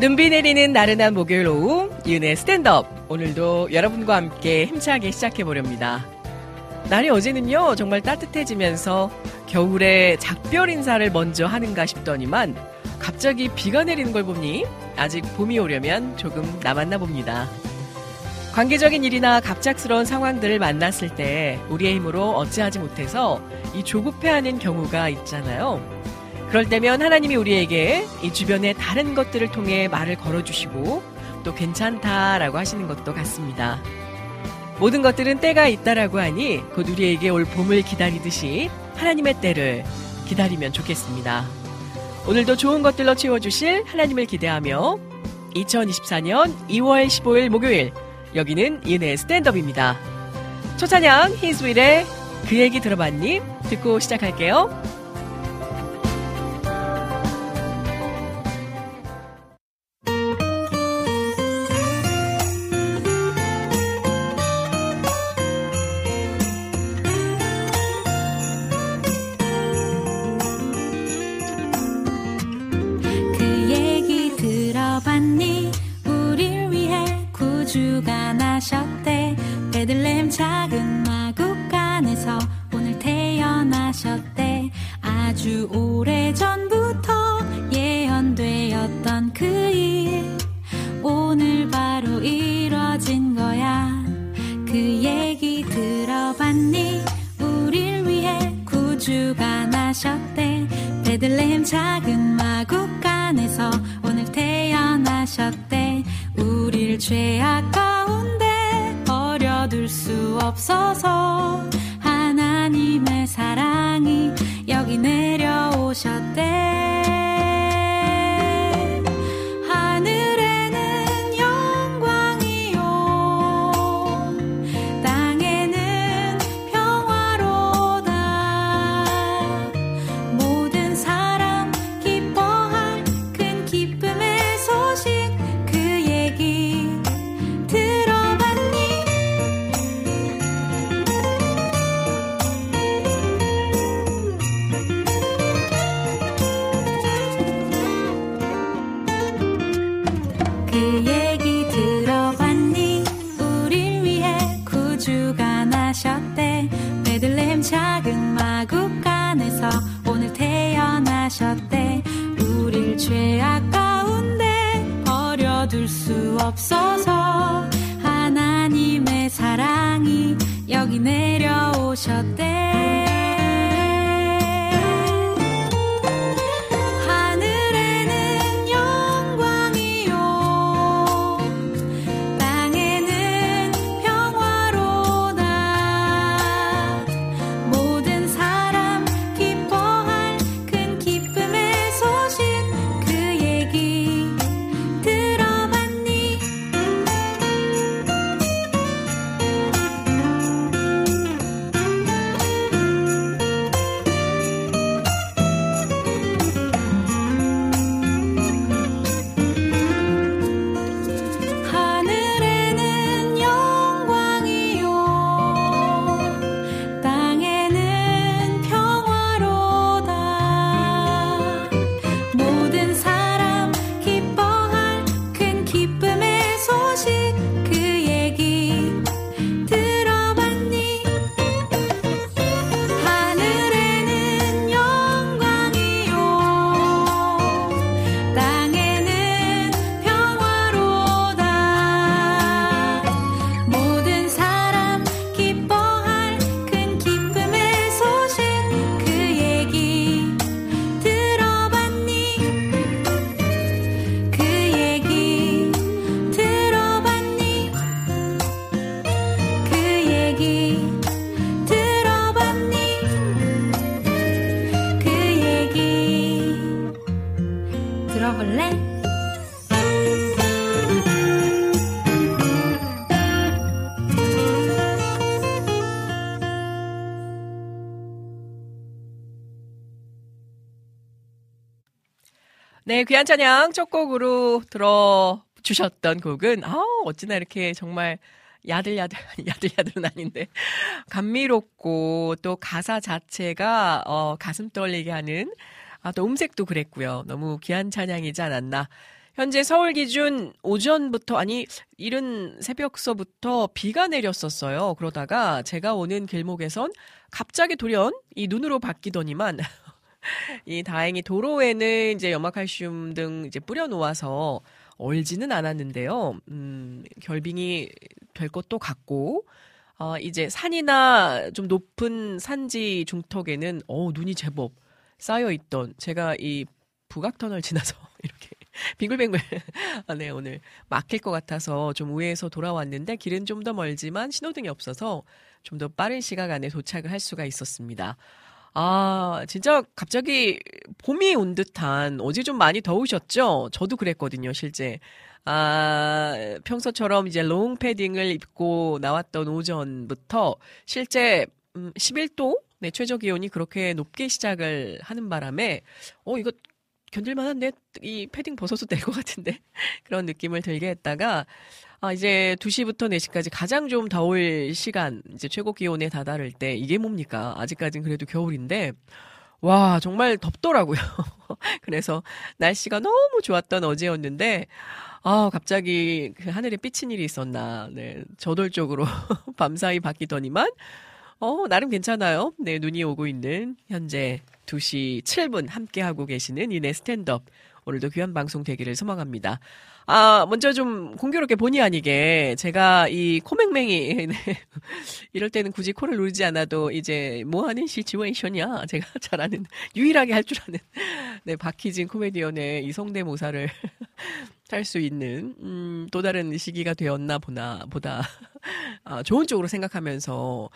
눈비 내리는 나른한 목요일 오후 윤의 스탠드업 오늘도 여러분과 함께 힘차게 시작해 보렵니다. 날이 어제는요 정말 따뜻해지면서 겨울에 작별 인사를 먼저 하는가 싶더니만 갑자기 비가 내리는 걸 보니 아직 봄이 오려면 조금 남았나 봅니다. 관계적인 일이나 갑작스러운 상황들을 만났을 때 우리의 힘으로 어찌하지 못해서 이 조급해하는 경우가 있잖아요. 그럴 때면 하나님이 우리에게 이 주변의 다른 것들을 통해 말을 걸어주시고 또 괜찮다라고 하시는 것도 같습니다. 모든 것들은 때가 있다라고 하니 곧 우리에게 올 봄을 기다리듯이 하나님의 때를 기다리면 좋겠습니다. 오늘도 좋은 것들로 채워주실 하나님을 기대하며 2024년 2월 15일 목요일 여기는 이은혜의 스탠드업입니다. 초찬양 히스윌의 그 얘기 들어봤니? 듣고 시작할게요. 여기 내려오셨대 네, 귀한 찬양 첫 곡으로 들어주셨던 곡은, 아 어찌나 이렇게 정말 야들야들, 야들야들은 아닌데, 감미롭고, 또 가사 자체가, 어, 가슴 떨리게 하는, 아, 또 음색도 그랬고요. 너무 귀한 찬양이지 않았나. 현재 서울 기준 오전부터, 아니, 이른 새벽서부터 비가 내렸었어요. 그러다가 제가 오는 길목에선 갑자기 돌연 이 눈으로 바뀌더니만, 이 다행히 도로에는 이제 염화칼슘 등 이제 뿌려 놓아서 얼지는 않았는데요. 음, 결빙이 될 것도 같고, 어, 이제 산이나 좀 높은 산지 중턱에는, 어 눈이 제법 쌓여있던, 제가 이 북악터널 지나서 이렇게 빙글빙글, 아, 네, 오늘 막힐 것 같아서 좀 우회해서 돌아왔는데, 길은 좀 더 멀지만 신호등이 없어서 좀 더 빠른 시각 안에 도착을 할 수가 있었습니다. 아, 진짜 갑자기 봄이 온 듯한 어제 좀 많이 더우셨죠? 저도 그랬거든요, 실제. 아, 평소처럼 이제 롱 패딩을 입고 나왔던 오전부터 실제 음, 11도 네, 최저 기온이 그렇게 높게 시작을 하는 바람에 어 이거 견딜만한데 이 패딩 벗어도 될 것 같은데 그런 느낌을 들게 했다가 아, 이제 2시부터 4시까지 가장 좀 더울 시간, 이제 최고 기온에 다다를 때 이게 뭡니까? 아직까진 그래도 겨울인데, 와, 정말 덥더라고요. 그래서 날씨가 너무 좋았던 어제였는데, 아, 갑자기 그 하늘에 삐친 일이 있었나. 네, 저돌적으로 밤사이 바뀌더니만, 어, 나름 괜찮아요. 네, 눈이 오고 있는 현재 2시 7분 함께하고 계시는 이네 스탠드업. 오늘도 귀한 방송 되기를 소망합니다. 아, 먼저 좀 공교롭게 본의 아니게 제가 이 코맹맹이 네. 이럴 때는 굳이 코를 누르지 않아도 이제 뭐 하는 시츄에이션이야. 제가 잘 아는 유일하게 할 줄 아는 네, 박희진 코미디언의 이 성대모사를 할 수 있는 음, 또 다른 시기가 되었나 보나 보다 아, 좋은 쪽으로 생각하면서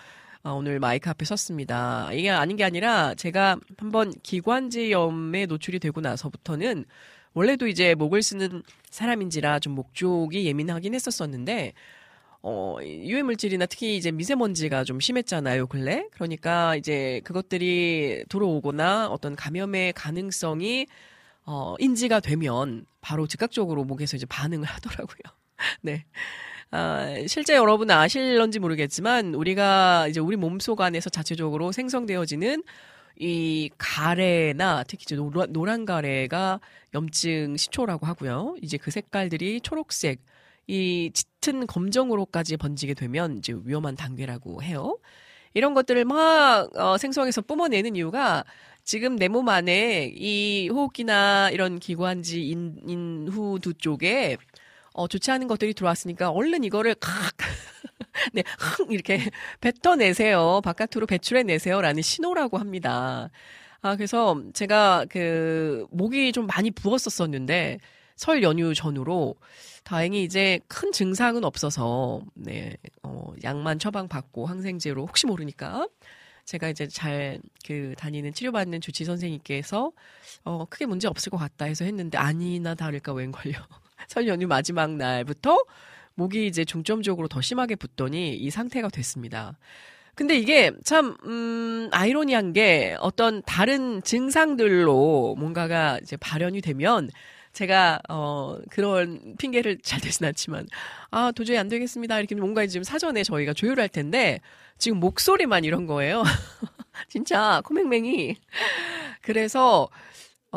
아, 오늘 마이크 앞에 섰습니다. 이게 아닌 게 아니라 제가 한번 기관지염에 노출이 되고 나서부터는 원래도 이제 목을 쓰는 사람인지라 좀 목 쪽이 예민하긴 했었었는데 어, 유해 물질이나 특히 이제 미세먼지가 좀 심했잖아요, 근래. 그러니까 이제 그것들이 들어오거나 어떤 감염의 가능성이 어, 인지가 되면 바로 즉각적으로 목에서 이제 반응을 하더라고요. 네. 아, 실제 여러분 아실런지 모르겠지만 우리가 이제 우리 몸속 안에서 자체적으로 생성되어지는 이 가래나 특히 이제 노란, 노란 가래가 염증 시초라고 하고요. 이제 그 색깔들이 초록색, 이 짙은 검정으로까지 번지게 되면 이제 위험한 단계라고 해요. 이런 것들을 막 어, 생성해서 뿜어내는 이유가 지금 내 몸 안에 이 호흡기나 이런 기관지 인, 인후두 쪽에 어, 좋지 않은 것들이 들어왔으니까 얼른 이거를 칵 네, 흥 이렇게 뱉어내세요. 바깥으로 배출해내세요라는 신호라고 합니다. 아, 그래서 제가 그 목이 좀 많이 부었었었는데 설 연휴 전후로 다행히 이제 큰 증상은 없어서 네, 어, 약만 처방받고 항생제로 혹시 모르니까 제가 이제 잘 그 다니는 치료받는 주치 선생님께서 어 크게 문제 없을 것 같다 해서 했는데 아니나 다를까 웬걸요. 설 연휴 마지막 날부터 목이 이제 중점적으로 더 심하게 붓더니 이 상태가 됐습니다. 근데 이게 참, 음, 아이러니한 게 어떤 다른 증상들로 뭔가가 이제 발현이 되면 제가, 어, 그런 핑계를 잘 되진 않지만, 아, 도저히 안 되겠습니다. 이렇게 뭔가 지금 사전에 저희가 조율할 텐데, 지금 목소리만 이런 거예요. 진짜, 코맹맹이. 그래서,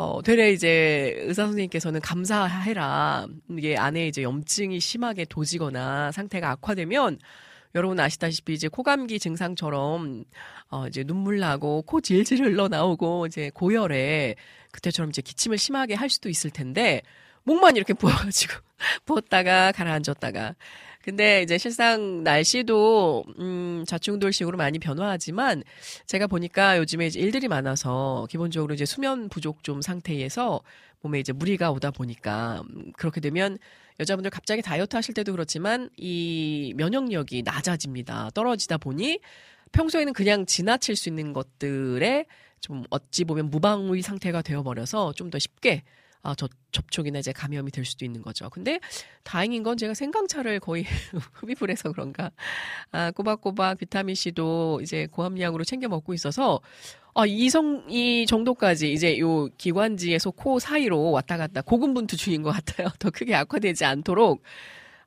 어, 되레 이제 의사 선생님께서는 감사해라. 이게 안에 이제 염증이 심하게 도지거나 상태가 악화되면 여러분 아시다시피 이제 코감기 증상처럼 어 이제 눈물 나고 코 질질 흘러 나오고 이제 고열에 그때처럼 이제 기침을 심하게 할 수도 있을 텐데 목만 이렇게 부어가지고 부었다가 가라앉았다가 근데 이제 실상 날씨도 음 좌충돌식으로 많이 변화하지만 제가 보니까 요즘에 이제 일들이 많아서 기본적으로 이제 수면 부족 좀 상태에서 몸에 이제 무리가 오다 보니까 음, 그렇게 되면 여자분들 갑자기 다이어트 하실 때도 그렇지만 이 면역력이 낮아집니다. 떨어지다 보니 평소에는 그냥 지나칠 수 있는 것들에 좀 어찌 보면 무방위 상태가 되어버려서 좀 더 쉽게 아, 저, 접촉이나 이제 감염이 될 수도 있는 거죠. 근데 다행인 건 제가 생강차를 거의 흡입을 해서 그런가. 아, 꼬박꼬박 비타민C도 이제 고함량으로 챙겨 먹고 있어서 아, 이성, 이 정도까지 이제 요 기관지에서 코 사이로 왔다 갔다 고군분투 중인 것 같아요. 더 크게 악화되지 않도록.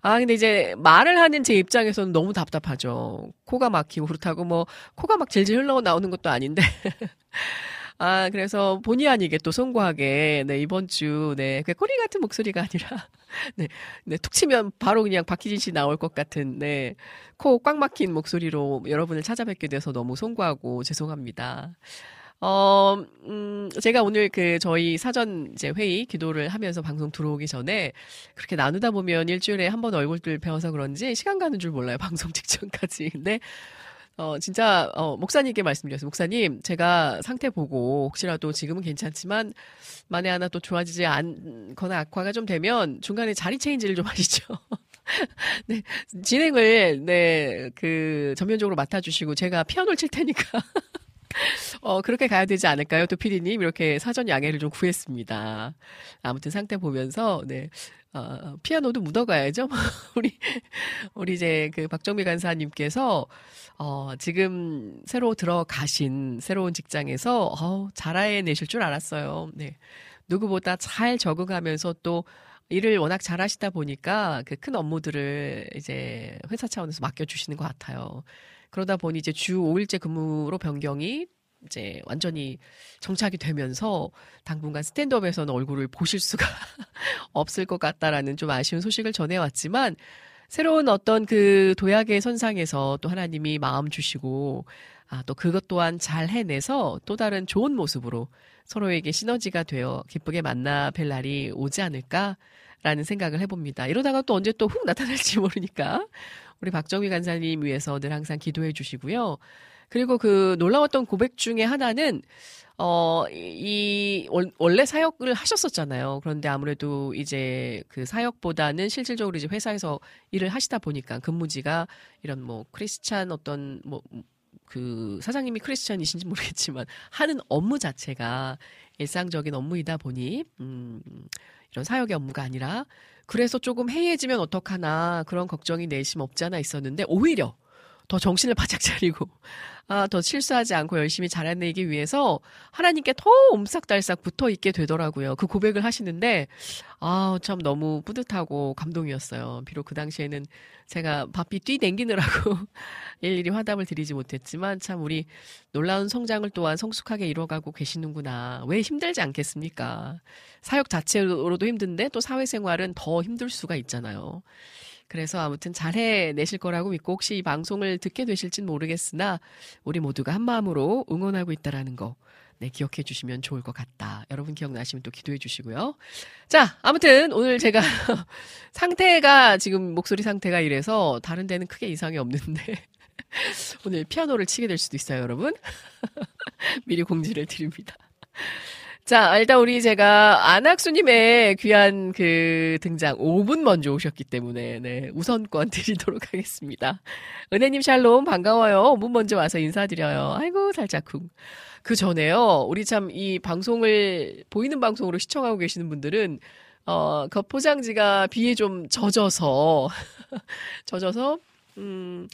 아, 근데 이제 말을 하는 제 입장에서는 너무 답답하죠. 코가 막히고 그렇다고 뭐, 코가 막 질질 흘러 나오는 것도 아닌데. 아, 그래서 본의 아니게 또 송구하게, 네, 이번 주, 네, 그 꼬리 같은 목소리가 아니라, 네, 네, 툭 치면 바로 그냥 박희진 씨 나올 것 같은, 네, 코 꽉 막힌 목소리로 여러분을 찾아뵙게 돼서 너무 송구하고 죄송합니다. 어, 음, 제가 오늘 그 저희 사전 이제 회의 기도를 하면서 방송 들어오기 전에 그렇게 나누다 보면 일주일에 한 번 얼굴들 배워서 그런지 시간 가는 줄 몰라요. 방송 직전까지. 근데 어, 진짜, 어, 목사님께 말씀드렸어요. 목사님, 제가 상태 보고 혹시라도 지금은 괜찮지만, 만에 하나 또 좋아지지 않거나 악화가 좀 되면 중간에 자리 체인지를 좀 하시죠. 네, 진행을, 네, 그, 전면적으로 맡아주시고, 제가 피아노를 칠 테니까. 어, 그렇게 가야 되지 않을까요? 또 피디님, 이렇게 사전 양해를 좀 구했습니다. 아무튼 상태 보면서, 네. 어, 피아노도 묻어가야죠. 우리, 우리 이제 그 박정미 간사님께서, 어, 지금 새로 들어가신 새로운 직장에서, 어, 잘해내실 줄 알았어요. 네. 누구보다 잘 적응하면서 또 일을 워낙 잘하시다 보니까 그 큰 업무들을 이제 회사 차원에서 맡겨주시는 것 같아요. 그러다 보니 이제 주 5일째 근무로 변경이 이제 완전히 정착이 되면서 당분간 스탠드업에서는 얼굴을 보실 수가 없을 것 같다라는 좀 아쉬운 소식을 전해왔지만 새로운 어떤 그 도약의 선상에서 또 하나님이 마음 주시고 아, 또 그것 또한 잘 해내서 또 다른 좋은 모습으로 서로에게 시너지가 되어 기쁘게 만나 뵐 날이 오지 않을까라는 생각을 해봅니다. 이러다가 또 언제 또 훅 나타날지 모르니까 우리 박정희 간사님 위해서 늘 항상 기도해 주시고요. 그리고 그 놀라웠던 고백 중에 하나는 어, 이, 원래 사역을 하셨었잖아요. 그런데 아무래도 이제 그 사역보다는 실질적으로 이제 회사에서 일을 하시다 보니까 근무지가 이런 뭐 크리스찬 어떤 뭐, 그 사장님이 크리스찬이신지 모르겠지만 하는 업무 자체가 일상적인 업무이다 보니, 음, 이런 사역의 업무가 아니라 그래서 조금 해이해지면 어떡하나 그런 걱정이 내심 없지 않아 있었는데 오히려 더 정신을 바짝 차리고 아, 더 실수하지 않고 열심히 잘해내기 위해서 하나님께 더 옴싹달싹 붙어 있게 되더라고요. 그 고백을 하시는데 아, 참 너무 뿌듯하고 감동이었어요. 비록 그 당시에는 제가 바삐 뛰댕기느라고 일일이 화답을 드리지 못했지만 참 우리 놀라운 성장을 또한 성숙하게 이뤄가고 계시는구나. 왜 힘들지 않겠습니까? 사역 자체로도 힘든데 또 사회생활은 더 힘들 수가 있잖아요. 그래서 아무튼 잘 해내실 거라고 믿고 혹시 이 방송을 듣게 되실진 모르겠으나 우리 모두가 한 마음으로 응원하고 있다라는 거 네, 기억해 주시면 좋을 것 같다. 여러분 기억나시면 또 기도해 주시고요. 자, 아무튼 오늘 제가 상태가 지금 목소리 상태가 이래서 다른 데는 크게 이상이 없는데 오늘 피아노를 치게 될 수도 있어요, 여러분. 미리 공지를 드립니다. 자, 일단 우리 제가 안학수님의 귀한 그 등장 5분 먼저 오셨기 때문에, 네, 우선권 드리도록 하겠습니다. 은혜님 샬롬, 반가워요. 5분 먼저 와서 인사드려요. 아이고, 살짝쿵. 그 전에요, 우리 참 이 방송을, 보이는 방송으로 시청하고 계시는 분들은, 어, 그 포장지가 비에 좀 젖어서, 젖어서, 음,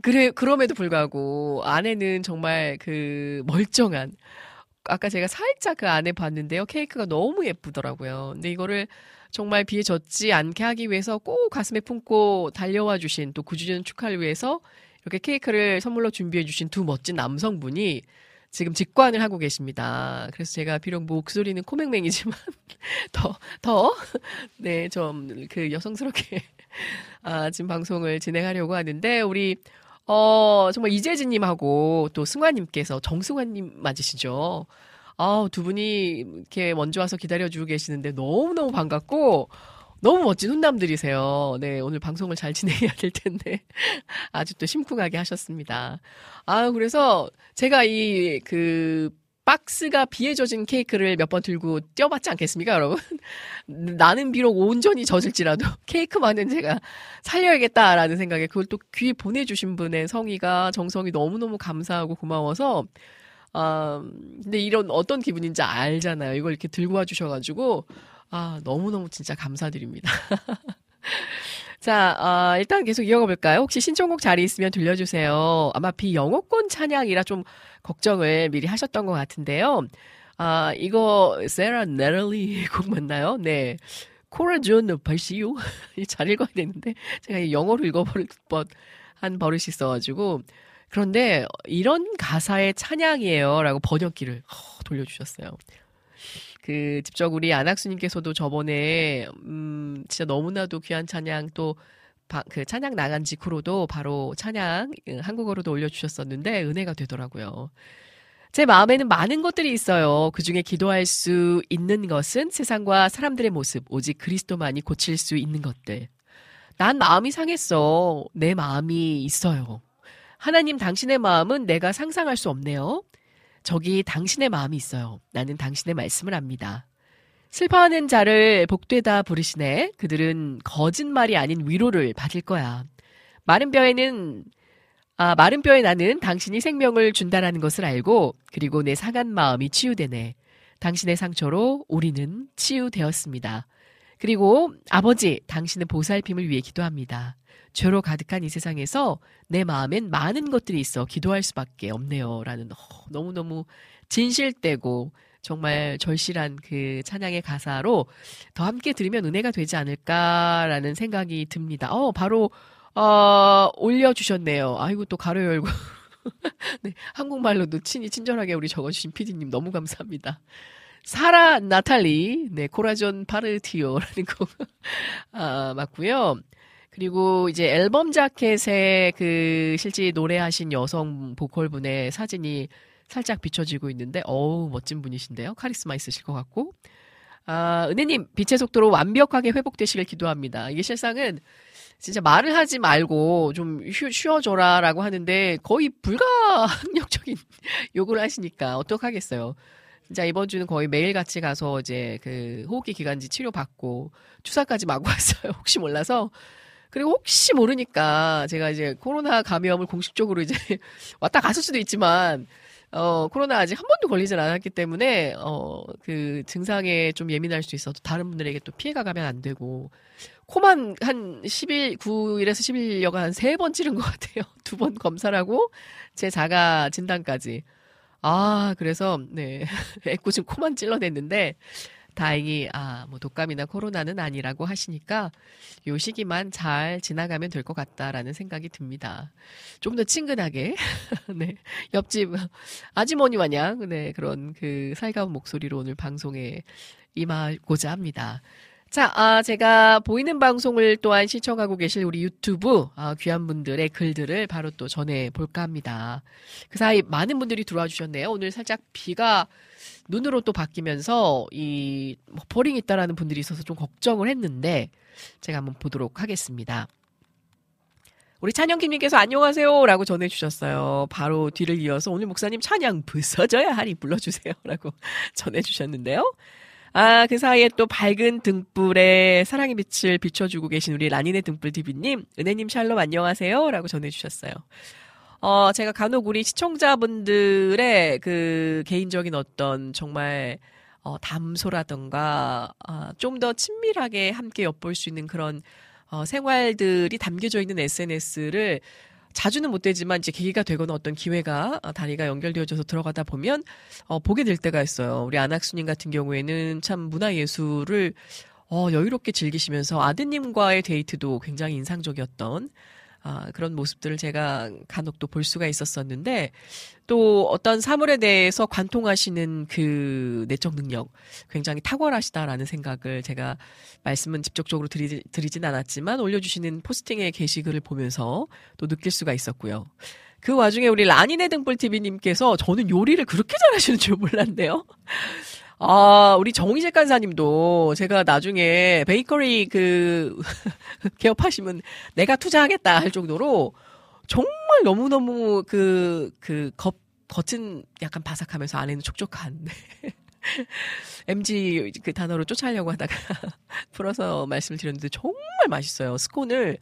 그래, 그럼에도 불구하고 안에는 정말 그 멀쩡한, 아까 제가 살짝 그 안에 봤는데요. 케이크가 너무 예쁘더라고요. 근데 이거를 정말 비에 젖지 않게 하기 위해서 꼭 가슴에 품고 달려와 주신 또 9주년 축하를 위해서 이렇게 케이크를 선물로 준비해 주신 두 멋진 남성분이 지금 직관을 하고 계십니다. 그래서 제가 비록 목소리는 코맹맹이지만 더, 더, 네, 좀 그 여성스럽게 아, 지금 방송을 진행하려고 하는데 우리 어, 정말 이재진님하고 또 승화님께서 정승화님 맞으시죠? 아, 두 분이 이렇게 먼저 와서 기다려주고 계시는데 너무너무 반갑고, 너무 멋진 훈남들이세요. 네, 오늘 방송을 잘 진행해야 될 텐데. 아주 또 심쿵하게 하셨습니다. 아, 그래서 제가 이, 그, 박스가 비에 젖은 케이크를 몇 번 들고 뛰어봤지 않겠습니까, 여러분? 나는 비록 온전히 젖을지라도 케이크만은 제가 살려야겠다라는 생각에 그걸 또 귀에 보내주신 분의 성의가 정성이 너무너무 감사하고 고마워서 아, 근데 이런 어떤 기분인지 알잖아요. 이걸 이렇게 들고 와 주셔가지고, 아, 너무너무 진짜 감사드립니다. 자, 어, 일단 계속 이어가 볼까요? 혹시 신청곡 자리 있으면 들려주세요. 아마 비영어권 찬양이라 좀 걱정을 미리 하셨던 것 같은데요. 아, 이거, 세라 네럴리 곡 맞나요? 네. Corazón vacío요? 잘 읽어야 되는데, 제가 영어로 읽어버릴 뻔한 버릇이 있어가지고, 그런데 이런 가사의 찬양이에요. 라고 번역기를 허, 돌려주셨어요. 그 직접 우리 안학수님께서도 저번에 음 진짜 너무나도 귀한 찬양 또그 찬양 나간 직후로도 바로 찬양 그 한국어로도 올려주셨었는데 은혜가 되더라고요. 제 마음에는 많은 것들이 있어요. 그 중에 기도할 수 있는 것은 세상과 사람들의 모습, 오직 그리스도만이 고칠 수 있는 것들. 난 마음이 상했어. 내 마음이 있어요. 하나님 당신의 마음은 내가 상상할 수 없네요. 저기 당신의 마음이 있어요. 나는 당신의 말씀을 압니다. 슬퍼하는 자를 복되다 부르시네. 그들은 거짓말이 아닌 위로를 받을 거야. 마른 뼈에는 아, 마른 뼈에 나는 당신이 생명을 준다라는 것을 알고 그리고 내 상한 마음이 치유되네. 당신의 상처로 우리는 치유되었습니다. 그리고 아버지, 당신의 보살핌을 위해 기도합니다. 죄로 가득한 이 세상에서 내 마음엔 많은 것들이 있어 기도할 수밖에 없네요. 라는 어, 너무너무 진실되고 정말 절실한 그 찬양의 가사로 더 함께 들으면 은혜가 되지 않을까라는 생각이 듭니다. 어, 바로, 어, 올려주셨네요. 아이고, 또 가로 열고. 네, 한국말로도 친히 친절하게 우리 적어주신 피디님 너무 감사합니다. 사라 나탈리, 네, 코라존 파르티오라는 곡, 아, 맞고요 그리고 이제 앨범 자켓에 그 실제 노래하신 여성 보컬분의 사진이 살짝 비춰지고 있는데 어우 멋진 분이신데요. 카리스마 있으실 것 같고. 아, 은혜님 빛의 속도로 완벽하게 회복되시길 기도합니다. 이게 실상은 진짜 말을 하지 말고 좀 쉬, 쉬어줘라 라고 하는데 거의 불가항력적인 요구를 하시니까 어떡하겠어요. 진짜 이번 주는 거의 매일 같이 가서 이제 그 호흡기 기관지 치료 받고 주사까지 맞고 왔어요. 혹시 몰라서 그리고 혹시 모르니까 제가 이제 코로나 감염을 공식적으로 이제 왔다 갔을 수도 있지만 어, 코로나 아직 한 번도 걸리진 않았기 때문에, 어, 그 증상에 좀 예민할 수 있어도 다른 분들에게 또 피해가 가면 안 되고, 코만 한 10일, 9일에서 10일여가 한세 번 찌른 것 같아요. 두 번 검사를 하고, 제 자가 진단까지. 아, 그래서, 네. 애꿎은 코만 찔러냈는데, 다행히 아, 뭐 독감이나 코로나는 아니라고 하시니까 요 시기만 잘 지나가면 될 것 같다라는 생각이 듭니다. 좀 더 친근하게 네. 옆집 아주머니 마냥 네, 그런 그 살가운 목소리로 오늘 방송에 임하고자 합니다. 자, 아, 제가 보이는 방송을 또한 시청하고 계실 우리 유튜브 아, 귀한 분들의 글들을 바로 또 전해 볼까 합니다. 그 사이 많은 분들이 들어와 주셨네요. 오늘 살짝 비가 눈으로 또 바뀌면서 이뭐 버링이 있다라는 분들이 있어서 좀 걱정을 했는데 제가 한번 보도록 하겠습니다. 우리 찬영김님께서 안녕하세요라고 전해주셨어요. 바로 뒤를 이어서 오늘 목사님 찬양 부서져야 하니 불러주세요라고 전해주셨는데요. 아, 그 사이에 또 밝은 등불에 사랑의 빛을 비춰주고 계신 우리 라니네 등불 TV님, 은혜님 샬롬 안녕하세요. 라고 전해주셨어요. 어, 제가 간혹 우리 시청자분들의 그 개인적인 어떤 정말 어, 담소라던가 어, 좀더 친밀하게 함께 엿볼 수 있는 그런 어, 생활들이 담겨져 있는 SNS를 자주는 못 되지만 이제 계기가 되거나 어떤 기회가 어, 다리가 연결되어져서 들어가다 보면 어, 보게 될 때가 있어요. 우리 안학수님 같은 경우에는 참 문화예술을 어, 여유롭게 즐기시면서 아드님과의 데이트도 굉장히 인상적이었던 아, 그런 모습들을 제가 간혹 또 볼 수가 있었었는데 또 어떤 사물에 대해서 관통하시는 그 내적 능력 굉장히 탁월하시다라는 생각을 제가 말씀은 직접적으로 드리, 드리진 않았지만 올려주시는 포스팅의 게시글을 보면서 또 느낄 수가 있었고요. 그 와중에 우리 라니네 등불 TV님께서 저는 요리를 그렇게 잘하시는 줄 몰랐네요. 아, 우리 정희재 간사님도 제가 나중에 베이커리 그 개업하시면 내가 투자하겠다 할 정도로 정말 너무너무 그, 그, 겉, 겉은 약간 바삭하면서 안에는 촉촉한. MG 그 단어로 쫓아려고 하다가 풀어서 말씀을 드렸는데 정말 맛있어요. 스콘을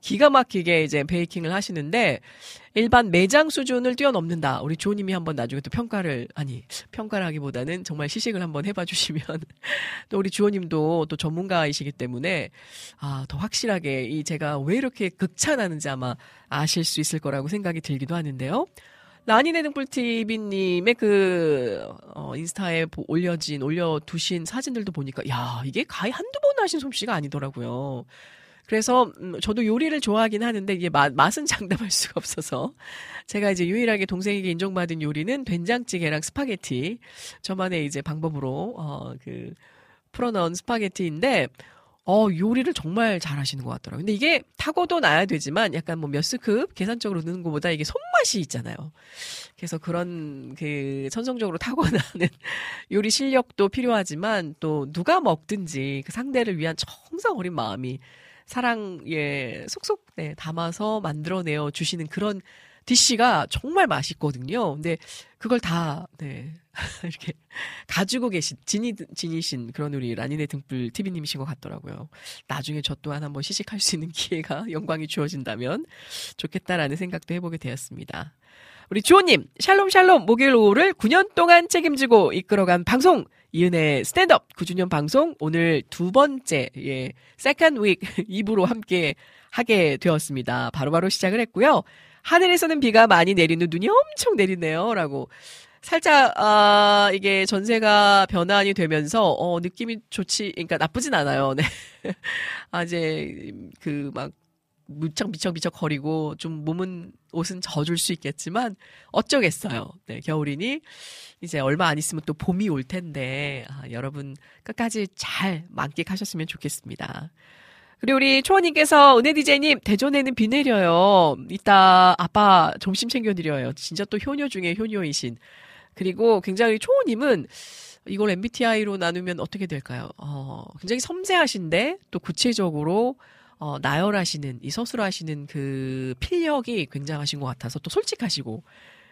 기가 막히게 이제 베이킹을 하시는데 일반 매장 수준을 뛰어넘는다. 우리 조님이 한번 나중에 또 평가를 아니 평가라기보다는 정말 시식을 한번 해봐 주시면 또 우리 주호님도 또 전문가이시기 때문에 아 더 확실하게 이 제가 왜 이렇게 극찬하는지 아마 아실 수 있을 거라고 생각이 들기도 하는데요. 라니네 등불TV님의 그, 어, 인스타에 올려진, 올려두신 사진들도 보니까, 야, 이게 가히 한두 번 하신 솜씨가 아니더라고요. 그래서 음, 저도 요리를 좋아하긴 하는데 이게 맛, 맛은 장담할 수가 없어서 제가 이제 유일하게 동생에게 인정받은 요리는 된장찌개랑 스파게티 저만의 이제 방법으로 어 그 풀어넣은 스파게티인데 어, 요리를 정말 잘 하시는 것 같더라고요. 근데 이게 타고도 나야 되지만 약간 뭐 몇 스푼 계산적으로 넣는 것보다 이게 손맛이 있잖아요. 그래서 그런 그 천성적으로 타고나는 요리 실력도 필요하지만 또 누가 먹든지 그 상대를 위한 정성 어린 마음이 사랑에 속속 네, 담아서 만들어내어 주시는 그런 디쉬가 정말 맛있거든요. 근데 그걸 다, 네. 이렇게 가지고 계신, 진이, 진이신 그런 우리 라니네 등불 TV님이신 것 같더라고요. 나중에 저 또한 한번 시식할 수 있는 기회가 영광이 주어진다면 좋겠다라는 생각도 해보게 되었습니다. 우리 주호님, 샬롬 샬롬 목요일 오후를 9년 동안 책임지고 이끌어간 방송, 이은혜 스탠드업 9주년 방송 오늘 두 번째 예 second week 2부로 함께 하게 되었습니다. 바로바로 바로 시작을 했고요. 하늘에서는 비가 많이 내리는 눈이 엄청 내리네요라고 살짝 아 이게 전세가 변환이 되면서 어 느낌이 좋지 그러니까 나쁘진 않아요. 네. 아 이제 그 막 무척 질척질척 거리고 좀 몸은 옷은 젖을 수 있겠지만 어쩌겠어요. 네, 겨울이니 이제 얼마 안 있으면 또 봄이 올 텐데 아, 여러분 끝까지 잘 만끽하셨으면 좋겠습니다. 그리고 우리 초원님께서 은혜 디제이님 대전에는 비 내려요. 이따 아빠 점심 챙겨드려요. 진짜 또 효녀 중에 효녀이신. 그리고 굉장히 초원님은 이걸 MBTI로 나누면 어떻게 될까요? 어, 굉장히 섬세하신데 또 구체적으로 어, 나열하시는 이 서술하시는 그 필력이 굉장하신 것 같아서 또 솔직하시고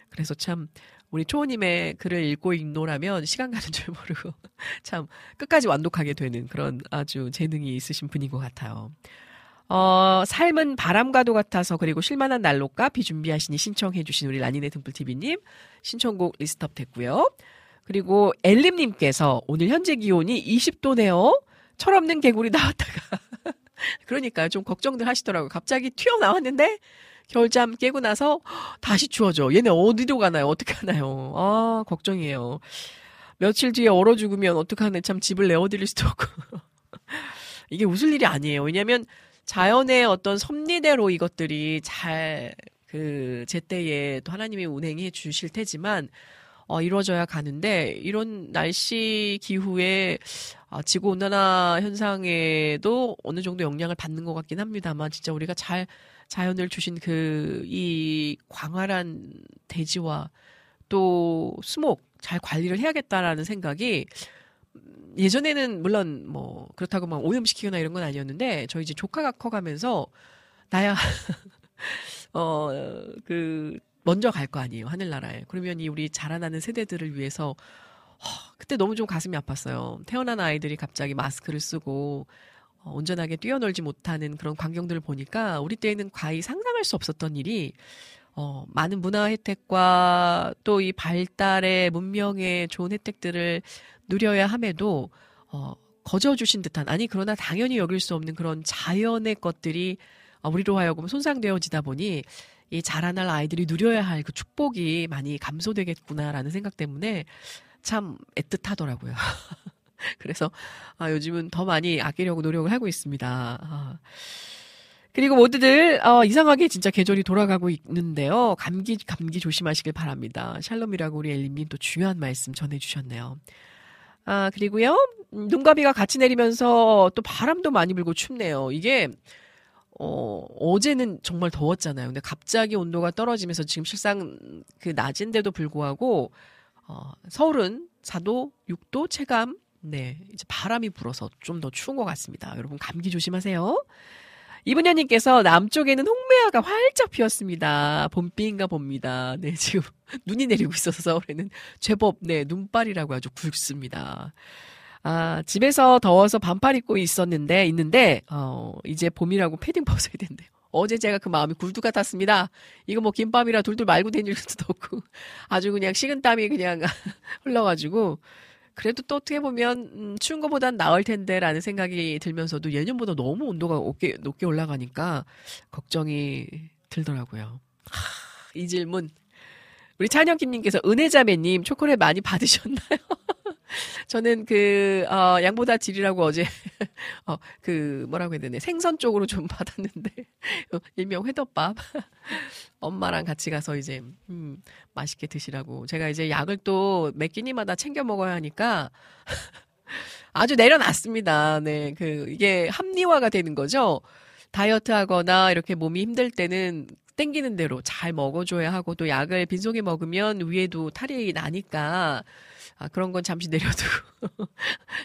그래서 참 우리 초호님의 글을 읽고 읽노라면 시간 가는 줄 모르고 참 끝까지 완독하게 되는 그런 아주 재능이 있으신 분인 것 같아요. 어, 삶은 바람과도 같아서 그리고 쉴만한 난로가 비준비하시니 신청해주신 우리 라니네 등불TV님 신청곡 리스트업 됐고요. 그리고 엘림님께서 오늘 현재 기온이 20도네요. 철없는 개구리 나왔다가 그러니까 좀 걱정들 하시더라고요. 갑자기 튀어나왔는데 겨울잠 깨고 나서 다시 추워져. 얘네 어디로 가나요? 어떻게 하나요? 아, 걱정이에요. 며칠 뒤에 얼어 죽으면 어떡하네. 참 집을 내어드릴 수도 없고. 이게 웃을 일이 아니에요. 왜냐면 자연의 어떤 섭리대로 이것들이 잘, 그, 제때에 또 하나님이 운행해 주실 테지만, 어, 이루어져야 가는데, 이런 날씨 기후에, 아, 지구 온난화 현상에도 어느 정도 영향을 받는 것 같긴 합니다만, 진짜 우리가 잘 자연을 주신 그 이 광활한 대지와 또 수목 잘 관리를 해야겠다라는 생각이 예전에는 물론 뭐 그렇다고 막 오염시키거나 이런 건 아니었는데 저희 이제 조카가 커가면서 나야 어 그 먼저 갈 거 아니에요 하늘나라에. 그러면 이 우리 자라나는 세대들을 위해서 허, 그때 너무 좀 가슴이 아팠어요. 태어난 아이들이 갑자기 마스크를 쓰고 어, 온전하게 뛰어놀지 못하는 그런 광경들을 보니까 우리 때에는 과히 상상할 수 없었던 일이 어, 많은 문화 혜택과 또 이 발달의 문명의 좋은 혜택들을 누려야 함에도 어, 거저 주신 듯한 아니 그러나 당연히 여길 수 없는 그런 자연의 것들이 어, 우리로 하여금 손상되어지다 보니 이 자라날 아이들이 누려야 할 그 축복이 많이 감소되겠구나라는 생각 때문에 참 애틋하더라고요. 그래서 아, 요즘은 더 많이 아끼려고 노력을 하고 있습니다. 아. 그리고 모두들 어, 이상하게 진짜 계절이 돌아가고 있는데요. 감기 감기 조심하시길 바랍니다. 샬롬이라고 우리 엘림님 또 중요한 말씀 전해주셨네요. 아 그리고요 눈과 비가 같이 내리면서 또 바람도 많이 불고 춥네요. 이게 어, 어제는 정말 더웠잖아요. 근데 갑자기 온도가 떨어지면서 지금 실상 그 낮인데도 불구하고 어, 서울은 4도, 6도 체감 네, 이제 바람이 불어서 좀 더 추운 것 같습니다. 여러분 감기 조심하세요. 이분녀님께서 남쪽에는 홍매화가 활짝 피었습니다. 봄비인가 봅니다. 네, 지금 눈이 내리고 있어서 서울에는 제법 네 눈발이라고 아주 굵습니다. 아, 집에서 더워서 반팔 입고 있었는데 있는데 어, 이제 봄이라고 패딩 벗어야 된대요. 어제 제가 그 마음이 굴뚝 같았습니다. 이거 뭐 김밥이라 둘둘 말고 다닐 수도 없고 아주 그냥 식은땀이 그냥 흘러가지고 그래도 또 어떻게 보면 음, 추운 것보단 나을 텐데라는 생각이 들면서도 예년보다 너무 온도가 높게, 높게 올라가니까 걱정이 들더라고요. 하, 이 질문 우리 찬영김님께서 은혜자매님 초콜릿 많이 받으셨나요? 저는 그, 어, 양보다 질이라고 어제, 어, 그, 뭐라고 해야 되네. 생선 쪽으로 좀 받았는데, 어, 일명 회덮밥. 엄마랑 같이 가서 이제, 음, 맛있게 드시라고. 제가 이제 약을 또 몇 끼니마다 챙겨 먹어야 하니까, 아주 내려놨습니다. 네, 그, 이게 합리화가 되는 거죠. 다이어트 하거나 이렇게 몸이 힘들 때는 땡기는 대로 잘 먹어줘야 하고 또 약을 빈속에 먹으면 위에도 탈이 나니까 아, 그런 건 잠시 내려두고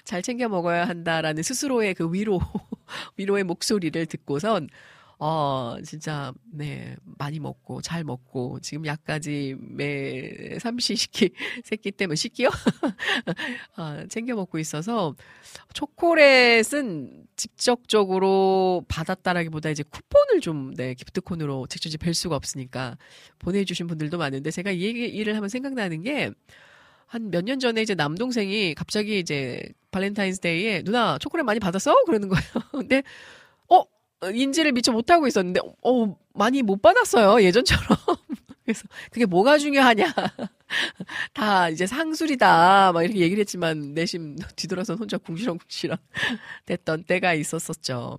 잘 챙겨 먹어야 한다라는 스스로의 그 위로, 위로의 목소리를 듣고선 어, 진짜, 네, 많이 먹고, 잘 먹고, 지금 약까지 매 삼시시키, 새끼 때문에 시키요? 어, 챙겨 먹고 있어서, 초콜릿은 직접적으로 받았다라기보다 이제 쿠폰을 좀, 네, 기프트콘으로 직접 뵐 수가 없으니까 보내주신 분들도 많은데, 제가 이 얘기, 일을 하면 생각나는 게, 한 몇 년 전에 이제 남동생이 갑자기 이제 발렌타인스데이에 누나 초콜릿 많이 받았어? 그러는 거예요. 근데 어 인지를 미처 못하고 있었는데 어 많이 못 받았어요 예전처럼. 그래서 그게 뭐가 중요하냐. 다 이제 상술이다. 막 이렇게 얘기를 했지만 내심 뒤돌아서 혼자 궁시렁궁시렁 됐던 때가 있었었죠.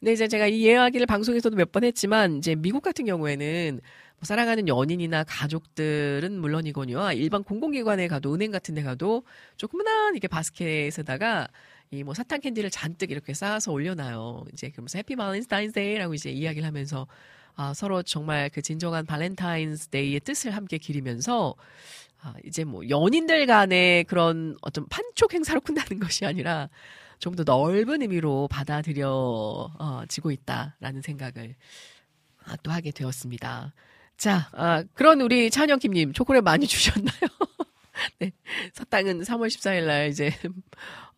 근데 이제 제가 이 이야기를 방송에서도 몇 번 했지만 이제 미국 같은 경우에는 뭐 사랑하는 연인이나 가족들은 물론이거니와 일반 공공기관에 가도 은행 같은 데 가도 조그만한 이렇게 바스켓에다가 이 뭐 사탕 캔디를 잔뜩 이렇게 쌓아서 올려놔요. 이제 그러면서 해피 발렌타인스데이라고 이제 이야기를 하면서 아, 서로 정말 그 진정한 Valentine's Day의 뜻을 함께 기리면서 아, 이제 뭐 연인들 간의 그런 어떤 판촉 행사로 끝나는 것이 아니라 좀 더 넓은 의미로 받아들여지고 있다라는 생각을 아, 또 하게 되었습니다. 자, 아, 그런 우리 찬영킴님 초콜릿 많이 주셨나요? 네, 사탕은 3월 14일 날 이제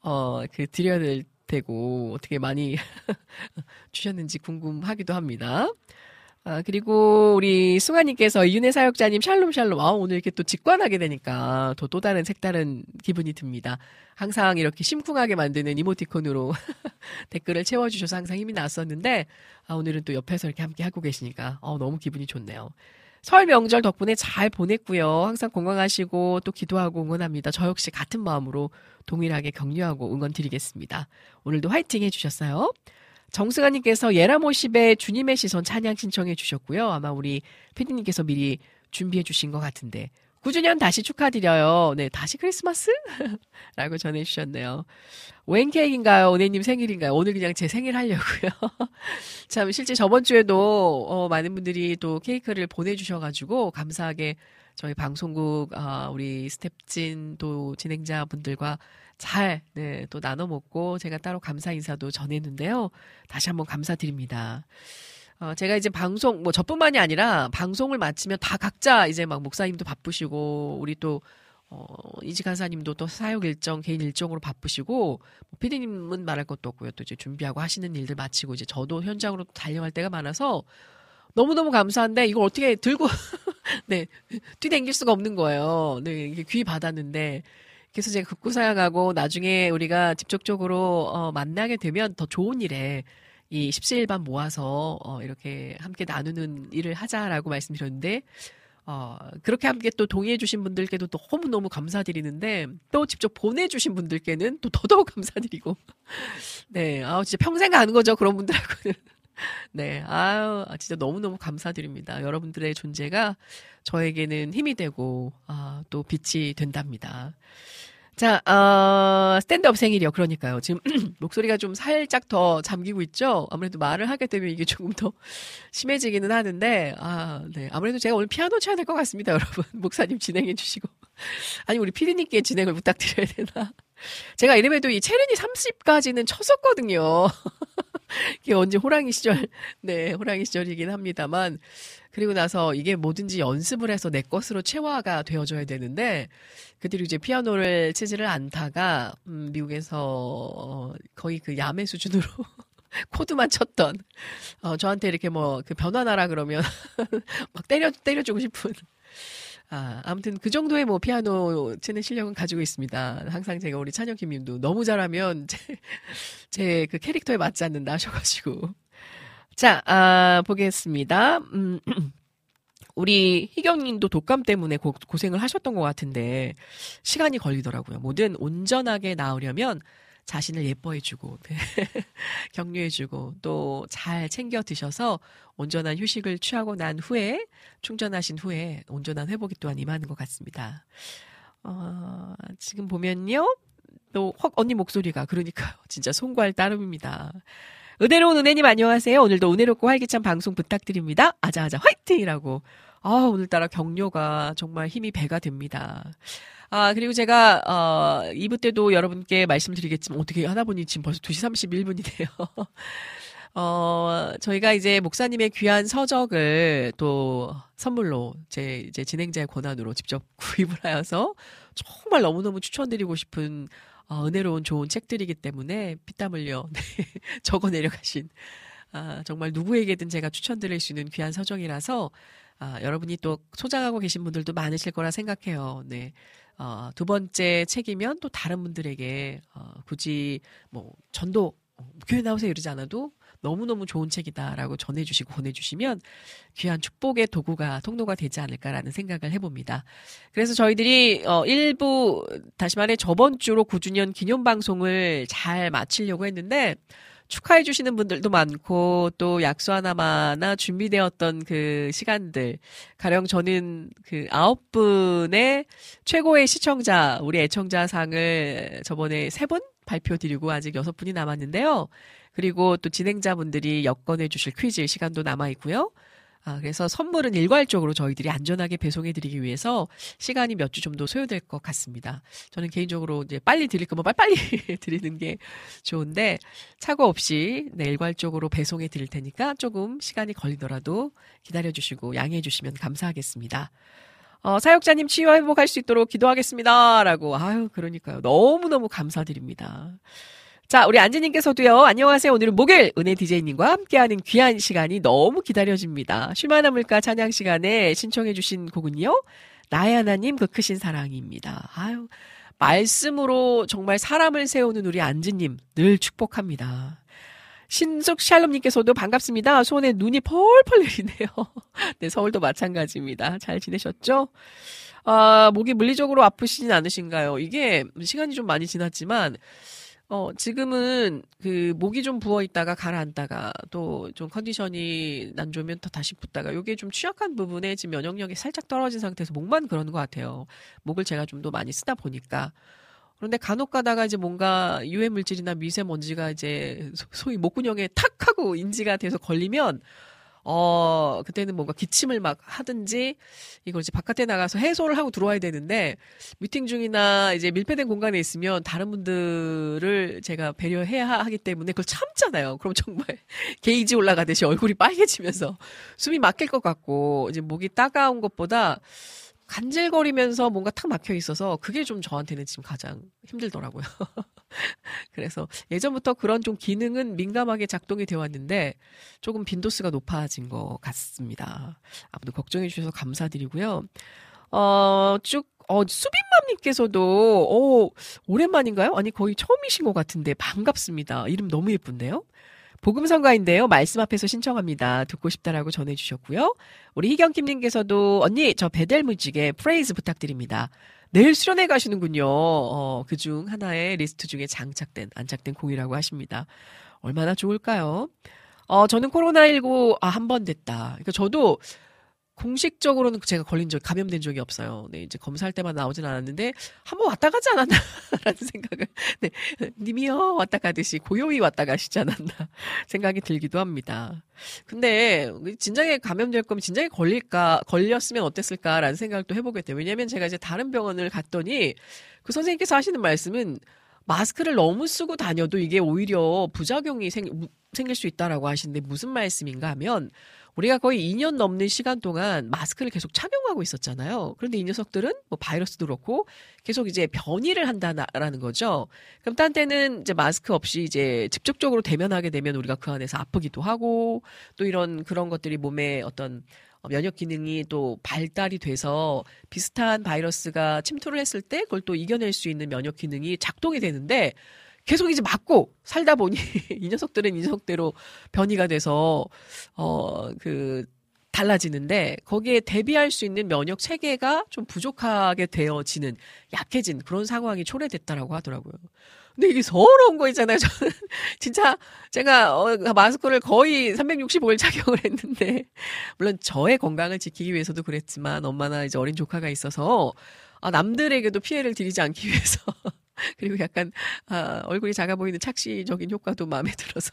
어, 그 드려야 될 테고 어떻게 많이 주셨는지 궁금하기도 합니다. 아, 그리고 우리 승아님께서 이윤혜 사역자님 샬롬 샬롬. 아, 오늘 이렇게 또 직관하게 되니까 또 또 다른 색다른 기분이 듭니다. 항상 이렇게 심쿵하게 만드는 이모티콘으로 댓글을 채워주셔서 항상 힘이 났었는데, 아, 오늘은 또 옆에서 이렇게 함께 하고 계시니까, 어, 너무 기분이 좋네요. 설 명절 덕분에 잘 보냈고요. 항상 건강하시고 또 기도하고 응원합니다. 저 역시 같은 마음으로 동일하게 격려하고 응원 드리겠습니다. 오늘도 화이팅 해주셨어요. 정승아님께서 예라모십의 주님의 시선 찬양 신청해 주셨고요. 아마 우리 피디님께서 미리 준비해 주신 것 같은데 9주년 다시 축하드려요. 네, 다시 크리스마스? 라고 전해주셨네요. 웬 케이크인가요? 오네님 생일인가요? 오늘 그냥 제 생일 하려고요. 참, 실제 저번 주에도, 어, 많은 분들이 또 케이크를 보내주셔가지고, 감사하게 저희 방송국, 아, 우리 스텝진 또 진행자분들과 잘, 네, 또 나눠 먹고, 제가 따로 감사 인사도 전했는데요. 다시 한번 감사드립니다. 어, 제가 이제 방송, 뭐, 저뿐만이 아니라, 방송을 마치면 다 각자 이제 막 목사님도 바쁘시고, 우리 또, 어, 이지 간사님도 또 사역 일정, 개인 일정으로 바쁘시고, 뭐 피디님은 말할 것도 없고요. 또 이제 준비하고 하시는 일들 마치고, 이제 저도 현장으로 달려갈 때가 많아서, 너무너무 감사한데, 이걸 어떻게 들고, 네, 뛰댕길 수가 없는 거예요. 네, 귀 받았는데, 그래서 제가 극구 사양하고, 나중에 우리가 직접적으로, 어, 만나게 되면 더 좋은 일에, 이 십시일반 모아서 어, 이렇게 함께 나누는 일을 하자라고 말씀드렸는데 어, 그렇게 함께 또 동의해주신 분들께도 너무너무 감사드리는데, 또 직접 보내주신 분들께는 또 더더욱 감사드리고. 네, 아 진짜 평생 가는 거죠, 그런 분들하고는. 네, 아유, 진짜 너무너무 감사드립니다. 여러분들의 존재가 저에게는 힘이 되고, 아, 또 빛이 된답니다. 자, 어, 스탠드업 생일이요. 그러니까요. 지금 목소리가 좀 살짝 더 잠기고 있죠? 아무래도 말을 하게 되면 이게 조금 더 심해지기는 하는데, 아, 네. 아무래도 제가 오늘 피아노 쳐야 될 것 같습니다, 여러분. 목사님 진행해 주시고. 아니, 우리 피디님께 진행을 부탁드려야 되나. 제가 이름에도 이 체르니 30까지는 쳤었거든요. 이게 언제 호랑이 시절, 네, 호랑이 시절이긴 합니다만, 그리고 나서 이게 뭐든지 연습을 해서 내 것으로 체화가 되어져야 되는데, 그 뒤로 이제 피아노를 치지를 않다가, 음, 미국에서 거의 그 야매 수준으로 코드만 쳤던, 어, 저한테 이렇게 뭐, 그 변환하라 그러면, 막 때려, 때려주고 싶은. 아, 아무튼 그 정도의 뭐 피아노 치는 실력은 가지고 있습니다. 항상 제가 우리 찬혁김 님도 너무 잘하면 제 그 캐릭터에 맞지 않는다 하셔가지고. 자, 아, 보겠습니다. 음, 우리 희경님도 독감 때문에 고, 고생을 하셨던 것 같은데 시간이 걸리더라고요. 뭐든 온전하게 나으려면 자신을 예뻐해주고 네. 격려해주고 또 잘 챙겨 드셔서 온전한 휴식을 취하고 난 후에 충전하신 후에 온전한 회복이 또한 임하는 것 같습니다. 어, 지금 보면요. 또헉 언니 목소리가 그러니까요. 진짜 송구할 따름입니다. 은혜로운 은혜님 안녕하세요. 오늘도 은혜롭고 활기찬 방송 부탁드립니다. 아자아자 화이팅이라고. 아, 오늘따라 격려가 정말 힘이 배가 됩니다. 아, 그리고 제가, 어, 2부 때도 여러분께 말씀드리겠지만, 어떻게 하다 보니 지금 벌써 2시 31분이네요. 어, 저희가 이제 목사님의 귀한 서적을 또 선물로 제 이제 진행자의 권한으로 직접 구입을 하여서 정말 너무너무 추천드리고 싶은 어, 은혜로운 좋은 책들이기 때문에 피땀 흘려 네, 적어 내려가신 아, 정말 누구에게든 제가 추천드릴 수 있는 귀한 서적이라서 아, 여러분이 또 소장하고 계신 분들도 많으실 거라 생각해요. 네. 어, 두 번째 책이면 또 다른 분들에게 어, 굳이 뭐 전도 어, 교회 나오세요 이러지 않아도 너무너무 좋은 책이다라고 전해주시고 보내주시면 귀한 축복의 도구가 통로가 되지 않을까라는 생각을 해봅니다. 그래서 저희들이 어, 일부 다시 말해 저번 주로 9주년 기념 방송을 잘 마치려고 했는데 축하해 주시는 분들도 많고 또 약수 하나마나 준비되었던 그 시간들 가령 저는 그 아홉 분의 최고의 시청자 우리 애청자상을 저번에 세 분 발표드리고 아직 여섯 분이 남았는데요. 그리고 또 진행자분들이 엮어내 주실 퀴즈 시간도 남아 있고요. 아, 그래서 선물은 일괄적으로 저희들이 안전하게 배송해드리기 위해서 시간이 몇주 정도 소요될 것 같습니다. 저는 개인적으로 이제 빨리 드릴 거면 빨리빨리 드리는 게 좋은데 착오 없이 네, 일괄적으로 배송해 드릴 테니까 조금 시간이 걸리더라도 기다려 주시고 양해해 주시면 감사하겠습니다. 어, 사역자님 치유와 회복할 수 있도록 기도하겠습니다. 라고, 아유, 그러니까요. 너무너무 감사드립니다. 자, 우리 안지님께서도요, 안녕하세요. 오늘은 목요일 은혜 DJ님과 함께하는 귀한 시간이 너무 기다려집니다. 쉴만한 물가 찬양 시간에 신청해주신 곡은요, 나의 하나님 그 크신 사랑입니다. 아유, 말씀으로 정말 사람을 세우는 우리 안지님 늘 축복합니다. 신숙 샬롬님께서도 반갑습니다. 손에 눈이 펄펄 내리네요. 네, 서울도 마찬가지입니다. 잘 지내셨죠? 아, 목이 물리적으로 아프시진 않으신가요? 이게 시간이 좀 많이 지났지만, 어, 지금은 그 목이 좀 부어 있다가 가라앉다가 또 좀 컨디션이 난 좋으면 또 다시 붓다가 요게 좀 취약한 부분에 지금 면역력이 살짝 떨어진 상태에서 목만 그러는 것 같아요. 목을 제가 좀 더 많이 쓰다 보니까. 그런데 간혹 가다가 이제 뭔가 유해 물질이나 미세먼지가 이제 소위 목구멍에 탁 하고 인지가 돼서 걸리면 어, 그때는 뭔가 기침을 막 하든지 이걸 이제 바깥에 나가서 해소를 하고 들어와야 되는데 미팅 중이나 이제 밀폐된 공간에 있으면 다른 분들을 제가 배려해야 하기 때문에 그걸 참잖아요. 그럼 정말 게이지 올라가듯이 얼굴이 빨개지면서 숨이 막힐 것 같고 이제 목이 따가운 것보다 간질거리면서 뭔가 탁 막혀 있어서 그게 좀 저한테는 지금 가장 힘들더라고요. 그래서 예전부터 그런 좀 기능은 민감하게 작동이 되어 왔는데 조금 빈도수가 높아진 것 같습니다. 아무튼 걱정해 주셔서 감사드리고요. 어, 쭉, 어, 수빈맘님께서도, 어, 오랜만인가요? 아니, 거의 처음이신 것 같은데 반갑습니다. 이름 너무 예쁜데요? 복음성가인데요. 말씀 앞에서 신청합니다. 듣고 싶다라고 전해주셨고요. 우리 희경김님께서도 언니 저 베델뮤직의 Praise 부탁드립니다. 내일 수련회 가시는군요. 어, 그중 하나의 리스트 중에 장착된 안착된 곡이라고 하십니다. 얼마나 좋을까요? 어, 저는 코로나19 아, 한 번 됐다. 그러니까 저도 공식적으로는 제가 걸린 적, 감염된 적이 없어요. 네, 이제 검사할 때만 나오진 않았는데, 한 번 왔다 가지 않았나, 라는 생각을, 네, 님이요, 왔다 가듯이 고요히 왔다 가시지 않았나, 생각이 들기도 합니다. 근데, 진작에 감염될 거면 진작에 걸릴까, 걸렸으면 어땠을까라는 생각을 또 해보게 돼요. 왜냐면 제가 이제 다른 병원을 갔더니, 그 선생님께서 하시는 말씀은, 마스크를 너무 쓰고 다녀도 이게 오히려 부작용이 생, 생길 수 있다라고 하시는데 무슨 말씀인가 하면 우리가 거의 2년 넘는 시간 동안 마스크를 계속 착용하고 있었잖아요. 그런데 이 녀석들은 뭐 바이러스도 그렇고 계속 이제 변이를 한다라는 거죠. 그럼 딴 때는 이제 마스크 없이 이제 직접적으로 대면하게 되면 우리가 그 안에서 아프기도 하고 또 이런 그런 것들이 몸에 어떤 면역 기능이 또 발달이 돼서 비슷한 바이러스가 침투를 했을 때 그걸 또 이겨낼 수 있는 면역 기능이 작동이 되는데 계속 이제 맞고 살다 보니 이 녀석들은 이 녀석대로 변이가 돼서 어그 달라지는데 거기에 대비할 수 있는 면역 체계가 좀 부족하게 되어지는 약해진 그런 상황이 초래됐다라고 하더라고요. 근데 이게 서러운 거 있잖아요. 저는 진짜 제가 어, 마스크를 거의 365일 착용을 했는데 물론 저의 건강을 지키기 위해서도 그랬지만 엄마나 이제 어린 조카가 있어서 아, 남들에게도 피해를 드리지 않기 위해서 그리고 약간 아, 얼굴이 작아 보이는 착시적인 효과도 마음에 들어서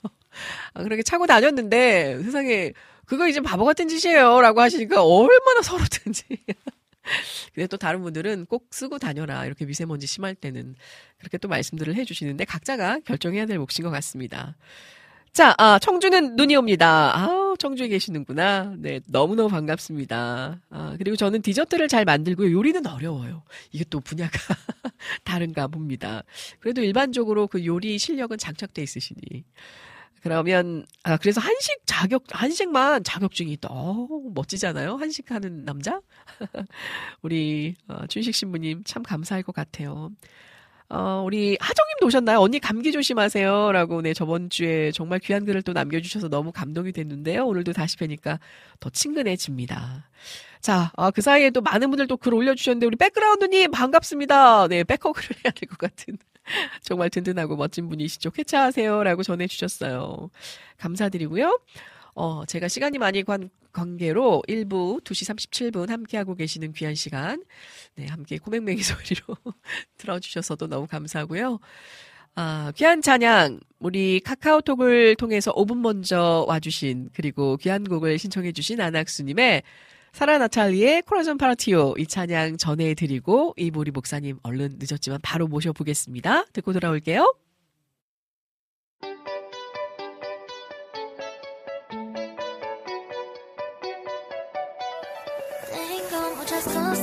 아, 그렇게 차고 다녔는데 세상에 그거 이제 바보 같은 짓이에요라고 하시니까 얼마나 서럽든지. 근데 또 다른 분들은 꼭 쓰고 다녀라. 이렇게 미세먼지 심할 때는 그렇게 또 말씀들을 해주시는데 각자가 결정해야 될 몫인 것 같습니다. 자, 아, 청주는 눈이 옵니다. 아, 청주에 계시는구나. 네, 너무너무 반갑습니다. 아, 그리고 저는 디저트를 잘 만들고요. 요리는 어려워요. 이게 또 분야가 다른가 봅니다. 그래도 일반적으로 그 요리 실력은 장착돼 있으시니. 그러면 아 그래서 한식 자격 한식만 자격증이. 어, 멋지잖아요. 한식하는 남자. 우리 어, 춘식 신부님 참 감사할 것 같아요. 어, 우리 하정님도 오셨나요? 언니 감기 조심하세요. 라고, 네, 저번 주에 정말 귀한 글을 또 남겨주셔서 너무 감동이 됐는데요. 오늘도 다시 뵈니까 더 친근해집니다. 자, 아, 그 사이에 또 많은 분들 또 글 올려주셨는데, 우리 백그라운드님 반갑습니다. 네, 백허그를 해야 될 것 같은. 정말 든든하고 멋진 분이시죠. 쾌차하세요. 라고 전해주셨어요. 감사드리고요. 어, 제가 시간이 많이 관, 관계로 1부 2시 37분 함께하고 계시는 귀한 시간. 네, 함께 코맹맹이 소리로 들어주셔서도 너무 감사하고요. 아, 귀한 찬양, 우리 카카오톡을 통해서 5분 먼저 와주신, 그리고 귀한 곡을 신청해주신 안학수님의 사라 나탈리의 코라전 파라티오 이 찬양 전해드리고 이보리 목사님 얼른 늦었지만 바로 모셔보겠습니다. 듣고 돌아올게요. just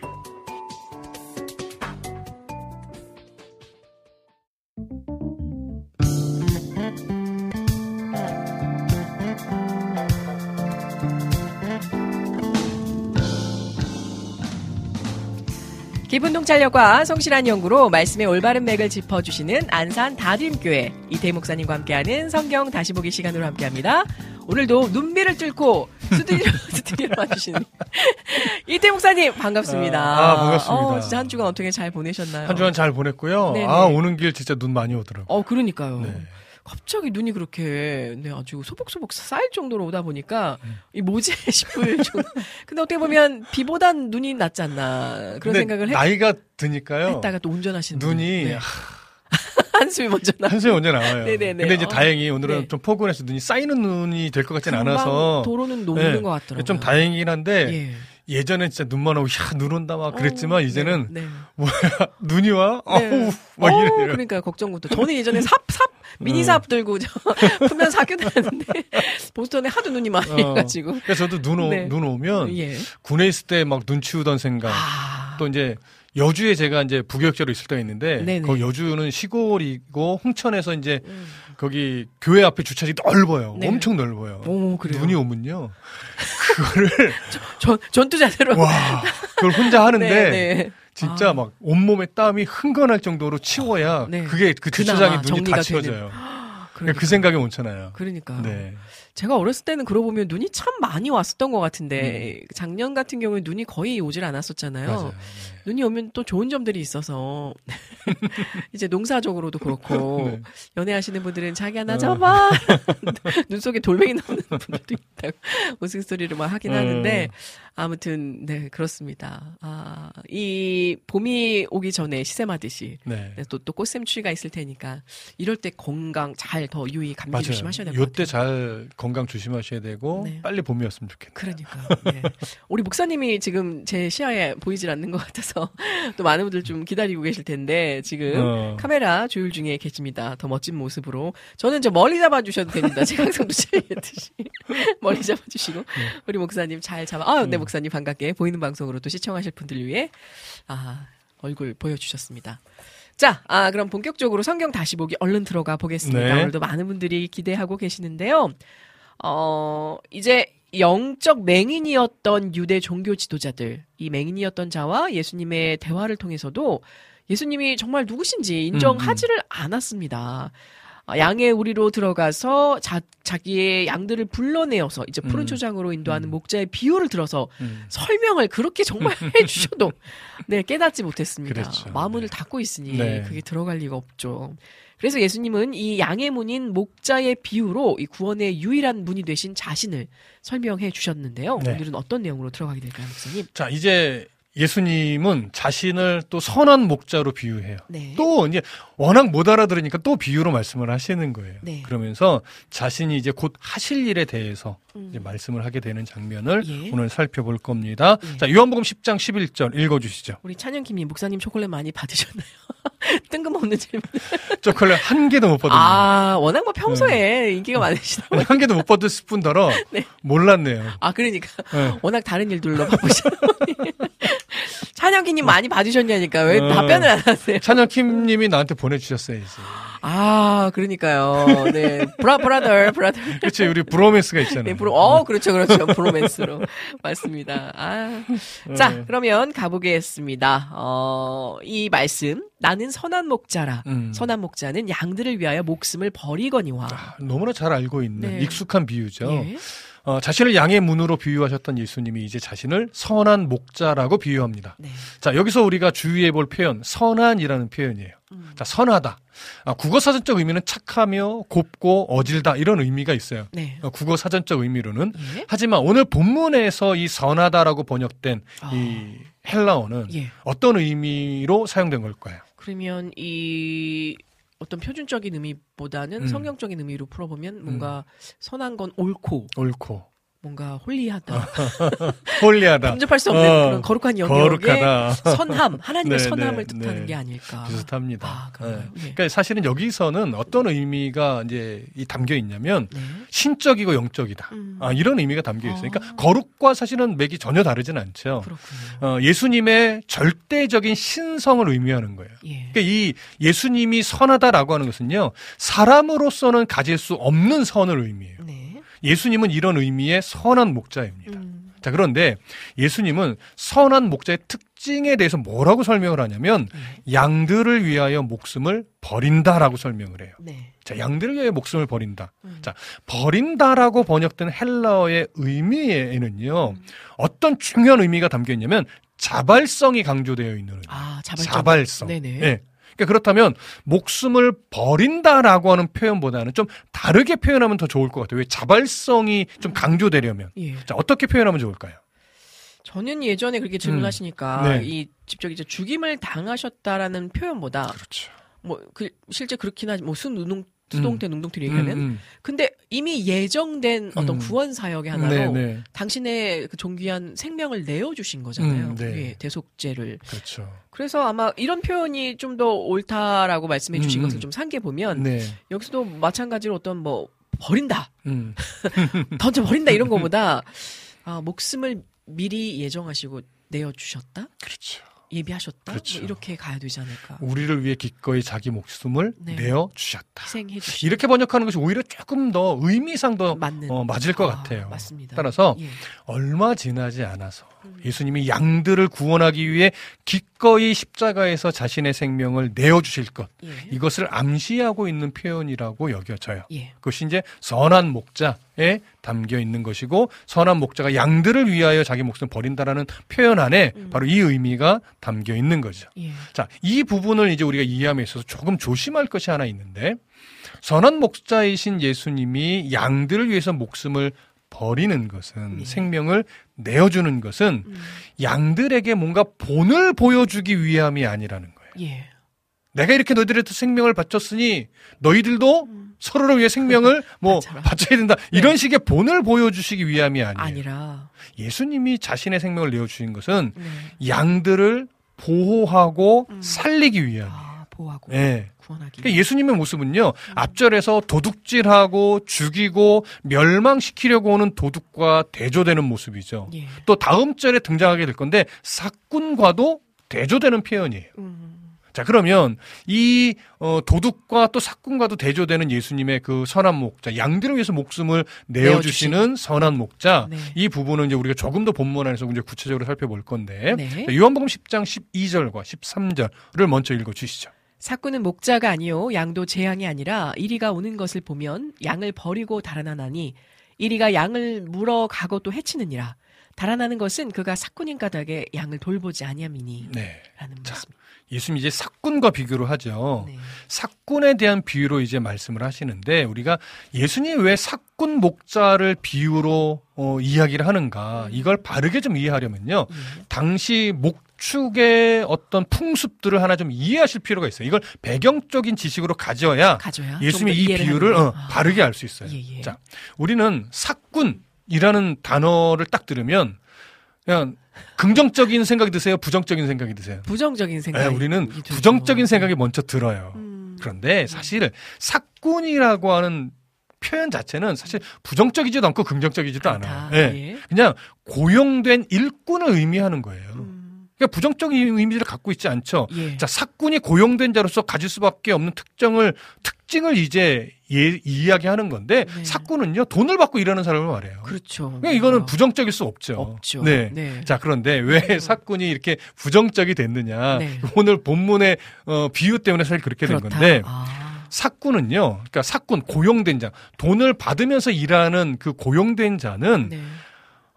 기분 통찰력과 성실한 연구로 말씀의 올바른 맥을 짚어주시는 안산 다림교회 이태 목사님과 함께하는 성경 다시 보기 시간으로 함께합니다. 오늘도 눈비를 뚫고 스튜디오, 스튜디오로 와주시는 이태 목사님 반갑습니다. 아, 반갑습니다. 어, 진짜 한 주간 어떻게 잘 보내셨나요? 한 주간 잘 보냈고요. 네네. 아 오는 길 진짜 눈 많이 오더라고요. 어, 그러니까요. 네. 갑자기 눈이 그렇게 네, 아주 소복소복 쌓일 정도로 오다 보니까 음. 이 뭐지 싶을 정도. 근데 어떻게 보면 비보단 눈이 낫지 않나 그런 생각을 했, 나이가 드니까요. 했다가 또 운전하시는 눈이 네. 한숨이 먼저 나. 한숨이 먼저 나와요. 네네네. 근데 이제 어. 다행히 오늘은 네. 좀 포근해서 눈이 쌓이는 눈이 될 것 같진 금방 않아서 도로는 녹는 네. 것 같더라고요. 좀 다행이긴 한데 예. 예전에 진짜 눈만 오고 야눈 온다 막 그랬지만 어, 이제는 네. 네. 눈이 와? 네. 어우 막 어, 이래요. 그러니까 걱정부터. 저는 예전에 삽, 삽, 미니 어. 삽 들고 저 풀면 사교 다녔는데 보스턴에 하도 눈이 많이 어. 해가지고. 그래서 저도 눈, 오, 네. 눈 오면 예. 군에 있을 때 막 눈 치우던 생각 아. 또 이제 여주에 제가 이제 부교육자로 있을 때가 있는데 네네. 거기 여주는 시골이고 홍천에서 이제 음. 거기 교회 앞에 주차장이 넓어요. 네. 엄청 넓어요. 오, 그래요. 눈이 오면요. 그거를 전, 전투 자세로. 와 그걸 혼자 하는데 네, 네. 진짜 아. 막 온몸에 땀이 흥건할 정도로 치워야 네. 그게 그 주차장이 눈이 다. 치워져요. 그러니까. 그 생각이 얹혀나요. 그러니까요. 네. 제가 어렸을 때는 그러고 보면 눈이 참 많이 왔었던 것 음. 같은데 작년 같은 경우에 눈이 거의 오질 않았었잖아요. 맞아요. 네. 눈이 오면 또 좋은 점들이 있어서 이제 농사적으로도 그렇고 네. 연애하시는 분들은 자기 하나 어. 잡아 눈 속에 돌멩이 나오는 분들도 있다고 우스갯소리를 막 하긴 음. 하는데 아무튼 네 그렇습니다. 아이 봄이 오기 전에 시샘하듯이 네. 네, 또, 또 꽃샘추위가 있을 테니까 이럴 때 건강 잘 더 유의 감기 맞아요. 조심하셔야 될것 요때 같아요. 잘 건강 조심하셔야 되고 네. 빨리 봄이었으면 좋겠네요. 그러니까 네. 우리 목사님이 지금 제 시야에 보이질 않는 것 같아서 또 많은 분들 좀 기다리고 계실 텐데 지금 어. 카메라 조율 중에 계십니다. 더 멋진 모습으로 저는 저 멀리 잡아주셔도 됩니다. 제가 항상 누차했듯이 멀리 잡아주시고 우리 목사님 잘 잡아. 아, 네 음. 목사님 반갑게 보이는 방송으로 또 시청하실 분들 위해 아 얼굴 보여주셨습니다. 자, 아, 그럼 본격적으로 성경 다시 보기 얼른 들어가 보겠습니다. 네. 오늘도 많은 분들이 기대하고 계시는데요. 어, 이제 영적 맹인이었던 유대 종교 지도자들, 이 맹인이었던 자와 예수님의 대화를 통해서도 예수님이 정말 누구신지 인정하지를 않았습니다. 아, 양의 우리로 들어가서 자, 자기의 양들을 불러내어서 이제 푸른 음. 초장으로 인도하는 음. 목자의 비유를 들어서 음. 설명을 그렇게 정말 해주셔도 네 깨닫지 못했습니다. 그렇죠. 마음을 네. 닫고 있으니 네. 그게 들어갈 리가 없죠. 그래서 예수님은 이 양의 문인 목자의 비유로 이 구원의 유일한 문이 되신 자신을 설명해 주셨는데요. 네. 오늘은 어떤 내용으로 들어가게 될까요, 목사님? 자, 이제 예수님은 자신을 또 선한 목자로 비유해요. 네. 또 이제 워낙 못 알아들으니까 또 비유로 말씀을 하시는 거예요. 네. 그러면서 자신이 이제 곧 하실 일에 대해서 음. 이제 말씀을 하게 되는 장면을 예. 오늘 살펴볼 겁니다. 예. 자, 요한복음 10장 11절 읽어 주시죠. 우리 찬영킴이 목사님 초콜릿 많이 받으셨나요? 뜬금없는 질문. 초콜릿 한 개도 못 받았네요. 아, 워낙 뭐 평소에 인기가 많으시다. 보니- 한 개도 못 받았을 뿐더러 네. 몰랐네요. 아, 그러니까. 네. 워낙 다른 일들로 바쁘시다 보니. 찬영킴님 많이 받으셨냐니까 왜 어. 답변을 안 하세요? 찬영킴님이 나한테 보내주셨어야지. 아, 그러니까요. 네. bro, brother, brother. 그렇지, 우리 브로맨스가 있잖아요. 네, bro, 어, 그렇죠, 그렇죠. 브로맨스로. 맞습니다. 아. 자, 네. 그러면 가보겠습니다. 어, 이 말씀. 나는 선한 목자라. 음. 선한 목자는 양들을 위하여 목숨을 버리거니와. 아, 너무나 잘 알고 있는 네. 익숙한 비유죠. 예. 어, 자신을 양의 문으로 비유하셨던 예수님이 이제 자신을 선한 목자라고 비유합니다. 네. 자, 여기서 우리가 주의해 볼 표현, 선한이라는 표현이에요. 음. 자, 선하다. 아, 국어 사전적 의미는 착하며 곱고 어질다 이런 의미가 있어요. 네. 어, 국어 사전적 의미로는 예. 하지만 오늘 본문에서 이 선하다라고 번역된 아. 이 헬라어는 예. 어떤 의미로 사용된 걸까요? 그러면 이 어떤 표준적인 의미보다는 음. 성경적인 의미로 풀어보면 뭔가 선한 건 옳고 옳고 뭔가 홀리하다 홀리하다, 범접할 수 없는 어, 그런 거룩한 영역의 거룩하다 선함 하나님의 네, 선함을 네, 뜻하는 네. 게 아닐까 비슷합니다. 아? 네. 예. 그러니까 사실은 여기서는 어떤 의미가 이제 이 담겨 있냐면 네. 신적이고 영적이다. 음. 아, 이런 의미가 담겨 있어요. 그러니까 아. 거룩과 사실은 맥이 전혀 다르진 않죠. 그렇군요. 어, 예수님의 절대적인 신성을 의미하는 거예요. 예. 그러니까 이 예수님이 선하다라고 하는 것은요, 사람으로서는 가질 수 없는 선을 의미해요. 네. 예수님은 이런 의미의 선한 목자입니다. 음. 자, 그런데 예수님은 선한 목자의 특징에 대해서 뭐라고 설명을 하냐면, 예. 양들을 위하여 목숨을 버린다라고 설명을 해요. 네. 자, 양들을 위하여 목숨을 버린다. 음. 자, 버린다라고 번역된 헬라어의 의미에는요, 음. 어떤 중요한 의미가 담겨 있냐면, 자발성이 강조되어 있는 의미. 아 자발적. 자발성. 네네. 예. 그러니까 그렇다면 목숨을 버린다라고 하는 표현보다는 좀 다르게 표현하면 더 좋을 것 같아요. 왜 자발성이 좀 강조되려면. 예. 자, 어떻게 표현하면 좋을까요? 저는 예전에 그렇게 질문하시니까 네. 이 직접 이제 죽임을 당하셨다라는 표현보다 그렇죠. 뭐 그 실제 그렇긴 하지 뭐 순누동 수동태 능동태 얘기하면 음, 근데 이미 예정된 어떤 음. 구원 사역의 음. 하나로 네, 네. 당신의 그 존귀한 생명을 내어 주신 거잖아요. 음, 네. 예, 대속죄를. 그렇죠. 그래서 아마 이런 표현이 좀 더 옳다라고 말씀해 주신 음, 것을 음. 좀 상기해 보면 네. 여기서도 마찬가지로 어떤 뭐 버린다, 음. 던져 버린다 이런 거보다 아, 목숨을 미리 예정하시고 내어 주셨다, 그렇죠. 예비하셨다, 그렇죠. 뭐 이렇게 가야 되지 않을까. 우리를 위해 기꺼이 자기 목숨을 네. 내어 주셨다. 희생해 주신 이렇게 번역하는 것이 오히려 조금 더 의미상 더 맞는 어, 맞을 것 아, 같아요. 맞습니다. 따라서 예. 얼마 지나지 않아서 음. 예수님이 양들을 구원하기 위해 기 꺼이 십자가에서 자신의 생명을 내어 주실 것 예. 이것을 암시하고 있는 표현이라고 여겨져요. 예. 그것이 이제 선한 목자에 담겨 있는 것이고 선한 목자가 양들을 위하여 자기 목숨을 버린다라는 표현 안에 음. 바로 이 의미가 담겨 있는 거죠. 예. 자, 이 부분을 이제 우리가 이해함에 있어서 조금 조심할 것이 하나 있는데 선한 목자이신 예수님이 양들을 위해서 목숨을 버리는 것은 네. 생명을 내어주는 것은 음. 양들에게 뭔가 본을 보여주기 위함이 아니라는 거예요. 예. 내가 이렇게 너희들한테 생명을 바쳤으니 너희들도 음. 서로를 위해 생명을 뭐. 바쳐야 된다. 이런 식의 본을 보여주시기 위함이 아니에요. 아니라 예수님이 자신의 생명을 내어 주신 것은 네. 양들을 보호하고 음. 살리기 위함이에요. 아, 보호하고 예. 구원하기. 그러니까 예수님의 모습은요, 음. 앞절에서 도둑질하고 죽이고 멸망시키려고 오는 도둑과 대조되는 모습이죠. 예. 또 다음 절에 등장하게 될 건데, 사꾼과도 대조되는 표현이에요. 음. 자, 그러면 이 어, 도둑과 또 사꾼과도 대조되는 예수님의 그 선한 목자, 양들을 위해서 목숨을 내어주시는 선한 목자, 네. 이 부분은 이제 우리가 조금 더 본문 안에서 이제 구체적으로 살펴볼 건데, 네. 자, 요한복음 10장 12절과 13절을 먼저 읽어 주시죠. 사꾼은 목자가 아니요 양도 재앙이 아니라 이리가 오는 것을 보면 양을 버리고 달아나나니 이리가 양을 물어 가고 또 해치느니라 달아나는 것은 그가 사꾼인 까닭에 양을 돌보지 아니함이니 네. 라는 말씀. 예수님 이제 사꾼과 비교를 하죠. 네. 사꾼에 대한 비유로 이제 말씀을 하시는데 우리가 예수님 왜 사꾼 목자를 비유로 어, 이야기를 하는가 음. 이걸 바르게 좀 이해하려면요. 예. 당시 목 축의 어떤 풍습들을 하나 좀 이해하실 필요가 있어요. 이걸 배경적인 지식으로 가져야 가져야 예수님의 이 비유를 어. 바르게 알 수 있어요. 예, 예. 자, 우리는 사꾼이라는 단어를 딱 들으면 그냥 긍정적인 생각이 드세요, 부정적인 생각이 드세요. 부정적인 생각. 네, 우리는 부정적인 생각이 먼저 들어요. 음. 그런데 사실 사꾼이라고 하는 표현 자체는 사실 부정적이지도 않고 긍정적이지도. 않아요. 예. 예. 그냥 고용된 일꾼을 의미하는 거예요. 음. 그러니까 부정적인 이미지를 갖고 있지 않죠. 예. 자, 사꾼이 고용된 자로서 가질 수밖에 없는 특정을 특징을 이제 예, 이야기하는 건데 네. 사꾼은요 돈을 받고 일하는 사람을 말해요. 그렇죠. 그러니까 이거는 어, 부정적일 수 없죠. 없죠. 네. 네. 자, 그런데 왜 사꾼이 이렇게 부정적이 됐느냐. 네. 오늘 본문의 어, 비유 때문에 사실 그렇게 된 그렇다. 건데 아. 사꾼은요. 그러니까 사꾼 고용된 자, 돈을 받으면서 일하는 그 고용된 자는 네.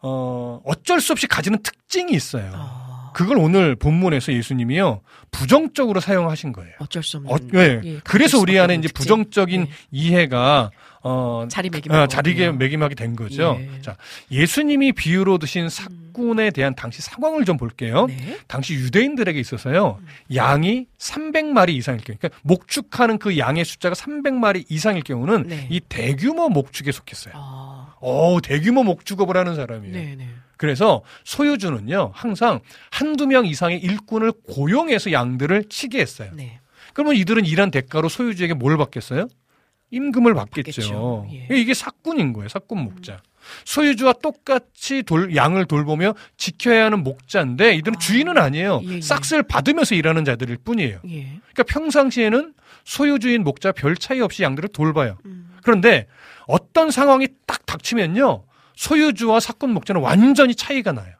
어, 어쩔 수 없이 가지는 특징이 있어요. 아. 그걸 오늘 본문에서 예수님이요. 부정적으로 사용하신 거예요. 어쩔 수 없는. 어, 네. 예, 그래서 우리 안에 이제. 부정적인 네. 이해가 어, 자리매김하고 어, 자리게. 매김하게 된 거죠. 예. 자, 예수님이 비유로 드신 사꾼에 대한 당시 상황을 좀 볼게요. 네. 당시 유대인들에게 있어서요, 양이 300마리 이상일 경우, 그러니까 목축하는 그 양의 숫자가 300마리 이상일 경우는 네. 이 대규모 목축에 속했어요. 아. 어, 대규모 목축업을 하는 사람이에요. 네, 네. 그래서 소유주는요, 항상 한두 명 이상의 일꾼을 고용해서 양들을 치게 했어요. 네. 그러면 이들은 일한 대가로 소유주에게 뭘 받겠어요? 임금을 받겠죠. 받겠죠. 예. 이게 사꾼인 거예요. 사꾼 목자. 소유주와 똑같이 돌, 양을 돌보며 지켜야 하는 목자인데 이들은 아. 주인은 아니에요. 예, 예. 싹스를 받으면서 일하는 자들일 뿐이에요. 예. 그러니까 평상시에는 소유주인 목자 별 차이 없이 양들을 돌봐요. 음. 그런데 어떤 상황이 딱 닥치면요. 소유주와 사꾼 목자는 완전히 차이가 나요.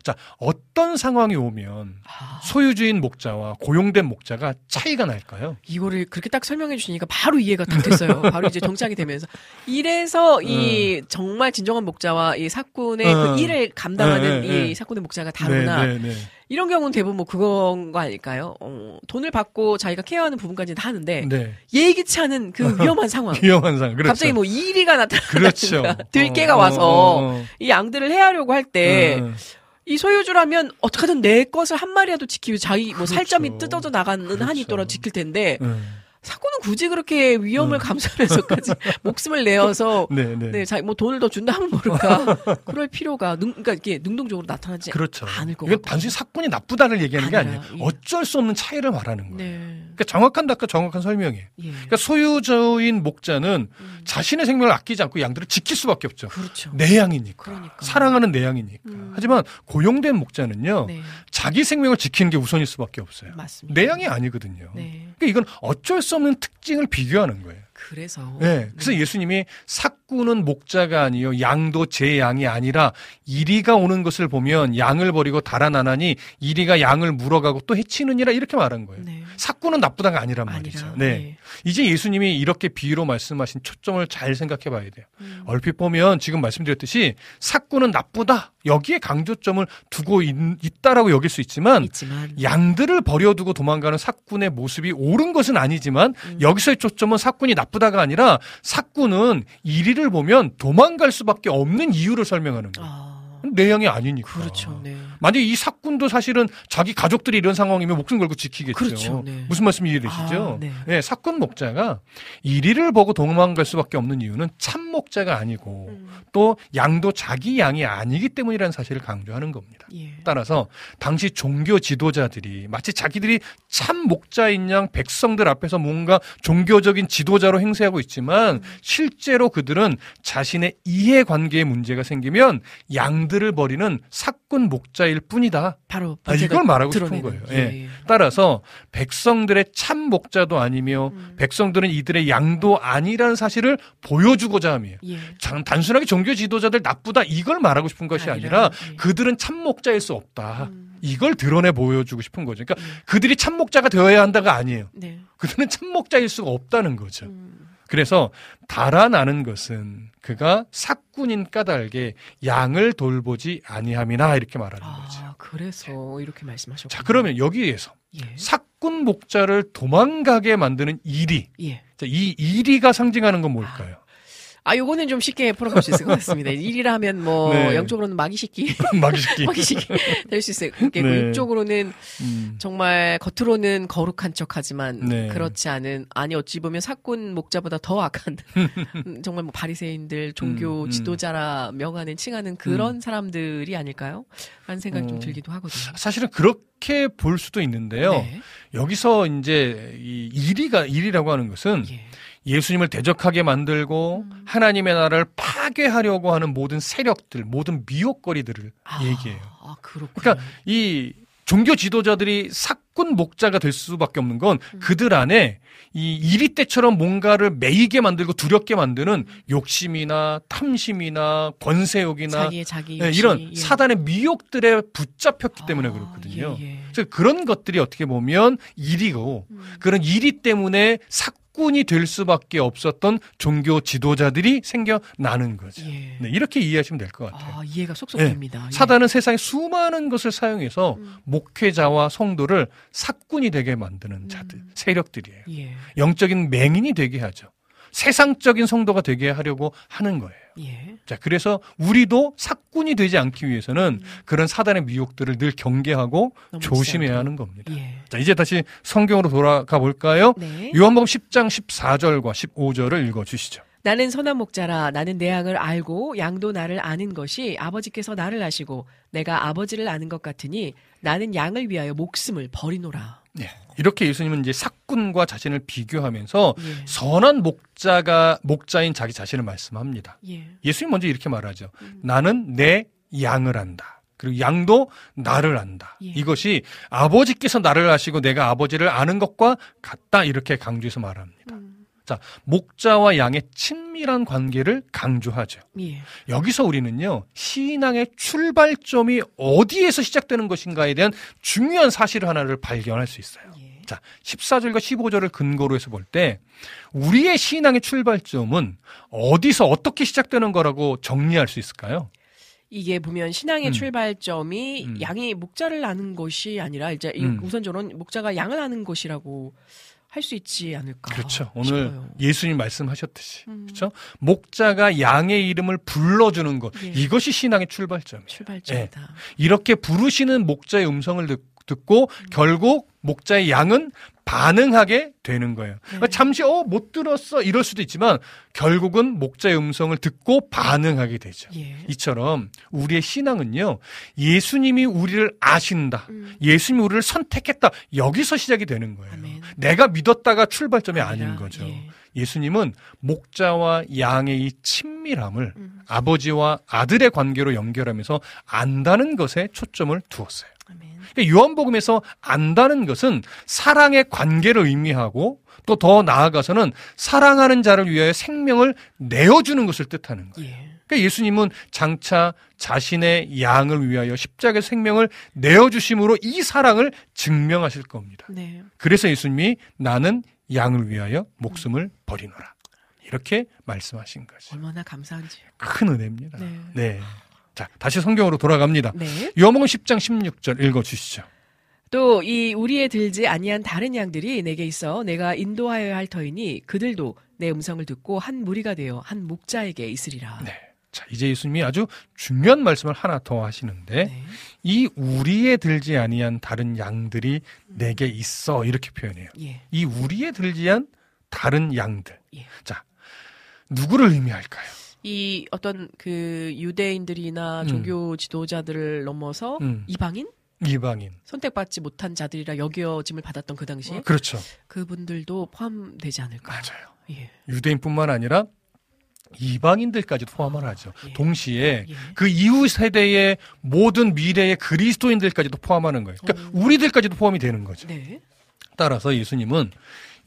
네. 자, 어떤 상황이 오면 아. 소유주인 목자와 고용된 목자가 차이가 날까요? 이거를 그렇게 딱 설명해 주시니까 바로 이해가 딱 됐어요. 바로 이제 정착이 되면서. 이래서 이 정말 진정한 목자와 이 사꾼의 어. 그 일을 감당하는 네, 네, 이 네. 사꾼의 목자가 다르구나. 네. 이런 경우는 대부분 뭐 그건 거 아닐까요? 어, 돈을 받고 자기가 케어하는 부분까지는 다 하는데 네. 예기치 않은 그 위험한 상황. 위험한 상황. 그렇죠. 갑자기 뭐 이리가 나타나든가 그렇죠. 들깨가 어, 와서 어, 어. 이 양들을 해하려고 할때 이 어, 소유주라면 어떻게든 내 것을 한 마리라도 지키고 자기 뭐 그렇죠. 살점이 뜯어져 나가는 한이 그렇죠. 있더라도 지킬 텐데 네. 사고는 굳이 그렇게 위험을 음. 감수하면서까지 목숨을 내어서 네, 네. 네, 자기 뭐 돈을 더 준다 하면 모를까. 그럴 필요가 능, 그러니까 이게 능동적으로 나타나지 그렇죠. 않을 것 같아요. 단순히 사건이 나쁘다를 얘기하는 게 아니라, 아니에요. 예. 어쩔 수 없는 차이를 말하는 거예요. 네. 그러니까 정확한 답과 정확한 설명이에요. 예. 그러니까 소유주인 목자는 음. 자신의 생명을 아끼지 않고 양들을 지킬 수밖에 없죠. 그렇죠. 내 양이니까. 그러니까. 사랑하는 내 양이니까. 음. 하지만 고용된 목자는요. 네. 자기 생명을 지키는 게 우선일 수밖에 없어요. 맞습니다. 내 양이 아니거든요. 네. 그러니까 이건 어쩔 수 없는 특징을 비교하는 거예요. 그래서 네. 그래서 예수님이 사꾸는 목자가 아니요 양도 제 양이 아니라 이리가 오는 것을 보면 양을 버리고 달아나나니 이리가 양을 물어가고 또 해치느니라 이렇게 말한 거예요. 네. 사꾸는 나쁘다가 아니란 말이죠. 아니라 네. 이제 예수님이 이렇게 비유로 말씀하신 초점을 잘 생각해 봐야 돼요. 음. 얼핏 보면 지금 말씀드렸듯이 사꾸는 나쁘다. 여기에 강조점을 두고 있, 있다라고 여길 수 있지만 있지만 양들을 버려두고 도망가는 사꾼의 모습이 옳은 것은 아니지만 음. 여기서의 초점은 사꾼이 나쁘다가 아니라 사꾼은 이리를 보면 도망갈 수밖에 없는 이유를 설명하는 거예요. 아. 내 양이 아니니까. 그렇죠. 네. 만약 이 사꾼도 사실은 자기 가족들이 이런 상황이면 목숨 걸고 지키겠죠. 그렇죠. 네. 무슨 말씀 이해되시죠? 아, 네. 네, 사꾼 목자가 이리를 보고 도망갈 수밖에 없는 이유는 참 목자가 아니고 음. 또 양도 자기 양이 아니기 때문이라는 사실을 강조하는 겁니다. 예. 따라서 당시 종교 지도자들이 마치 자기들이 참 목자인 양 백성들 앞에서 뭔가 종교적인 지도자로 행세하고 있지만 실제로 그들은 자신의 이해관계에 문제가 생기면 양들을 버리는 사꾼 목자 일 뿐이다. 바로 아, 이걸 말하고 싶은. 거예요. 예. 따라서 백성들의 참 목자도 아니며 음. 백성들은 이들의 양도 아니라는 사실을 보여주고자 함이에요. 예. 장- 단순하게 종교 지도자들 나쁘다 이걸 말하고 싶은 것이 아니라, 아니라 예. 그들은 참 목자일 수 없다. 음. 이걸 드러내 보여주고 싶은 거죠. 그러니까 예. 그들이 참 목자가 되어야 한다가 아니에요. 네. 그들은 참 목자일 수가 없다는 거죠. 음. 그래서 달아나는 것은 그가 사꾼인 까닭에 양을 돌보지 아니함이나 이렇게 말하는 거죠. 아, 그래서 이렇게 말씀하셨고. 자, 그러면 여기에서 예. 사꾼 목자를 도망가게 만드는 이리. 예. 자, 이 이리가 상징하는 건 뭘까요? 아, 요거는 좀 쉽게 풀어볼 수 있을 것 같습니다. 일이라 하면 뭐, 네. 영적으로는 마귀 새끼, 마귀새끼. 마귀 새끼 될수 있을 거고, 네. 육적으로는 음. 정말 겉으로는 거룩한 척 하지만, 네. 그렇지 않은, 아니, 어찌 보면 사꾼 목자보다 더 악한, 음, 정말 뭐 바리새인들, 종교 음, 음. 지도자라 명하는, 칭하는 그런 사람들이 아닐까요? 라는 생각이 좀 음. 들기도 하거든요. 사실은 그렇게 볼 수도 있는데요. 네. 여기서 이제 이 이리가 이리라고 하는 것은 예. 예수님을 대적하게 만들고 음. 하나님의 나라를 파괴하려고 하는 모든 세력들, 모든 미혹거리들을 아, 얘기해요. 아, 그렇군요. 그러니까 이 종교 지도자들이 사꾼 목자가 될 수밖에 없는 건 음. 그들 안에 이 이리 때처럼 뭔가를 매이게 만들고 두렵게 만드는 욕심이나 탐심이나 권세욕이나 자기의 자기 예, 욕심이, 이런 예. 사단의 미혹들에 붙잡혔기 때문에 아, 그렇거든요. 예, 예. 그래서 그런 것들이 어떻게 보면 일이고 음. 그런 일이 때문에 사 꾼이 될 수밖에 없었던 종교 지도자들이 생겨나는 거죠. 예. 네, 이렇게 이해하시면 될 것 같아요. 아, 이해가 쏙쏙 네. 됩니다. 예. 사단은 세상에 수많은 것을 사용해서 음. 목회자와 성도를 사꾼이 되게 만드는 자들, 음. 세력들이에요. 예. 영적인 맹인이 되게 하죠. 세상적인 성도가 되게 하려고 하는 거예요. 예. 자, 그래서 우리도 사꾼이 되지 않기 위해서는 음. 그런 사단의 미혹들을 늘 경계하고 조심해야. 하는 겁니다. 예. 자, 이제 다시 성경으로 돌아가 볼까요? 네. 요한복음 10장 14절과 15절을 읽어 주시죠. 나는 선한 목자라 나는 내 양을 알고 양도 나를 아는 것이 아버지께서 나를 아시고 내가 아버지를 아는 것 같으니 나는 양을 위하여 목숨을 버리노라. 예. 이렇게 예수님은 이제 사꾼과 자신을 비교하면서 예. 선한 목자가 목자인 자기 자신을 말씀합니다. 예. 예수님 먼저 이렇게 말하죠. 음. 나는 내 양을 안다. 그리고 양도 나를 안다. 예. 이것이 아버지께서 나를 아시고 내가 아버지를 아는 것과 같다. 이렇게 강조해서 말합니다. 음. 목자와 양의 친밀한 관계를 강조하죠. 예. 여기서 우리는요, 신앙의 출발점이 어디에서 시작되는 것인가에 대한 중요한 사실 하나를 발견할 수 있어요. 예. 자, 14절과 15절을 근거로 해서 볼 때, 우리의 신앙의 출발점은 어디서 어떻게 시작되는 거라고 정리할 수 있을까요? 이게 보면 신앙의 음. 출발점이 음. 양이 목자를 아는 것이 아니라 이제 이 음. 우선적으로는 목자가 양을 아는 것이라고 할 수 있지 않을까. 그렇죠. 오늘 싶어요. 예수님 말씀하셨듯이. 음. 그렇죠? 목자가 양의 이름을 불러주는 것. 예. 이것이 신앙의 출발점이에요. 출발점이다. 이렇게 부르시는 목자의 음성을 듣, 고 음. 결국 목자의 양은 반응하게 되는 거예요. 네. 잠시 어 못 들었어 이럴 수도 있지만 결국은 목자의 음성을 듣고 반응하게 되죠. 예. 이처럼 우리의 신앙은요 예수님이 우리를 아신다. 음. 예수님이 우리를 선택했다. 여기서 시작이 되는 거예요. 아멘. 내가 믿었다가 출발점이 아닌 아니라, 거죠. 예. 예수님은 목자와 양의 이 친밀함을 음. 아버지와 아들의 관계로 연결하면서 안다는 것에 초점을 두었어요. 그러니까 요한복음에서 안다는 것은 사랑의 관계를 의미하고 또 더 나아가서는 사랑하는 자를 위하여 생명을 내어주는 것을 뜻하는 거예요. 예. 그러니까 예수님은 장차 자신의 양을 위하여 십자가의 생명을 내어주심으로 이 사랑을 증명하실 겁니다. 네. 그래서 예수님이 나는 양을 위하여 목숨을 버리노라. 이렇게 말씀하신 거죠. 얼마나 감사한지. 큰 은혜입니다. 네. 네. 자, 다시 성경으로 돌아갑니다. 네. 요한복음 10장 16절 읽어 주시죠. 또 이 우리에 들지 아니한 다른 양들이 내게 있어 내가 인도하여야 할 터이니 그들도 내 음성을 듣고 한 무리가 되어 한 목자에게 있으리라. 네. 자, 이제 예수님이 아주 중요한 말씀을 하나 더 하시는데 네. 이 우리에 들지 아니한 다른 양들이 내게 있어 이렇게 표현해요. 예. 이 우리에 들지 않은 다른 양들. 예. 자, 누구를 의미할까요? 이 어떤 그 유대인들이나 음. 종교 지도자들을 넘어서 음. 이방인 이방인. 선택받지 못한 자들이라 여겨짐을 받았던 그 당시에 그렇죠. 그분들도 포함되지 않을까. 맞아요. 예. 유대인뿐만 아니라 이방인들까지도 포함을 하죠. 예. 동시에 예. 그 이후 세대의 모든 미래의 그리스도인들까지도 포함하는 거예요. 그러니까 어. 우리들까지도 포함이 되는 거죠. 네. 따라서 예수님은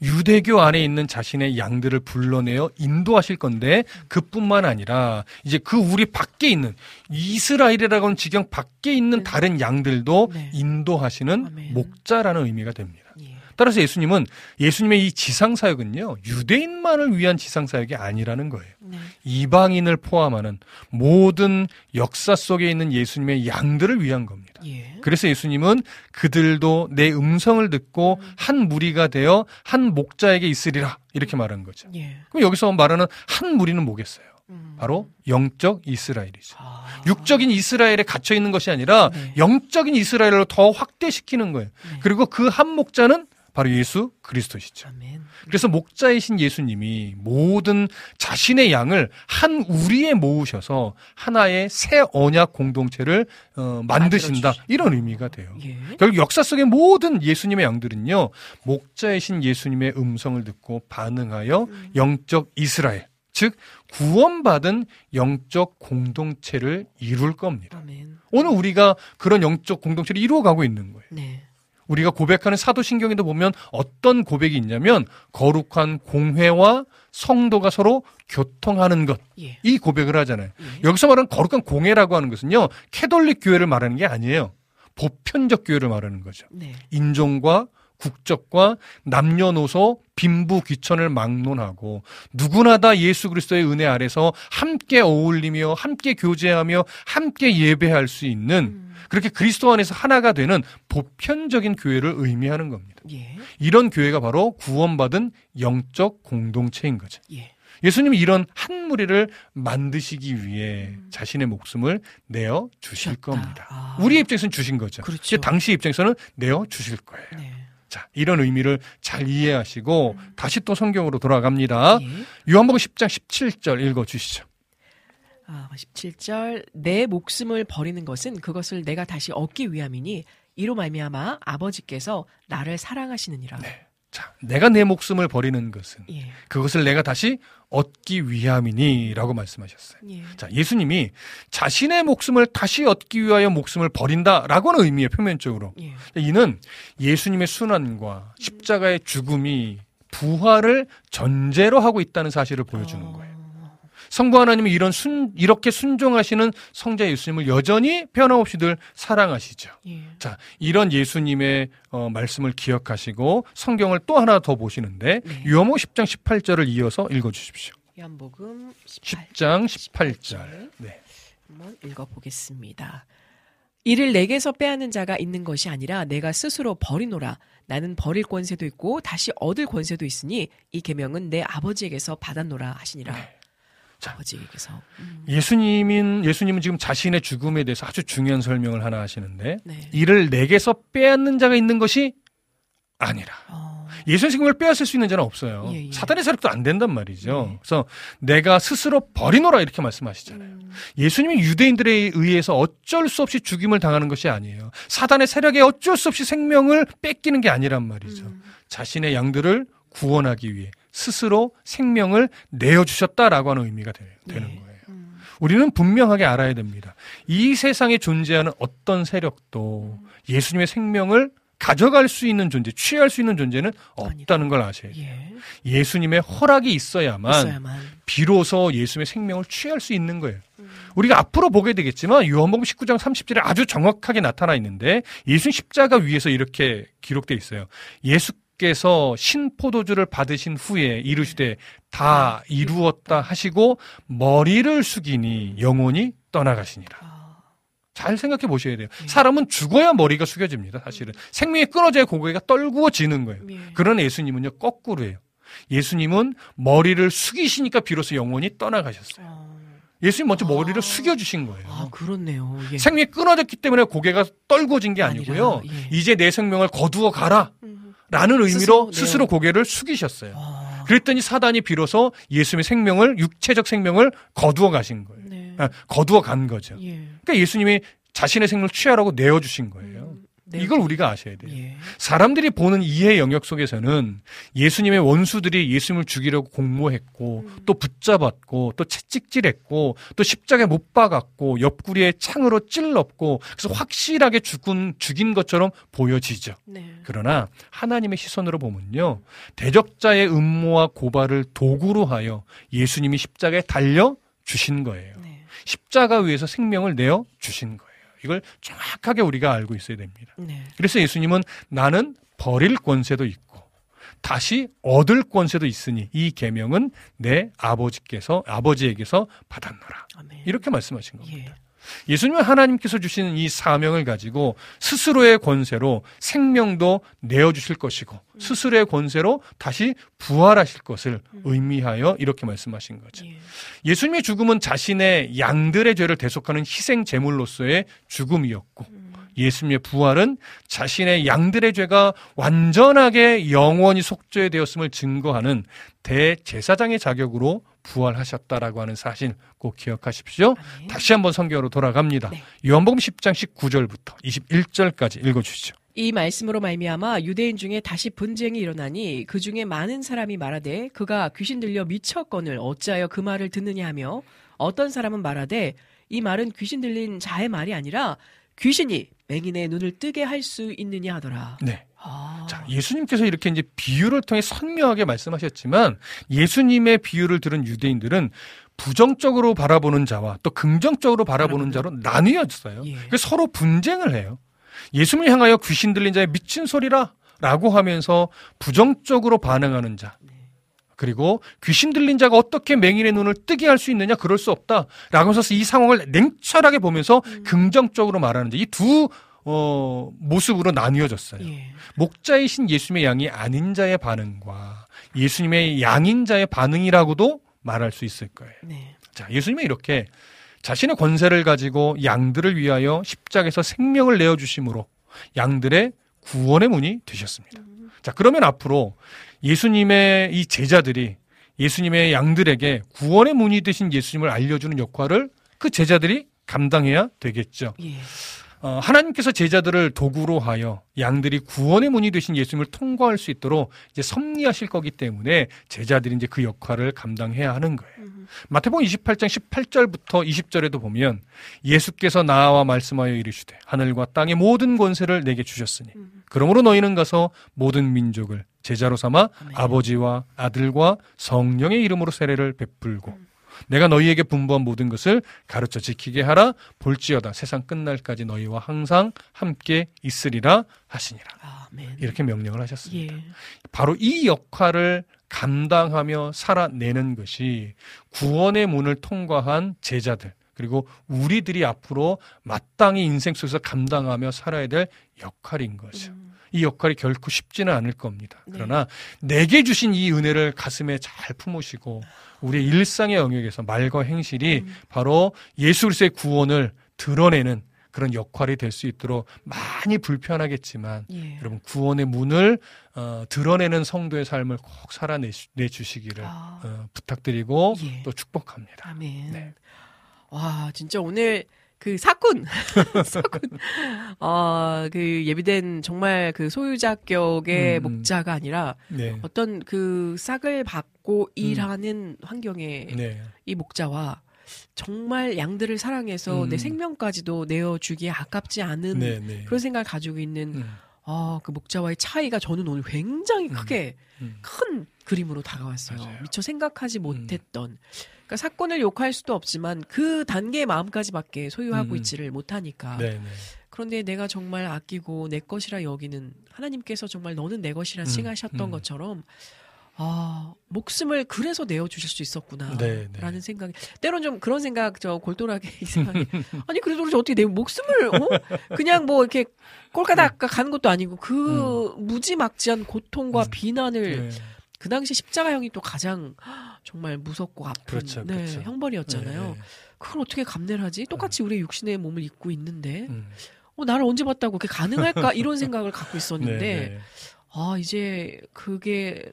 유대교 안에 있는 자신의 양들을 불러내어 인도하실 건데 그뿐만 아니라 이제 그 우리 밖에 있는 이스라엘이라고 하는 지경 밖에 있는 네. 다른 양들도 네. 인도하시는. 목자라는 의미가 됩니다. 예. 따라서 예수님은 예수님의 이 지상 사역은요 유대인만을 위한 지상 사역이 아니라는 거예요. 네. 이방인을 포함하는 모든 역사 속에 있는 예수님의 양들을 위한 겁니다. 예. 그래서 예수님은 그들도 내 음성을 듣고 한 무리가 되어 한 목자에게 있으리라 이렇게 말한 거죠. 예. 그럼 여기서 말하는 한 무리는 뭐겠어요? 음. 바로 영적 이스라엘이죠. 아. 육적인 이스라엘에 갇혀 있는 것이 아니라 네. 영적인 이스라엘로 더 확대시키는 거예요. 네. 그리고 그 한 목자는 바로 예수 그리스도시죠. 아멘. 그래서 목자이신 예수님이 모든 자신의 양을 한 우리에 모으셔서 하나의 새 언약 공동체를 어, 만드신다 만들어주시- 이런 의미가 돼요. 예. 결국 역사 속의 모든 예수님의 양들은요 목자이신 예수님의 음성을 듣고 반응하여 음. 영적 이스라엘 즉 구원받은 영적 공동체를 이룰 겁니다. 아멘. 오늘 우리가 그런 영적 공동체를 이루어가고 있는 거예요. 네. 우리가 고백하는 사도신경에도 보면 어떤 고백이 있냐면 거룩한 공회와 성도가 서로 교통하는 것. 예. 이 고백을 하잖아요. 예. 여기서 말하는 거룩한 공회라고 하는 것은요. 캐톨릭 교회를 말하는 게 아니에요. 보편적 교회를 말하는 거죠. 네. 인종과 국적과 남녀노소 빈부 귀천을 막론하고 누구나 다 예수 그리스도의 은혜 아래서 함께 어울리며 함께 교제하며 함께 예배할 수 있는 음. 그렇게 그리스도 안에서 하나가 되는 보편적인 교회를 의미하는 겁니다. 예. 이런 교회가 바로 구원받은 영적 공동체인 거죠. 예. 예수님이 이런 한 무리를 만드시기 위해 자신의 목숨을 내어 주실. 겁니다. 아. 우리의 입장에서는 주신 거죠. 그렇죠. 당시 입장에서는 내어 주실 거예요. 네. 자, 이런 의미를 잘 이해하시고 다시 또 성경으로 돌아갑니다. 예. 요한복음 10장 17절 읽어 주시죠. 아, 17절 내 목숨을 버리는 것은 그것을 내가 다시 얻기 위함이니 이로 말미암아 아버지께서 나를 사랑하시느니라. 자, 내가 내 목숨을 버리는 것은 예. 그것을 내가 다시 얻기 위함이니라고 말씀하셨어요. 예. 자, 예수님이 자신의 목숨을 다시 얻기 위하여 목숨을 버린다라고 하는 의미의 표면적으로. 예. 이는 예수님의 순환과 십자가의 죽음이 부활을 전제로 하고 있다는 사실을 보여주는 어. 거예요. 성부 하나님이 이런 순, 이렇게 순종하시는 성자 예수님을 여전히 변함없이 늘 사랑하시죠. 예. 자, 이런 예수님의 어, 말씀을 기억하시고 성경을 또 하나 더 보시는데 네. 요한복음 10장 18절을 이어서 읽어 주십시오. 요한복음 18. 10장 18절. 네. 한번 읽어 보겠습니다. 이를 내게서 빼앗는 자가 있는 것이 아니라 내가 스스로 버리노라. 나는 버릴 권세도 있고 다시 얻을 권세도 있으니 이 계명은 내 아버지에게서 받았노라 하시니라. 네. 자. 아버지에게서. 음, 예수님인 예수님은 지금 자신의 죽음에 대해서 아주 중요한 설명을 하나 하시는데 네. 이를 내게서 빼앗는 자가 있는 것이 아니라 어, 예수의 생명을 빼앗을 수 있는 자는 없어요. 예, 예. 사단의 세력도 안 된단 말이죠. 네. 그래서 내가 스스로 버리노라 이렇게 말씀하시잖아요. 음, 예수님이 유대인들에 의해서 어쩔 수 없이 죽임을 당하는 것이 아니에요. 사단의 세력에 어쩔 수 없이 생명을 뺏기는 게 아니란 말이죠. 음, 자신의 양들을 구원하기 위해 스스로 생명을 내어주셨다라고 하는 의미가 되, 는 네. 거예요. 음, 우리는 분명하게 알아야 됩니다. 이 세상에 존재하는 어떤 세력도 예수님의 생명을 가져갈 수 있는 존재, 취할 수 있는 존재는 없다는 걸 아셔야 돼요. 예. 예수님의 허락이 있어야만 있어야만. 비로소 예수님의 생명을 취할 수 있는 거예요. 우리가 앞으로 보게 되겠지만 요한복음 19장 30절에 아주 정확하게 나타나 있는데 예수님 십자가 위에서 이렇게 기록돼 있어요. 예수 께서 신포도주를 받으신 후에 이르시되 다 이루었다 하시고 머리를 숙이니 영혼이 떠나가시니라. 아, 잘 생각해 보셔야 돼요. 예. 사람은 죽어야 머리가 숙여집니다. 사실은 생명이 끊어져야 고개가 떨구어지는 거예요. 예. 그런 예수님은요 거꾸로예요. 예수님은 머리를 숙이시니까 비로소 영혼이 떠나가셨어요. 어, 예수님 먼저 아. 머리를 숙여주신 거예요. 아, 그렇네요. 예. 생명이 끊어졌기 때문에 고개가 떨구어진 게 아니고요. 아니라, 예. 이제 내 생명을 거두어 가라. 음, 라는 의미로 스스로, 스스로, 네. 고개를 숙이셨어요. 아, 그랬더니 사단이 비로소 예수님의 생명을, 육체적 생명을 거두어 가신 거예요. 네. 아, 거두어 간 거죠. 예. 그러니까 예수님이 자신의 생명을 취하라고 내어 주신 거예요. 음, 네. 이걸 우리가 아셔야 돼요. 예. 사람들이 보는 이해 영역 속에서는 예수님의 원수들이 예수님을 죽이려고 공모했고 음. 또 붙잡았고 또 채찍질했고 또 십자가에 못 박았고 옆구리에 창으로 찔렀고 그래서 확실하게 죽은 죽인 것처럼 보여지죠. 네. 그러나 하나님의 시선으로 보면요. 대적자의 음모와 고발을 도구로 하여 예수님이 십자가에 달려 주신 거예요. 네. 십자가 위에서 생명을 내어 주신 거예요. 이걸 정확하게 우리가 알고 있어야 됩니다. 네. 그래서 예수님은 나는 버릴 권세도 있고 다시 얻을 권세도 있으니 이 계명은 내 아버지께서 아버지에게서 받았노라. 아멘. 이렇게 말씀하신 겁니다. 예. 예수님은 하나님께서 주시는 이 사명을 가지고 스스로의 권세로 생명도 내어 주실 것이고 스스로의 권세로 다시 부활하실 것을 의미하여 이렇게 말씀하신 거죠. 예. 예수님의 죽음은 자신의 양들의 죄를 대속하는 희생 제물로서의 죽음이었고 예수님의 부활은 자신의 양들의 죄가 완전하게 영원히 속죄되었음을 증거하는 대제사장의 자격으로 부활하셨다라고 하는 사실 꼭 기억하십시오. 아멘. 다시 한번 성경으로 돌아갑니다. 네. 요한복음 10장 19절부터 21절까지 읽어 주시죠. 이 말씀으로 말미암아 유대인 중에 다시 분쟁이 일어나니 그 중에 많은 사람이 말하되 그가 귀신 들려 미쳤거늘 어찌하여 그 말을 듣느냐 하며 어떤 사람은 말하되 이 말은 귀신 들린 자의 말이 아니라 귀신이 맹인의 눈을 뜨게 할 수 있느냐 하더라. 네. 아. 자, 예수님께서 이렇게 이제 비유를 통해 선명하게 말씀하셨지만 예수님의 비유를 들은 유대인들은 부정적으로 바라보는 자와 또 긍정적으로 바라보는 자로 나뉘어졌어요. 예. 그래서 서로 분쟁을 해요. 예수님을 향하여 귀신 들린 자의 미친 소리라 라고 하면서 부정적으로 반응하는 자. 그리고 귀신 들린 자가 어떻게 맹인의 눈을 뜨게 할 수 있느냐? 그럴 수 없다. 라고 해서 이 상황을 냉철하게 보면서 긍정적으로 말하는 자. 이 두, 어, 모습으로 나뉘어졌어요. 예. 목자이신 예수님의 양이 아닌 자의 반응과 예수님의 양인 자의 반응이라고도 말할 수 있을 거예요. 네. 자, 예수님은 이렇게 자신의 권세를 가지고 양들을 위하여 십자가에서 생명을 내어 주심으로 양들의 구원의 문이 되셨습니다. 자, 그러면 앞으로 예수님의 이 제자들이 예수님의 양들에게 구원의 문이 되신 예수님을 알려주는 역할을 그 제자들이 감당해야 되겠죠. 예. 어, 하나님께서 제자들을 도구로 하여 양들이 구원의 문이 되신 예수님을 통과할 수 있도록 이제 섭리하실 거기 때문에 제자들이 이제 그 역할을 감당해야 하는 거예요. 마태복음 28장 18절부터 20절에도 보면 예수께서 나와 말씀하여 이르시되 하늘과 땅의 모든 권세를 내게 주셨으니 그러므로 너희는 가서 모든 민족을 제자로 삼아 아멘. 아버지와 아들과 성령의 이름으로 세례를 베풀고 내가 너희에게 분부한 모든 것을 가르쳐 지키게 하라 볼지어다 세상 끝날까지 너희와 항상 함께 있으리라 하시니라 아멘. 이렇게 명령을 하셨습니다. 예. 바로 이 역할을 감당하며 살아내는 것이 구원의 문을 통과한 제자들 그리고 우리들이 앞으로 마땅히 인생 속에서 감당하며 살아야 될 역할인 거죠. 이 역할이 결코 쉽지는 않을 겁니다. 네. 그러나 내게 주신 이 은혜를 가슴에 잘 품으시고 우리의 일상의 영역에서 말과 행실이 음. 바로 예수 그리스도의 구원을 드러내는 그런 역할이 될 수 있도록 많이 불편하겠지만 예. 여러분 구원의 문을 어, 드러내는 성도의 삶을 꼭 살아내 주시기를 아. 어, 부탁드리고 예. 또 축복합니다. 아멘. 네. 와, 진짜 오늘 그 사꾼, 사꾼, 어, 그 예비된 정말 그 소유자격의 음, 음. 목자가 아니라 네. 어떤 그 싹을 받고 일하는 환경에 네. 이 목자와 정말 양들을 사랑해서 음. 내 생명까지도 내어주기에 아깝지 않은 네. 네. 그런 생각을 가지고 있는 음, 아, 그 목자와의 차이가 저는 오늘 굉장히 크게 음. 큰 그림으로 다가왔어요. 맞아요. 음. 미처 생각하지 못했던. 그러니까 사건을 욕할 수도 없지만 그 단계의 마음까지밖에 소유하고 음. 있지를 못하니까. 네. 네. 그런데 내가 정말 아끼고 내 것이라 여기는 하나님께서 정말 너는 내 것이라 음, 칭하셨던 음. 것처럼 아 목숨을 그래서 내어 주실 수 있었구나. 네, 네. 라는 생각이 때론 좀 그런 생각 저 골똘하게 이상하게 아니 그래도 어떻게 내 목숨을 어? 그냥 뭐 이렇게 꼴까닥 가는 것도 아니고 그 무지막지한 고통과 음. 비난을 네. 그 당시 십자가형이 또 가장 정말 무섭고 아픈 그렇죠, 네, 그렇죠. 형벌이었잖아요. 네, 네. 그걸 어떻게 감내를 하지? 똑같이 우리의 육신의 몸을 입고 있는데 음. 어, 나를 언제 봤다고 그게 가능할까 이런 생각을 갖고 있었는데 네, 네. 아 이제 그게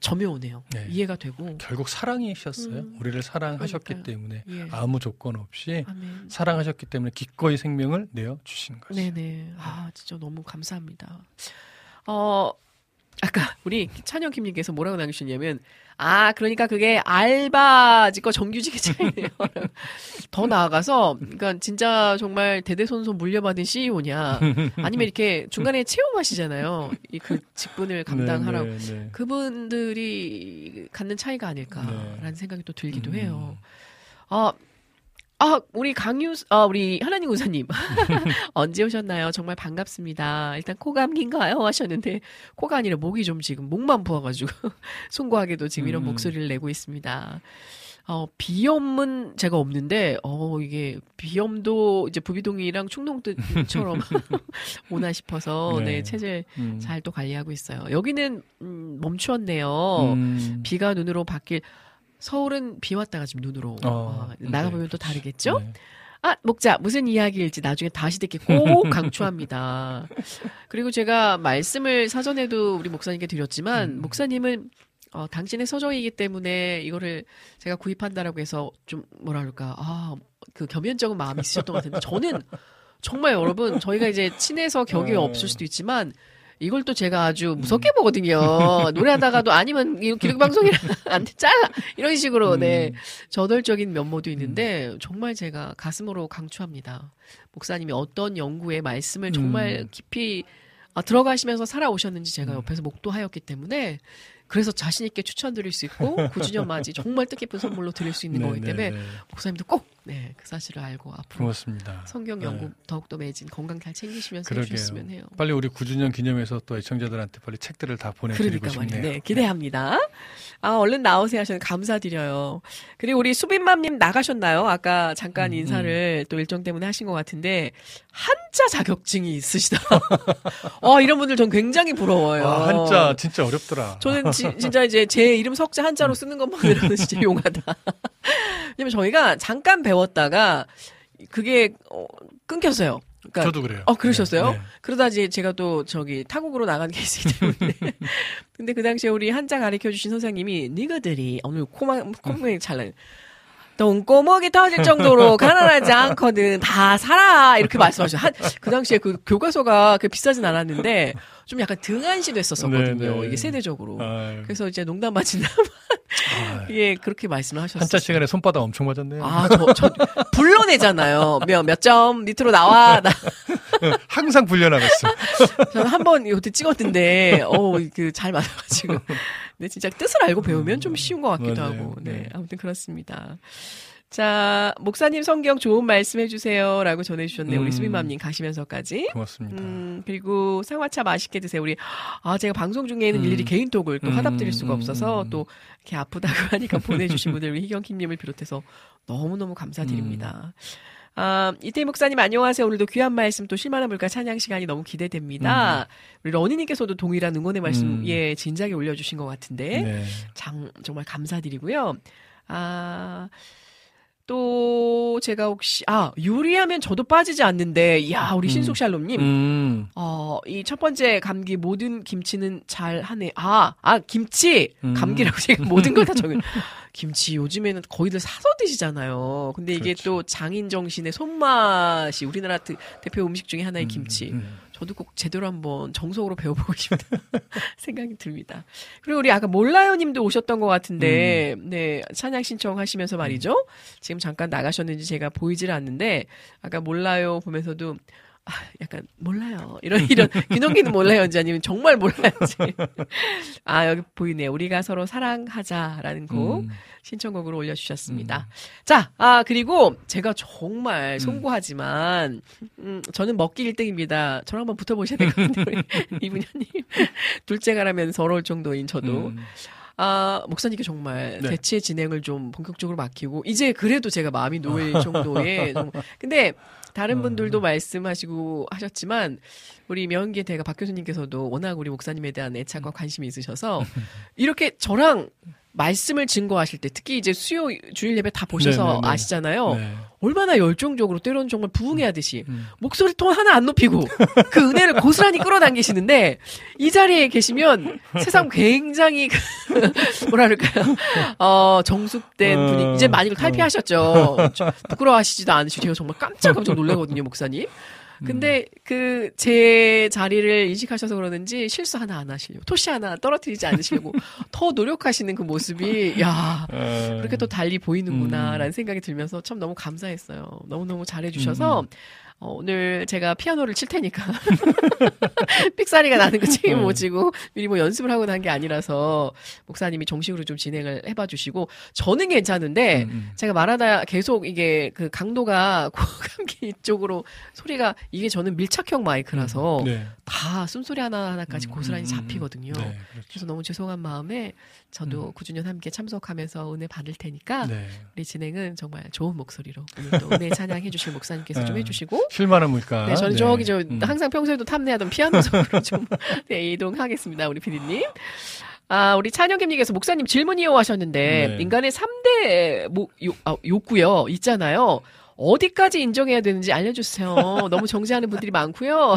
점여오네요. 네. 이해가 되고 결국 사랑이셨어요. 음. 우리를 사랑하셨기 그러니까요. 때문에 예. 아무 조건 없이 아멘. 사랑하셨기 때문에 기꺼이 생명을 내어 주신 거죠. 네네. 아, 진짜 너무 감사합니다. 어, 아까 우리 찬영킴님께서 뭐라고 남기셨냐면, 아, 그러니까 그게 알바직과 정규직의 차이네요. 더 나아가서, 그러니까 진짜 정말 대대손손 물려받은 CEO냐, 아니면 이렇게 중간에 체험하시잖아요. 이 그 직분을 감당하라고. 네, 네, 네. 그분들이 갖는 차이가 아닐까라는 네. 생각이 또 들기도 음. 해요. 아, 아, 우리 강유, 아, 우리 하나님 우사님. 언제 오셨나요? 정말 반갑습니다. 일단 코 감기인가요? 하셨는데, 코가 아니라 목이 좀 지금 목만 부어가지고, 송구하게도 지금 이런 음. 목소리를 내고 있습니다. 어, 비염은 제가 없는데, 어, 이게, 비염도 이제 부비동이랑 충농뜻처럼 오나 싶어서, 네, 네. 체질 음. 잘또 관리하고 있어요. 여기는, 음, 멈추었네요. 음. 비가 눈으로 바뀔, 서울은 비 왔다가 지금 눈으로. 어, 아, 나가보면 네, 또. 다르겠죠? 네. 아, 목자, 무슨 이야기일지 나중에 다시 듣기 꼭 강추합니다. 그리고 제가 말씀을 사전에도 우리 목사님께 드렸지만, 음. 목사님은, 어, 당신의 서적이기 때문에 이거를 제가 구입한다라고 해서 좀, 뭐라 그럴까, 아, 그 겸연쩍은 마음이 있으셨던 것 같은데, 저는 정말 여러분 저희가 이제 친해서 격이 어. 없을 수도 있지만 이걸 또 제가 아주 무섭게 보거든요. 노래하다가도 아니면 기록 방송이라 안 돼, 잘라 이런 식으로 네 음. 저돌적인 면모도 있는데 정말 제가 가슴으로 강추합니다. 목사님이 어떤 연구의 말씀을 정말 음. 깊이 아, 들어가시면서 살아오셨는지 제가 음. 옆에서 목도하였기 때문에 그래서 자신 있게 추천드릴 수 있고 9주년 맞이 정말 뜻깊은 선물로 드릴 수 있는 거기 네, 때문에 네, 네. 목사님도 꼭 네, 그 사실을 알고 앞으로 고맙습니다. 성경 네. 연구 더욱더 매진 건강 잘 챙기시면서 그러게요. 해주셨으면 해요. 빨리 우리 9주년 기념해서 또 애청자들한테 빨리 책들을 다 보내드리고 그러니까. 싶네요. 네, 기대합니다. 아, 얼른 나오세요 하셔서 감사드려요. 그리고 우리 수빈맘님 나가셨나요? 아까 잠깐 음, 인사를 또 일정 때문에 하신 것 같은데, 한자 자격증이 있으시다. 어, 이런 분들 전 굉장히 부러워요. 와, 한자 진짜 어렵더라. 저는 지- 진짜 이제 제 이름 석자 한자로 쓰는 것만으로는 진짜 용하다. 왜냐면 저희가 잠깐 배웠다가 그게 어, 끊겼어요. 그러니까 저도 그래요. 어, 그러셨어요? 네, 네. 그러다 이제 제가 또 저기 타국으로 나간 케이스이기 때문에. 근데 그 당시에 우리 한자 가르쳐 주신 선생님이 니가들이 오늘 코만 콧물이 잘 똥꼬먹이 터질 정도로 가난하지 않거든. 다 살아. 이렇게 말씀하셨어요. 한, 그 당시에 그 교과서가 그 비싸진 않았는데 좀 약간 등한시 됐었거든요. 네, 네. 이게 세대적으로. 아유, 그래서 이제 농담 맞이나 아유. 예, 그렇게 말씀을 하셨어요. 한자 시간에 손바닥 엄청 맞았네요. 아, 저, 저, 불러내잖아요. 몇, 몇 점 밑으로 나와. 나, 항상 불려나갔어. 저는 한번 이것도 찍었는데, 어, 그, 잘 맞아가지고. 근데 진짜 뜻을 알고 배우면 좀 쉬운 것 같기도 맞아요. 하고. 네, 네. 아무튼 그렇습니다. 자, 목사님 성경 좋은 말씀 해주세요. 라고 전해주셨네요. 우리 음. 수빈맘님 가시면서까지. 고맙습니다. 음, 그리고 상화차 맛있게 드세요. 우리, 아, 제가 방송 중에는 음. 일일이 개인톡을 또 음, 화답드릴 수가 음, 없어서 음. 또 이렇게 아프다고 하니까 보내주신 분들, 우리 희경킴님을 비롯해서 너무너무 감사드립니다. 아, 이태 목사님 안녕하세요. 오늘도 귀한 말씀 또 실만한 물가 찬양 시간이 너무 기대됩니다. 우리 러니님께서도 동일한 응원의 말씀, 음. 예, 진작에 올려주신 것 같은데. 네. 장, 정말 감사드리고요. 아, 또, 제가 혹시, 아, 요리하면 저도 빠지지 않는데, 야 우리 음. 신숙 샬롬님. 음, 어, 이 첫 번째 감기 모든 김치는 잘 하네. 아, 아, 김치! 음. 감기라고 제가 모든 걸 다 적은. 김치 요즘에는 거의들 사서 드시잖아요. 근데 이게 그렇죠. 또 장인 정신의 손맛이 우리나라 대, 표 음식 중에 하나의 음, 김치. 음. 저도 꼭 제대로 한번 정석으로 배워보고 싶다 생각이 듭니다. 그리고 우리 아까 몰라요 님도 오셨던 것 같은데, 음. 네, 찬양 신청하시면서 말이죠. 지금 잠깐 나가셨는지 제가 보이질 않는데, 아까 몰라요 보면서도, 아, 약간, 몰라요. 이런, 이런, 귀농기는 몰라요인지 아니면 정말 몰라요인지. 아, 여기 보이네요. 우리가 서로 사랑하자라는 곡. 음. 신청곡으로 올려주셨습니다. 자, 아, 그리고 제가 음. 정말 송구하지만, 음, 저는 먹기 1등입니다. 저랑 한번 붙어보셔야 되거든요. 우리 이분현님. 둘째가라면 서러울 정도인 저도. 음. 아, 목사님께 정말 네. 대체 진행을 좀 본격적으로 맡기고, 이제 그래도 제가 마음이 놓일 정도의. 정- 근데, 다른 어. 분들도 말씀하시고 하셨지만, 우리 명계 대가 박 교수님께서도 워낙 우리 목사님에 대한 애착과 관심이 있으셔서, 이렇게 저랑 말씀을 증거하실 때, 특히 이제 수요 주일 예배 다 보셔서 네네네. 아시잖아요. 네. 얼마나 열정적으로 때로는 정말 부흥해하듯이 음. 목소리 톤 하나 안 높이고 그 은혜를 고스란히 끌어당기시는데 이 자리에 계시면 세상 굉장히 그 뭐라 그럴까요? 어, 정숙된 어, 분이 이제 많이 탈피하셨죠. 저- 부끄러워하시지도 않으시고 제가 정말 깜짝 깜짝 놀라거든요, 목사님. 근데 그제 자리를 인식하셔서 그러는지 실수 하나 안 하시려고 토시 하나 떨어뜨리지 않으시려고 더 노력하시는 그 모습이 야 어, 그렇게 또 달리 보이는구나라는 음. 생각이 들면서 참 너무 감사했어요. 너무 너무 잘해주셔서 음. 어, 오늘 제가 피아노를 칠 테니까 삑사리가 나는 거 책임 못 음. 지고 미리 뭐 연습을 하고 난 게 아니라서 목사님이 정식으로 좀 진행을 해봐 주시고 저는 괜찮은데 음, 음. 제가 말하다 계속 이게 그 강도가 고감기 이쪽으로 소리가 이게 저는 밀착형 마이크라서 네. 다 숨소리 하나 하나까지 음, 고스란히 음, 음. 잡히거든요. 네, 그렇죠. 그래서 너무 죄송한 마음에 저도 9주년 함께 참석하면서 은혜 받을 테니까 네. 우리 진행은 정말 좋은 목소리로 오늘 또 은혜 찬양해 주실 목사님께서 좀 아, 해주시고 실만한 물가. 네 저는 저기 저 음. 항상 평소에도 탐내하던 피아노석으로 좀 네, 이동하겠습니다 우리 피디님 아 우리 찬영김님께서 목사님 질문이요 하셨는데 네. 인간의 3대 뭐, 요, 아, 욕구요 있잖아요 어디까지 인정해야 되는지 알려주세요. 너무 정지하는 분들이 많고요.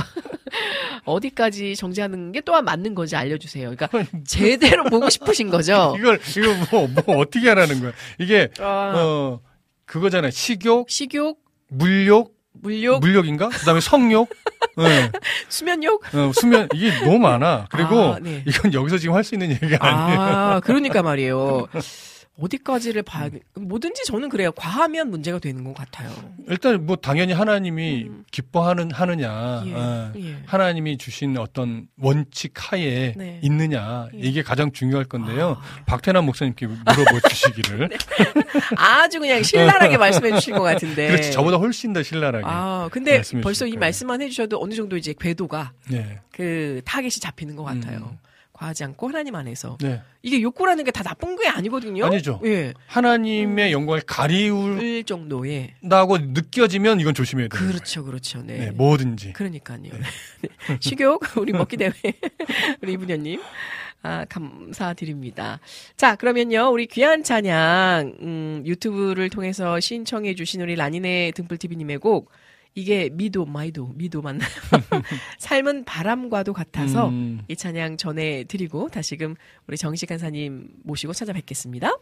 어디까지 정지하는 게 또한 맞는 건지 알려주세요. 그러니까 제대로 보고 싶으신 거죠. 이걸 이거 뭐, 뭐 어떻게 하라는 거야? 이게 아, 어 그거잖아요. 식욕, 식욕, 물욕, 물욕, 물욕인가? 그다음에 성욕, 네. 수면욕. 어, 수면 이게 너무 많아. 그리고 아, 네. 이건 여기서 지금 할 수 있는 얘기가 아니에요. 아, 그러니까 말이에요. 어디까지를 봐야 뭐든지 저는 그래요. 과하면 문제가 되는 것 같아요. 일단 뭐 당연히 하나님이 음. 기뻐하는 하느냐, 예, 어, 예. 하나님이 주신 어떤 원칙 하에 네. 있느냐 예. 이게 가장 중요할 건데요. 아, 박태남 목사님께 물어보 주시기를. 아주 그냥 신랄하게 말씀해 주신 것 같은데. 그렇지 저보다 훨씬 더 신랄하게. 아, 근데 벌써 주실 이. 말씀만 해주셔도 어느 정도 이제 궤도가 네, 그 타겟이 잡히는 것 같아요. 음. 과하지 않고 하나님 안에서. 네. 이게 욕구라는 게 다 나쁜 게 아니거든요. 아니죠. 예. 하나님의 영광을 가리울 을 정도의. 다고 느껴지면 이건 조심해야 돼요. 그렇죠, 그렇죠. 네. 네, 뭐든지. 그러니까요. 네. 식욕, 우리 먹기 대회, 우리 이분녀님. 아, 감사드립니다. 자, 그러면요, 우리 귀한 찬양, 음, 유튜브를 통해서 신청해주신 우리 라니네 등불TV님의 곡, 이게 미도, 마이도, 미도 맞나요? 삶은 바람과도 같아서 음, 이 찬양 전해 드리고 다시금 우리 정식 간사님 모시고 찾아뵙겠습니다.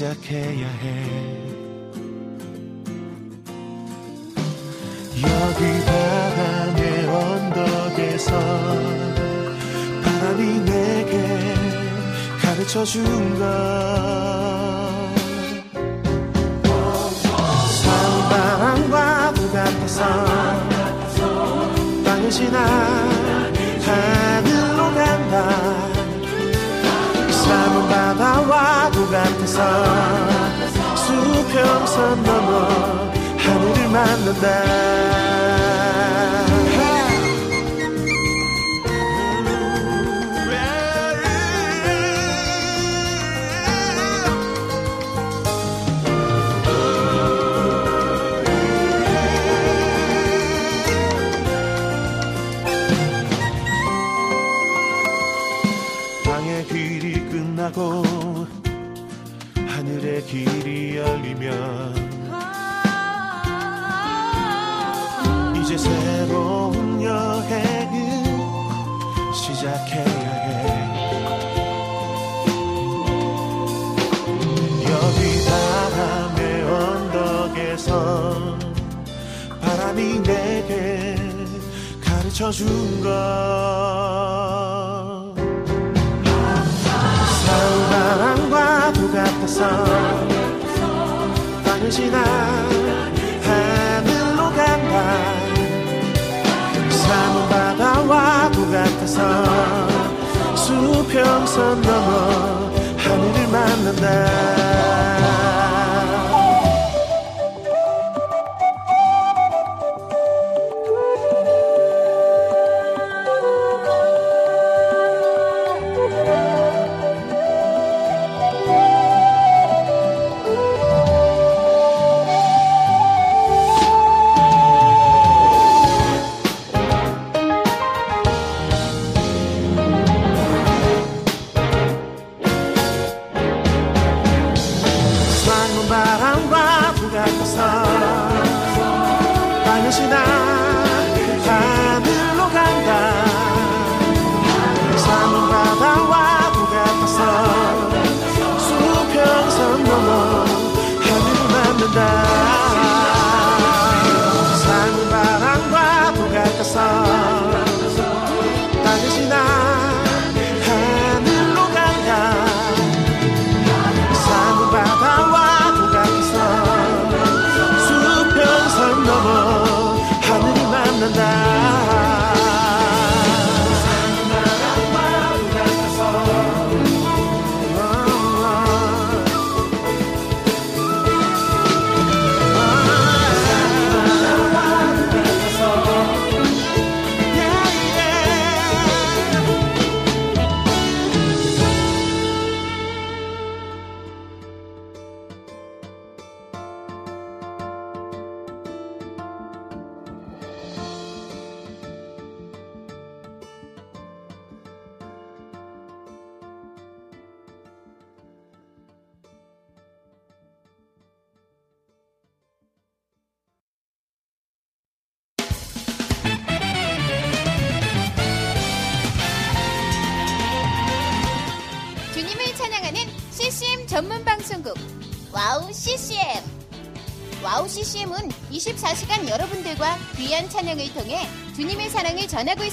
시작해야 해. 여기 바람의 언덕에서 바람이 내게 가르쳐 준것. 같아서 땅을 지나 하늘로 간다 삶은 바다와도 같아서 수평선 넘어 하늘을 만난다 길이 열리면 이제 새로운 여행을 시작해야 해. 여기 바람의 언덕에서 바람이 내게 가르쳐 준것. 사랑과도 같아서 땅을 지나 하늘로 간다. 삶은 바다와도 같아서 수평선 넘어 하늘을 만난다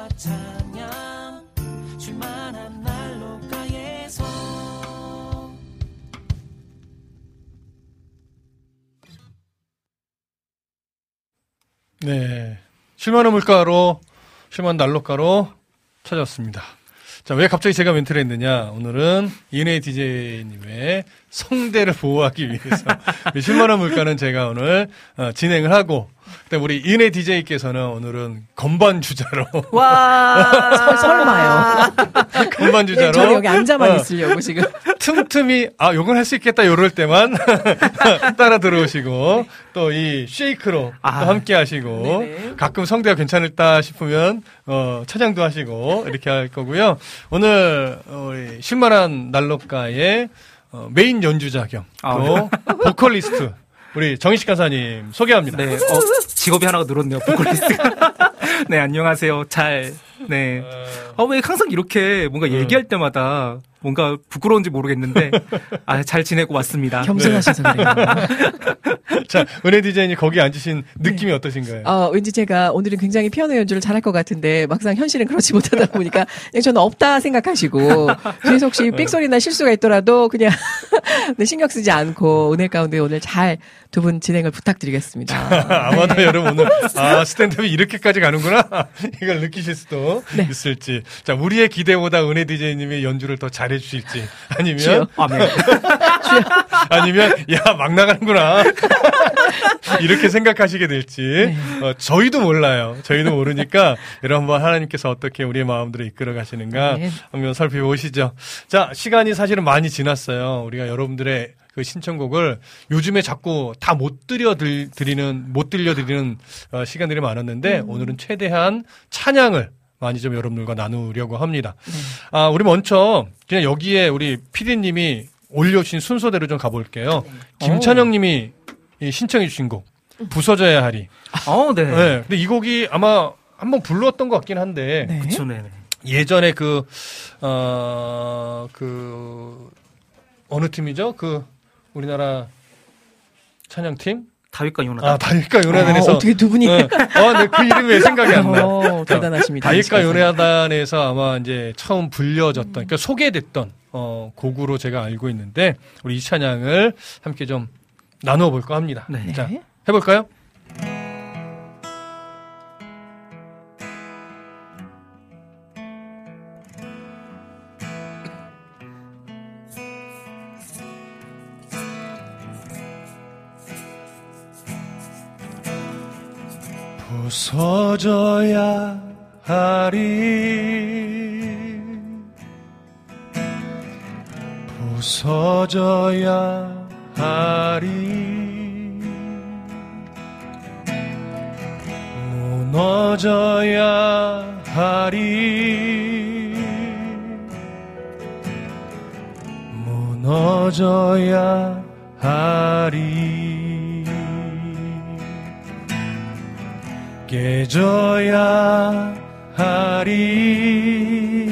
말씀과 찬양 줄만한 난로가에서 네. 실만한 물가로, 실만 난로가로 찾아왔습니다. 자, 왜 갑자기 제가 멘트를 했느냐. 오늘은 이은혜 DJ님의 성대를 보호하기 위해서 이 실만한 물가는 제가 오늘 어, 진행을 하고, 그때 우리 이은혜 DJ께서는 오늘은 건반 주자로, 와, 설, 설마요. 건반 네, 주자로. 저는 여기 앉아만 어, 있으려고 지금. 틈틈이 아 요건 할 수 있겠다 요럴 때만 따라 들어오시고 또 이 쉐이크로 아. 또 함께 하시고 네네. 가끔 성대가 괜찮을다 싶으면 어 차장도 하시고 이렇게 할 거고요. 오늘 어, 우리 실만한 난로가의 어, 메인 연주자 겸 아, 또 보컬리스트 우리 정희식 가사님 소개합니다. 네, 어, 직업이 하나가 늘었네요, 보컬리스트가. 네, 안녕하세요. 잘, 네. 어, 왜 항상 이렇게 뭔가 얘기할 때마다 뭔가 부끄러운지 모르겠는데, 아, 잘 지내고 왔습니다. 겸손하셔서 그래요. 자 은혜 디자인이 거기 앉으신 느낌이 어떠신가요? 어, 왠지 제가 오늘은 굉장히 피아노 연주를 잘할 것 같은데 막상 현실은 그렇지 못하다 보니까 그냥 저는 없다 생각하시고 뒤에서 혹시 삑소리나 실수가 있더라도 그냥 네, 신경 쓰지 않고 은혜 가운데 오늘 잘 두 분 진행을 부탁드리겠습니다. 아마도 여러분 오늘 아 스탠드업이 이렇게까지 가는구나 이걸 느끼실 수도 네. 있을지 자 우리의 기대보다 은혜 디제이님의 연주를 더잘 잘해주실지 아니면 주여. 아멘. 아니면 야 막 나가는구나 이렇게 생각하시게 될지 네. 어, 저희도 몰라요. 저희도 모르니까 여러분 한번 하나님께서 어떻게 우리의 마음들을 이끌어 가시는가 네. 한번 살펴보시죠. 자 시간이 사실은 많이 지났어요. 우리가 여러분들의 그 신청곡을 요즘에 자꾸 다 못 들려 들- 드리는 못 들려 드리는 어, 시간들이 많았는데 오늘은 최대한 찬양을 많이 좀 여러분들과 나누려고 합니다. 아, 우리 먼저 그냥 여기에 우리 피디님이 올려주신 순서대로 좀 가볼게요. 김찬영님이 이 신청해주신 곡 부서져야 하리. 어, 네. 네. 근데 이 곡이 아마 한번 불렀던 것 같긴 한데 네. 그쵸, 네. 네. 예전에 그, 어, 그, 어느 팀이죠? 그, 우리나라 찬양팀? 다윗과 요나단. 아, 다윗과 요나단에서. 아, 어떻게 두 분이? 네. 어, 네, 그 이름이 왜 생각이 안 나. 어, 대단하십니다. 다윗과. 요나단에서 아마 이제 처음 불려졌던, 그러니까 소개됐던, 어, 곡으로 제가 알고 있는데, 우리 이 찬양을 함께 좀 나누어 볼까 합니다. 네. 자, 해볼까요? 부서져야 하리. 부서져야 하리. 무너져야 하리. 무너져야 하리 깨져야 하리.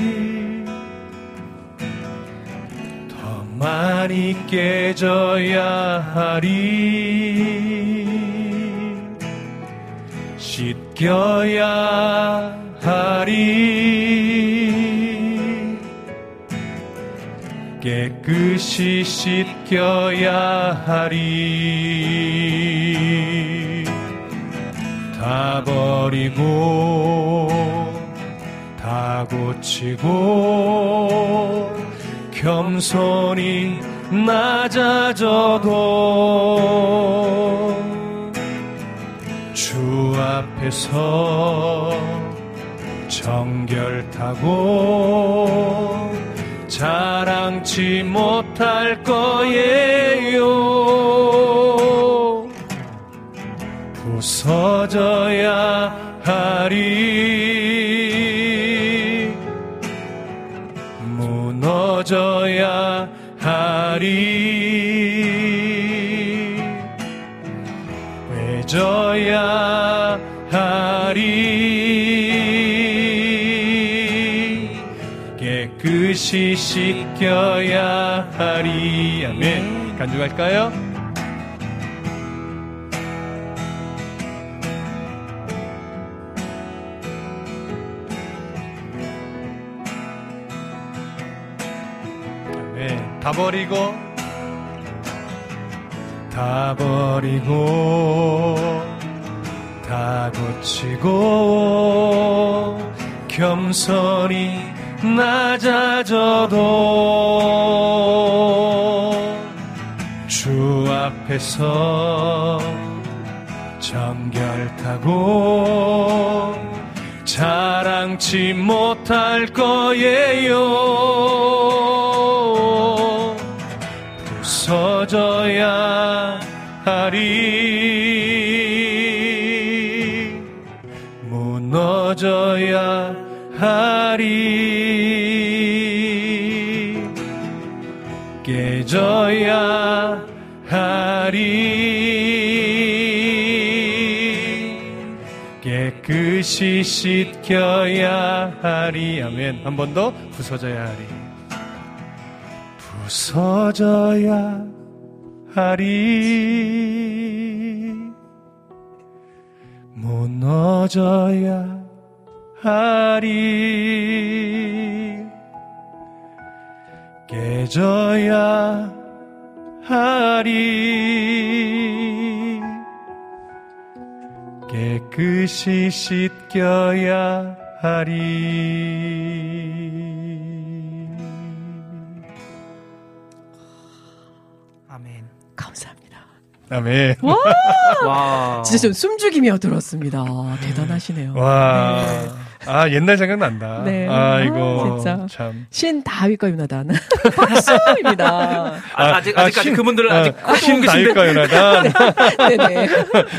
더 많이 깨져야 하리. 씻겨야 하리. 깨끗이 씻겨야 하리 버리고 다 고치고 겸손히 낮아져도 주 앞에서 정결타고 자랑치 못할 거예요 부서져야 하리. 무너져야 하리. 외져야 하리. 깨끗이 씻겨야 하리. 아멘. 간주할까요? 다 버리고 다 버리고 다 고치고 겸손히 낮아져도 주 앞에서 정결 타고 자랑치 못할 거예요 부서져야 하리. 무너져야 하리. 깨져야 하리. 깨끗이 씻겨야 하리. 아멘. 한 번 더 부서져야 하리. 부 서져야 하리. 무너져야 하리. 깨져야 하리. 깨끗이 씻겨야 하리 아멘. 와. 진짜 좀 숨죽이며 들었습니다. 대단하시네요. 와. 아, 옛날 생각난다. 네. 아, 이거. 진짜. 참. 신 다윗과 유나단. 박수입니다. 아, 아직 아직까지 신- 그분들은 아직 아, 신. 다윗과 요나단. 네 네.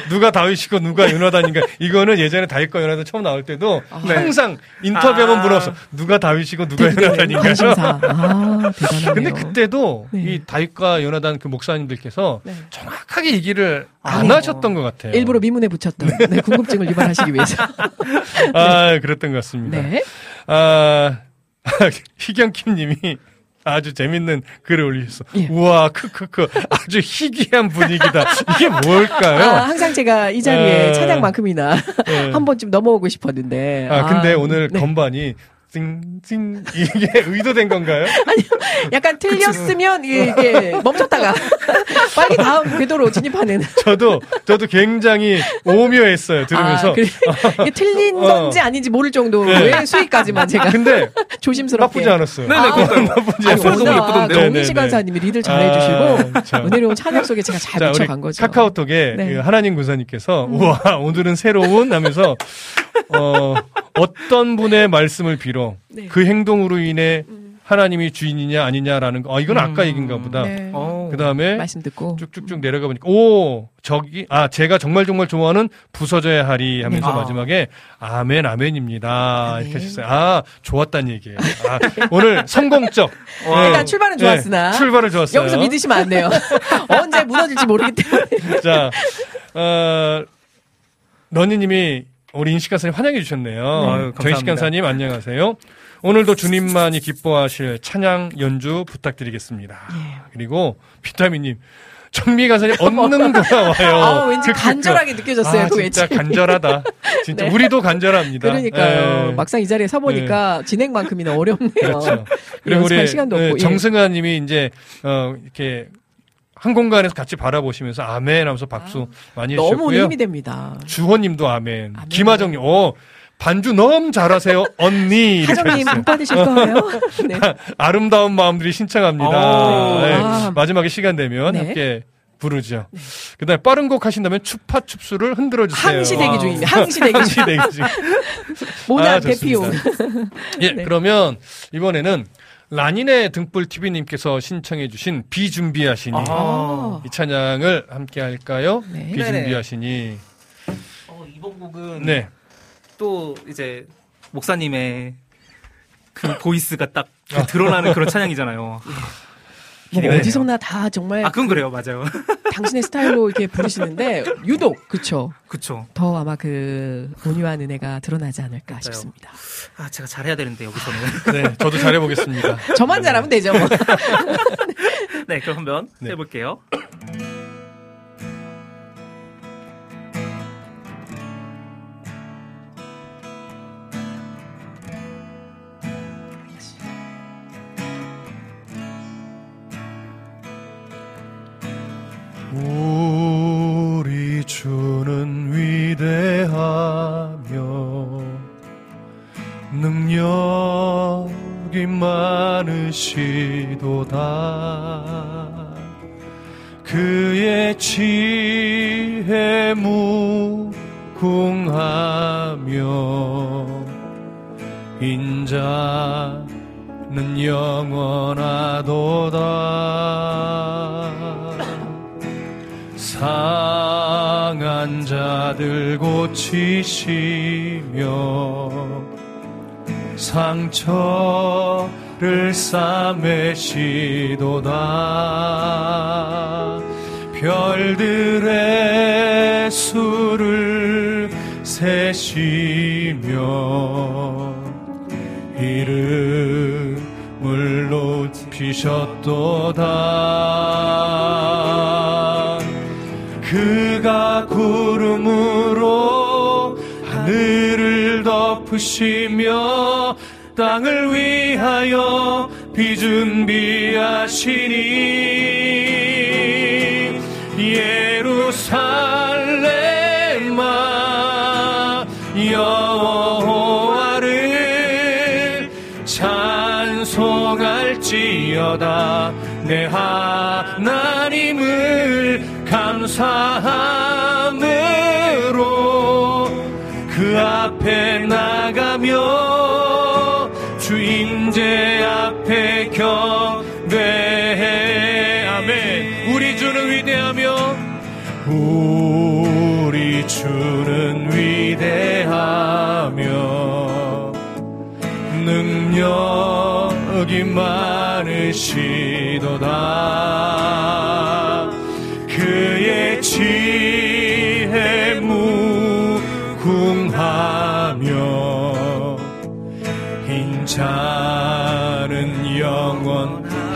누가 다윗이고 누가 요나단인가. 이거는 예전에 다윗과 요나단 처음 나올 때도 네. 항상 인터뷰하면 아. 물어봤어. 누가 다윗이고 누가 네, 네. 관심사. 아, 대단하네요. 근데 그때도 네. 이 다윗과 요나단 그 목사님들께서 네. 정확하게 얘기를 안 아니요. 하셨던 것 같아요. 일부러 미문에 붙였던 네, 궁금증을 유발하시기 위해서. 아, 그 랬던 것 같습니다. 네. 아, 희경킴 님이 아주 재밌는 글을 올리셨어. 예. 우와, 크크크. 아주 희귀한 분위기다. 이게 뭘까요? 아, 항상 제가 이 자리에 어. 찬양만큼이나 예. 한 번쯤 넘어오고 싶었는데. 아, 근데 아, 오늘 네. 건반이 띵띵 이게 의도된 건가요? 약간 틀렸으면 이게 멈췄다가 빨리 다음 궤도로 진입하는. 저도 저도 굉장히 오묘했어요. 들으면서. 아, 그래. 이게 틀린 어. 건지 아닌지 모를 정도의 수위까지만 제가 근데 조심스럽게. 나쁘지 않았어요. 네네, 그러니까요. 나쁘지 아니, 않았어요. 너무 워낙 예쁘던데요? 정민 네네네. 시간사님이 리드를 잘해주시고 아, 참. 은혜로운 찬양 속에 제가 잘 자, 미쳐간 거죠. 카카오톡에 네. 음. 그 하나님 군사님께서 우와 오늘은 새로운 하면서 어, 어떤 분의 말씀을 빌어 네. 그 행동으로 인해 하나님이 주인이냐 아니냐라는 거. 아 이건 아까 얘기인가 보다. 네. 어. 그 다음에 말씀 듣고. 쭉쭉쭉 내려가 보니까 오 저기 아 제가 정말 정말 좋아하는 부서져야 하리 하면서 네. 아. 마지막에 아멘 아멘입니다 아멘. 이렇게 하셨어요. 아 좋았다는 얘기예요. 아, 오늘 성공적. 와. 일단 출발은 네, 좋았으나 출발을 좋았어요. 여기서 믿으시면 안 돼요. 언제 무너질지 모르기 때문에. 자, 어, 러니님이 우리 인식 간사님 환영해 주셨네요. 아유, 감사합니다. 정인식 간사님 안녕하세요. 오늘도 주님만이 기뻐하실 찬양 연주 부탁드리겠습니다. 예. 그리고 비타민님, 정미 간사님 얻는 돌아와요. 아, 왠지 그. 간절하게 느껴졌어요. 아, 그 진짜 외침이. 간절하다. 진짜 네. 우리도 간절합니다. 그러니까요. 예. 막상 이 자리에 서 보니까 진행만큼이나 어렵네요. 그렇죠. 그리고 우리 예. 예. 정승아님이 이제 어 이렇게 한 공간에서 같이 바라보시면서 아멘 하면서 박수 많이 너무 해주셨고요. 힘이 됩니다. 주호님도 아멘. 아멘. 김하정님, 어 반주 너무 잘하세요, 언니. 하정님. 복 받으실 거예요. 네. 아름다운 마음들이 신청합니다. 오. 네. 아. 마지막에 시간 되면 네. 함께 부르죠. 그다음에 빠른 곡 하신다면 추파 춥수를 흔들어 주세요. 항시 대기 와. 중입니다. 항시 대기 중. 아, 대피용. 예, 네. 그러면 이번에는 라니네 등불 TV님께서 신청해주신 비준비하시니 아. 이 찬양을 함께 할까요? 네. 비준비하시니. 어, 이번 곡은 네. 또 이제 목사님의 그 보이스가 딱 그 드러나는 그런 찬양이잖아요. 뭐 기대가 되네요. 어디서나 다 정말 아, 그건 그래요. 맞아요. 당신의 스타일로 이렇게 부르시는데 유독 그쵸. 그쵸. 더 아마 그 온유한 은혜가 드러나지 않을까 싶습니다. 아, 제가 잘해야 되는데, 여기서는. 네, 저도 잘해보겠습니다. 저만 잘하면 되죠. 뭐. 네, 그럼 한번 네. 해볼게요. 우리 주는 위대하며 능력이 많으시도다. 그의 지혜 무궁하며 인자는 영원하도다 상한 자들 고치시며 상처를 싸매시도다. 별들의 수를 세시며 이름을 높이셨도다 그가 구름으로 하늘을 덮으시며 땅을 위하여 비준비하시니 예루살렘아 여호와를 찬송할지어다 내 하나님 을 감사함으로 그 앞에 나가며 주임제 앞에 경배해 아멘. 우리 주는 위대하며 우리 주는 위대하며 능력이 많으시도다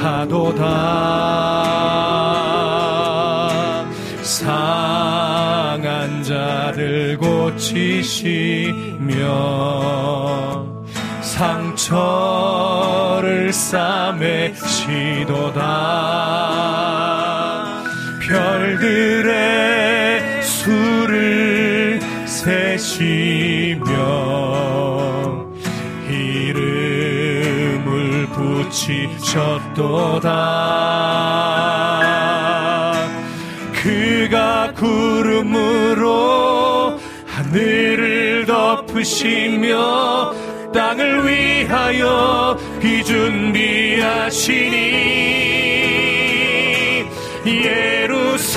하도다. 상한 자를 고치시며 상처를 싸매시도다. 별들의 수를 세시며 이름을 붙이 셨도다 그가 구름으로 하늘을 덮으시며 땅을 위하여 비준비하시니 예루살렘아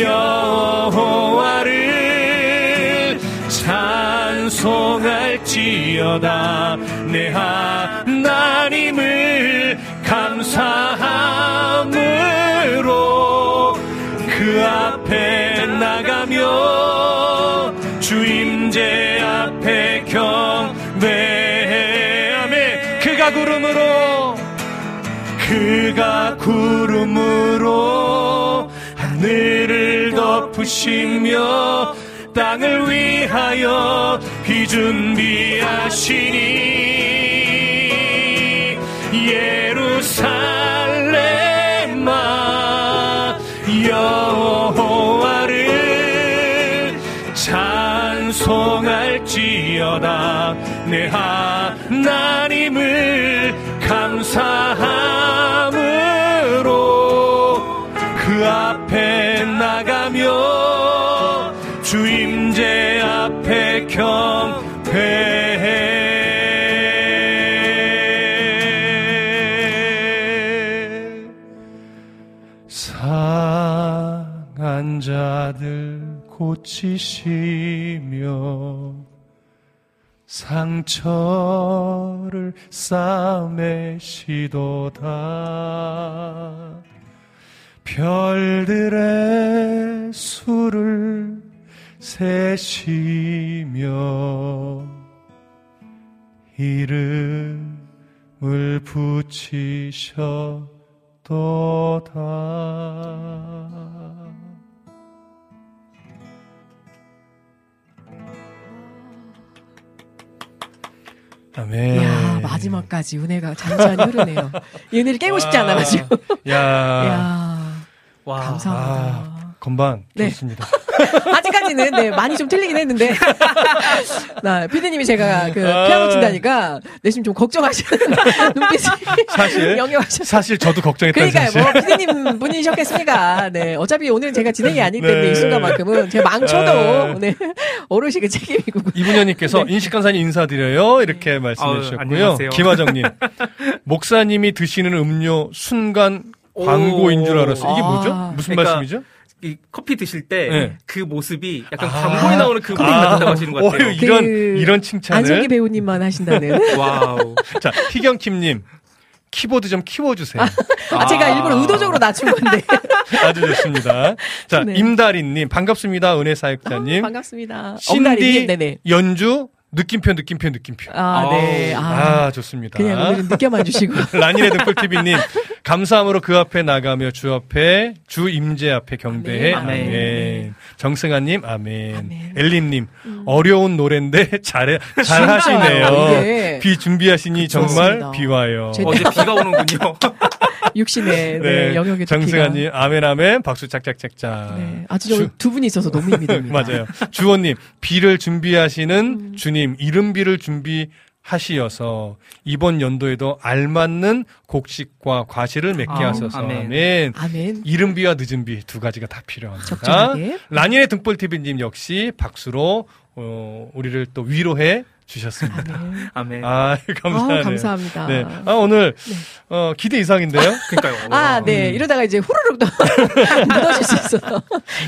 여호와를 찬송할지어다 내 하나님을 감사함으로 그 앞에 나가며 주임제 앞에 경배하며 그가 구름으로 그가 구름으로 하늘을 덮으시며 땅을 위하여 비준비하시니 예루살렘아 여호와를 찬송할지어다. 내 하나님을 감사함으로 그 앞에 나가며 주임제 앞에 경배 고치시며 상처를 싸매시도다. 별들의 수를 세시며 이름을 붙이셨도다 아멘. 야 마지막까지 은혜가 잔잔히 흐르네요. 이 은혜를 깨고 싶지 않아가지고. 야. 야 와. 감사합니다. 건반 네. 좋습니다. 아직까지는 네 많이 좀 틀리긴 했는데 나 피디님이 제가 그 아. 피아노 친다니까 내심 좀 걱정하시는 눈빛이 사실 영영하셨어요. 사실 저도 걱정했던 그러니까요, 사실. 뭐 피디님 분이셨겠습니까? 네, 어차피 오늘 제가 진행이 아니기 때문에 네. 이 순간만큼은 제가 망쳐도 네 오롯이 그 책임이고. 이분현님께서 인식 간사님 인사드려요 이렇게 아유, 말씀해 주셨고요. 안녕하세요. 김화정님 목사님이 드시는 음료 순간 광고인 줄 알았어요. 이게 아. 뭐죠? 무슨 그러니까 말씀이죠? 이 커피 드실 때 네. 그 모습이 약간 아. 광고에 나오는 그 모습 같다고 하시는 것 같아요. 어, 이런 그 이런 칭찬을. 안성기 배우님만 하신다는. 와우. 자 희경킴님 키보드 좀 키워주세요. 아, 제가 일부러 의도적으로 낮춘 건데. 아주 좋습니다. 자 네. 임다린님 반갑습니다. 은혜 사역자님. 반갑습니다. 신디 네네. 연주 느낌표 느낌표 느낌표. 아, 네. 아우. 아, 아, 좋습니다. 그냥 오늘은 느껴만 주시고. 라니네 등불TV님, 감사함으로 그 앞에 나가며 주 앞에, 주 임재 앞에 경배해. 아멘. 아멘. 아멘. 정승아님, 아멘. 아멘. 엘림님, 어려운 노래인데 잘해, 잘하시네요. 비 준비하시니 정말 좋습니다. 비와요. 제- 어제 비가 오는군요. 육신의 네, 영역의 정승아님, 아멘, 아멘, 박수 짝짝짝짝. 네, 아주 저두 분이 있어서 너무 힘이 됩니다. 맞아요. 주호님, 비를 준비하시는 음. 주님, 이른 비를 준비하시는 하시어서 이번 연도에도 알맞는 곡식과 과실을 맺게 아, 하소서. 아멘. 아멘. 아멘. 이른 비와 늦은 비 두 가지가 다 필요합니다. 적절하게. 라니네 등불 TV님 역시 박수로 어, 우리를 또 위로해 주셨습니다. 아멘. 아, 감사합니다. 아, 감사합니다. 네. 아, 오늘 어, 기대 이상인데요. 그러니까요. 아, 네. 음. 이러다가 이제 후루룩 또 무너질 수 있어서.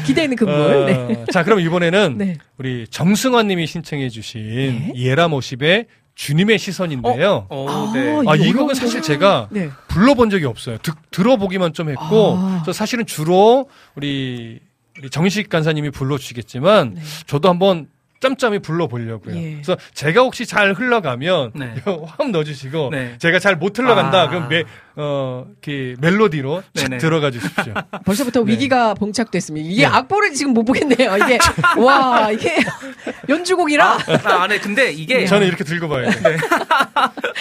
기대있는 근물. 어, 네. 자, 그럼 이번에는 네. 우리 정승환 님이 신청해 주신 이에라 모십의 주님의 시선인데요. 어, 아, 네. 이 아, 이 곡은 사실 제가 네. 불러본 적이 없어요. 듣, 들어보기만 좀 했고, 아. 사실은 주로 우리, 우리 정식 간사님이 불러주시겠지만, 네. 저도 한번 짬짬이 불러보려고요. 예. 그래서 제가 혹시 잘 흘러가면 네. 확 넣어주시고, 네. 제가 잘 못 흘러간다. 아. 그럼 매, 어, 그 멜로디로. 들어가 주십시오. 벌써부터 네. 위기가 봉착됐습니다. 이게 네. 악보를 지금 못 보겠네요. 이게, 와, 이게 연주곡이라. 아, 안에 근데 이게 저는 이렇게 들고 봐야 돼요.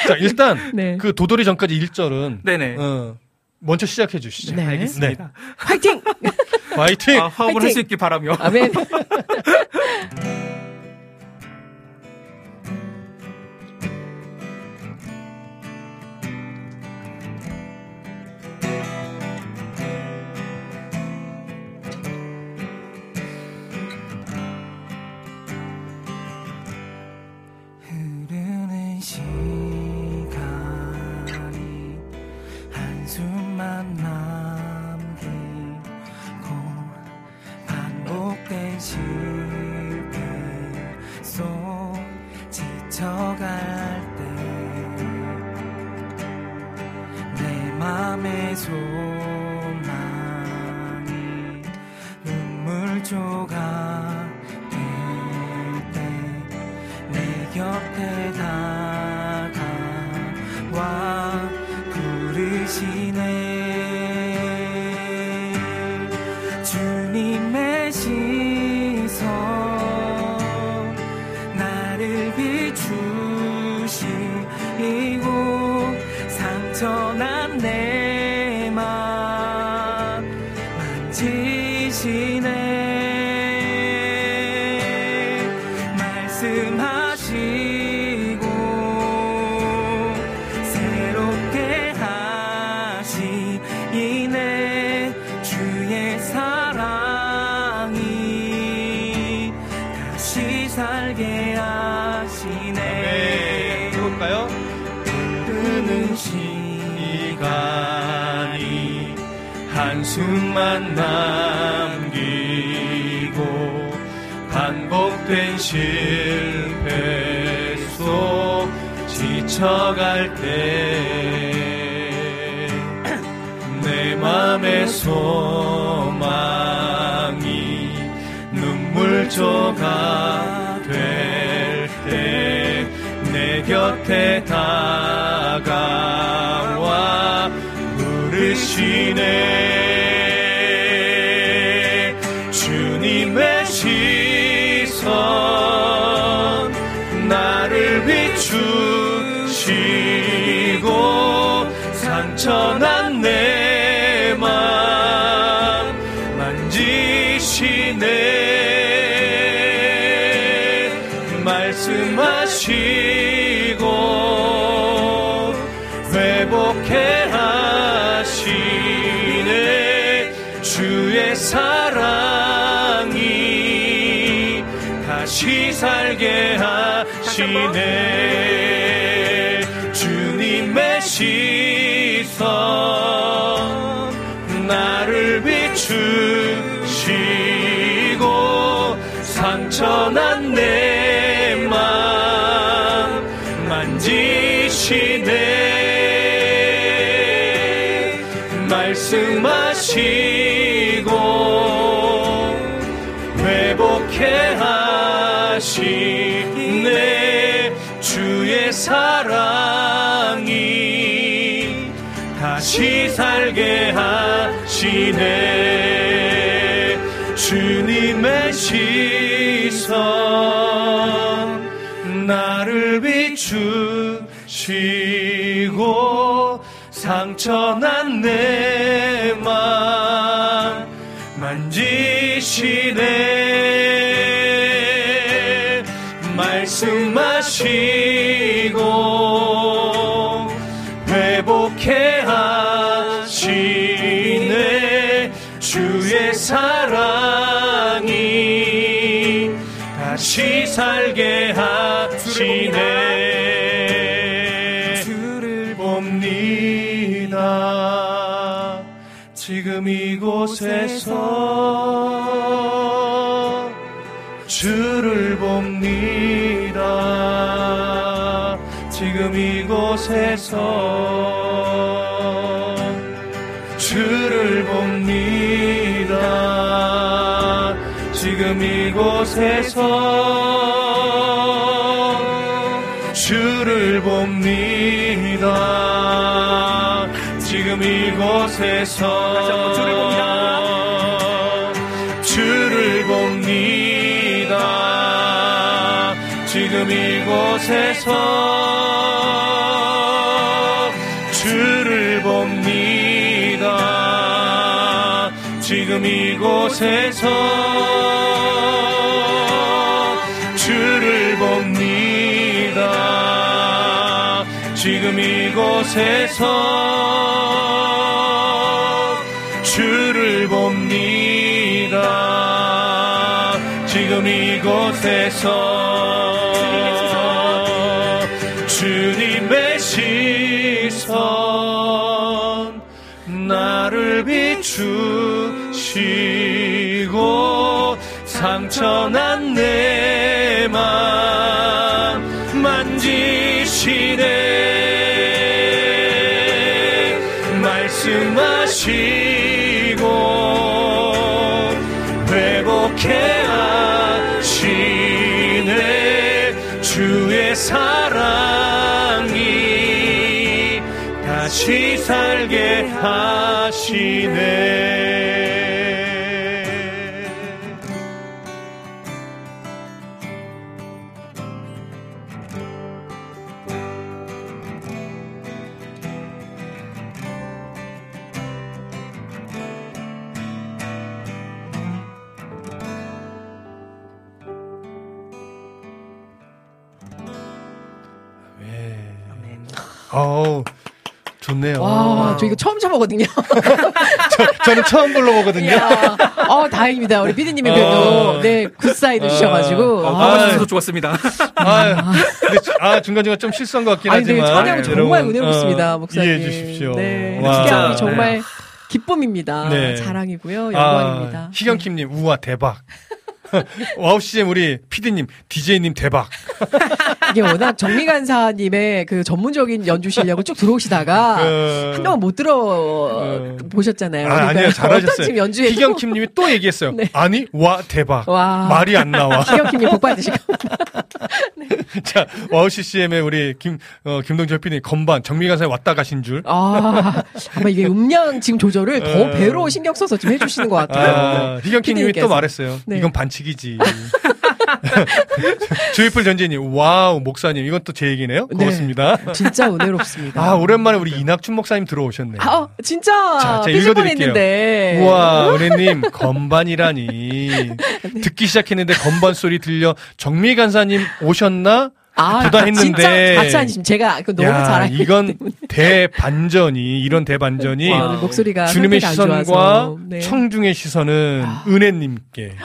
자, 일단 네. 그 도돌이 전까지 1절은 네네. 어, 먼저 시작해 주시죠. 네. 알겠습니다. 화이팅! 화이팅! 아, 화음을 할! 수 있길 바라며. 아멘. 내 맘. 만지시 한숨만 남기고 반복된 실패 속 지쳐갈 때 내 맘의 소망이 눈물 조각 될때 내 곁에 다가와 부르시네 살게 하시네 사랑이 다시 살게 하시네. 주님의 시선 나를 비추시고 상처난 내 맘 만지시네 곳에서 주를 봅니다. 지금 이곳에서 주를 봅니다. 지금 이곳에서 이곳에서 주를 봅니다. 주를 봅니다. 지금 이곳에서 주를 봅니다. 지금 이곳에서 주를 봅니다. 지금 이곳에서 이곳에서 주님의 시선 나를 비추시고 상처난 내 맘 만지시네 말씀하시고 회복해 사랑이 다시 살게 하시네 와, 저 이거 처음 쳐보거든요. 저, 는 처음 불러보거든요. 이야, 어, 다행입니다. 우리 피디님이 그래도, 어. 네, good sign 주셔가지고. 어, 아, 주셔서 좋았습니다. 아, 근데 저- 아, 중간중간 좀 실수한 것 같긴 아니, 근데 하지만. 찬양 정말 은혜롭습니다, 어, 목사님. 이해해 주십시오. 네, 와. 특이함이 진짜, 정말 기쁨입니다. 네. 자랑이고요. 아, 영광입니다. 희경킴님, 우와, 대박. 와우 CCM 우리 PD님, DJ님 대박. 이게 워낙 정미간사님의 그 전문적인 연주 실력을 쭉 들어오시다가 어, 한동안 못 들어 보셨잖아요. 아, 그러니까 어떤 잘하셨어요. 지금 연주에 희경킴님이 또 얘기했어요. 네. 아니, 와, 대박. 와. 말이 안 나와. 희경킴님 복 받으시고 자, 와우 CCM의 우리 김, 어, 김동철 PD님 건반, 정미간사에 왔다 가신 줄. 아 아마 이게 음량 지금 조절을 더 어. 배로 신경 써서 좀 해주시는 것 같아요. 아, 희경킴님이 또. 말했어요. 네. 이건 반칙 이지. 조이풀 전재님, 와우, 목사님, 이건 또 제 얘기네요. 네. 고맙습니다. 진짜 은혜롭습니다. 아, 오랜만에 우리 이낙춘 목사님 들어오셨네요. 아, 어, 진짜 자, 제가 읽어드릴게요. 뻔했는데. 우와, 은혜님, 건반이라니. 듣기 시작했는데 건반 소리 들려 정미 간사님 오셨나? 아, 했는데. 진짜 같이 앉으시면 제가 그 너무 야, 잘하기 이건 대반전이, 이런 대반전이 와, 목소리가 주님의 시선과. 네. 아. 청중의 시선은 은혜님께.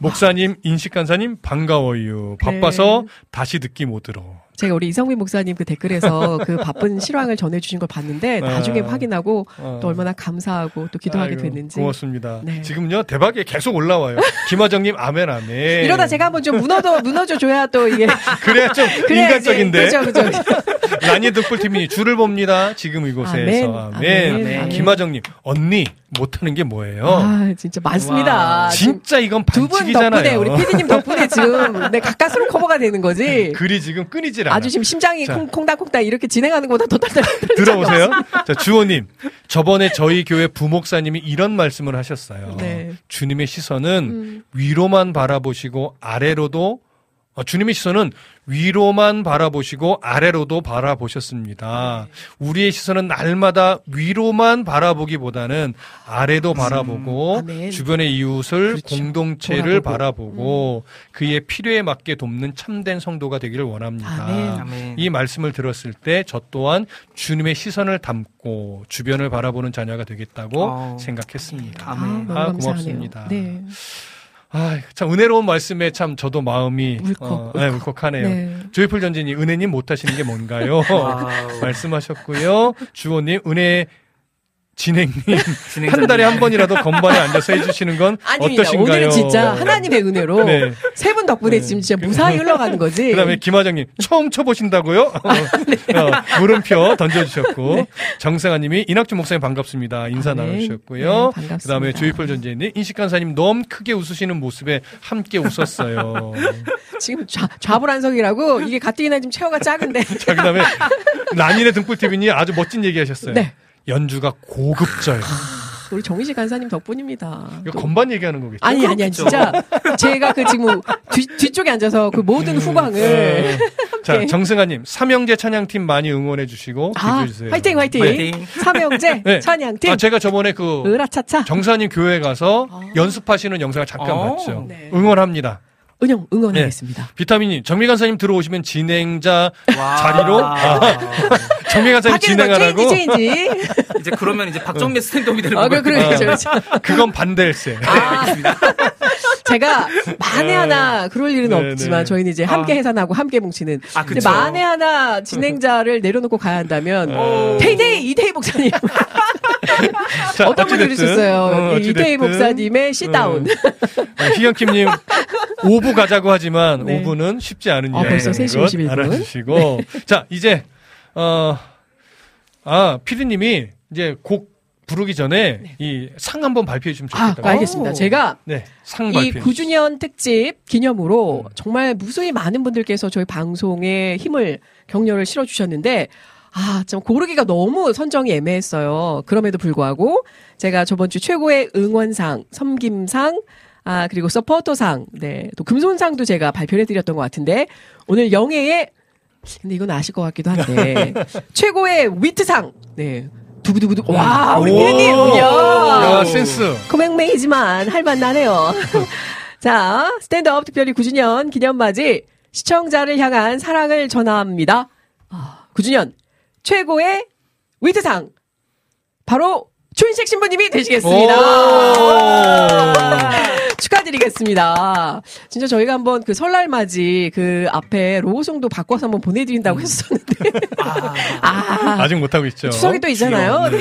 목사님, 인식 간사님, 반가워요. 바빠서 네. 다시 듣기 못 들어. 제가 우리 이성민 목사님 그 댓글에서 그 바쁜 실황을 전해주신 걸 봤는데 나중에 아. 확인하고 어. 또 얼마나 감사하고 또 기도하게 아이고, 됐는지. 고맙습니다. 네. 지금요, 대박에 계속 올라와요. 김화정님, 아멘, 아멘. 이러다 제가 한번 좀 무너져 무너져 줘야 또 이게 그래야 좀. 인간적인데. 그렇죠, 그렇죠. 라니 등불TV니 줄을 봅니다. 지금 이곳에서. 아멘, 아멘. 아멘, 아멘. 김하정님, 언니, 못하는 게 뭐예요? 아 진짜 많습니다. 와, 진짜 이건 두분 반칙이잖아요. 덕분에 우리 피디님 덕분에 지금 내 가까스로 커버가 되는 거지. 글이 지금 끊이질 않아. 아주 지금 심장이 자. 콩, 콩닥콩닥 이렇게 진행하는 것보다 더 딸딸. 들어보세요. 자, 주호님. 저번에 저희 교회 부목사님이 이런 말씀을 하셨어요. 네. 주님의 시선은 음. 위로만 바라보시고 아래로도 어, 주님의 시선은 위로만 바라보시고 아래로도 바라보셨습니다. 우리의 시선은 날마다 위로만 바라보기보다는 아래도 바라보고 아멘. 주변의 이웃을 그렇죠. 공동체를. 바라보고 그의 필요에 맞게 돕는 참된 성도가 되기를 원합니다. 아멘. 아멘. 이 말씀을 들었을 때 저 또한 주님의 시선을 담고 주변을 바라보는 자녀가 되겠다고 어. 생각했습니다. 아멘. 아, 아. 고맙습니다. 네. 아, 참 은혜로운 말씀에 참 저도 마음이 울컥, 어, 네, 울컥하네요. 네. 조이풀 전진이 은혜님 못하시는 게 뭔가요? 와우. 말씀하셨고요. 주호님 은혜 진행님. 한 달에 한 번이라도 건반에 앉아서 해주시는 건 아닙니다. 어떠신가요? 오늘은 진짜 하나님의 은혜로 네. 세분 덕분에 지금 진짜 무사히 흘러가는 거지. 그다음에 김하정님 처음 쳐보신다고요? 아, 네. 어, 물음표 던져주셨고 정상아님이 이낙주 목사님 반갑습니다 인사 아, 네. 나누셨고요. 네, 반갑습니다. 그다음에 조이풀 전재님 인식 간사님 너무 크게 웃으시는 모습에 함께 웃었어요. 지금 좌, 좌불안석이라고 이게 가뜩이나 지금 체어가 작은데. 자 그다음에 난인의 등불 TV님 아주 멋진 얘기하셨어요. 네. 연주가 고급져요. 우리 정희식 간사님 덕분입니다. 이거 건반 얘기하는 거겠죠? 아니 아니 아니 진짜 제가 그 지금 뒤, 뒤쪽에 앉아서 그 모든 후광을 네. 자. 정승아님 삼형제 찬양팀 많이 응원해 주시고 아 기부해 주세요. 화이팅 화이팅, 화이팅. 삼형제 네. 찬양팀 아 제가 저번에 그 으라차차 정사님 교회 가서 연습하시는 영상을 잠깐 어, 봤죠. 네. 응원합니다. 은영 응원하겠습니다. 비타민님, 정미 간사님 들어오시면 진행자 와. 자리로 아, 정미 간사님 진행하라고 체인지 체인지. 이제 그러면 이제 박정민 스탠드업이 되는 아 거예요. 그 그래 그렇죠. 그건 반대일세. 아, 제가 만에 하나 그럴 일은 네, 없지만 네. 저희는 이제 함께 해산하고 함께 뭉치는. 아. 만에 하나 진행자를 내려놓고 가야 한다면 어. 페이데이 이태희 목사님 자, 어떤 분이 그러셨어요? 어, 이 이태희 목사님의 sit down. 어, 희경킴님 5부 가자고 하지만 네. 5부는 쉽지 않은 아, 일인 벌써 것 3시 51분. 알아주시고 자 이제 어 아 피디님이 이제 곡 부르기 전에 이상 한번 발표해 주시면 네. 아. 알겠습니다. 제가 네, 상이 발표. 9주년 특집 기념으로 음. 정말 무수히 많은 분들께서 저희 방송에 힘을 격려를 실어 주셨는데 아, 참 고르기가 너무 선정이 애매했어요. 그럼에도 불구하고 제가 저번 주 최고의 응원상, 섬김상, 아, 그리고 서포터상, 네, 또 금손상도 제가 발표를 해드렸던 것 같은데 오늘 영예의 근데 이건 아실 것 같기도 한데 최고의 위트상, 네, 두구두구두, 와, 우리 오. 피디님, 야 야, 센스. 코맹맹이지만 할만 나네요. 자, 스탠드업 특별히 9주년 기념맞이 시청자를 향한 사랑을 전합니다. 아, 9주년 최고의 위트상 바로 춘식 신부님이 되시겠습니다. 축하드리겠습니다. 진짜 저희가 한번 그 설날 맞이 그 앞에 로고송도 바꿔서 한번 보내드린다고 했었는데. 아, 아 직 못 하고 있죠. 추석이 또 있잖아요. 네.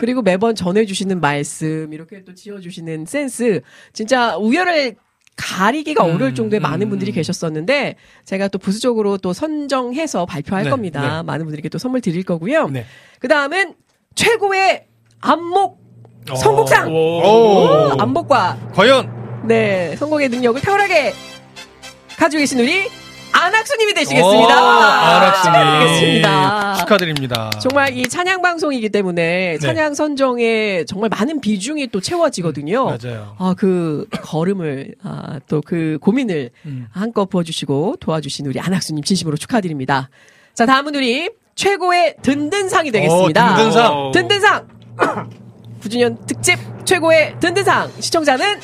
그리고 매번 전해주시는 말씀, 이렇게 또 지어주시는 센스, 진짜 우열을 가리기가 음, 어려울 정도의 많은 음. 분들이 계셨었는데, 제가 또 부수적으로 또 선정해서 발표할 네, 겁니다. 네. 많은 분들께 또 선물 드릴 거고요. 네. 그 다음은 최고의 안목 선곡상! 오. 안목과, 과연 네, 선곡의 능력을 탁월하게 가지고 계신 우리 안학수님이 되시겠습니다. 축하드리겠습니다. 축하드립니다. 정말 이 찬양 방송이기 때문에 찬양 선정에 정말 많은 비중이 또 채워지거든요. 맞아요. 아, 그 걸음을, 아, 또 그 고민을 음. 한껏 부어주시고 도와주신 우리 안학수님 진심으로 축하드립니다. 자, 다음은 우리 최고의 든든상이 되겠습니다. 어, 든든상. 든든상! 9주년 특집 최고의 든든상 시청자는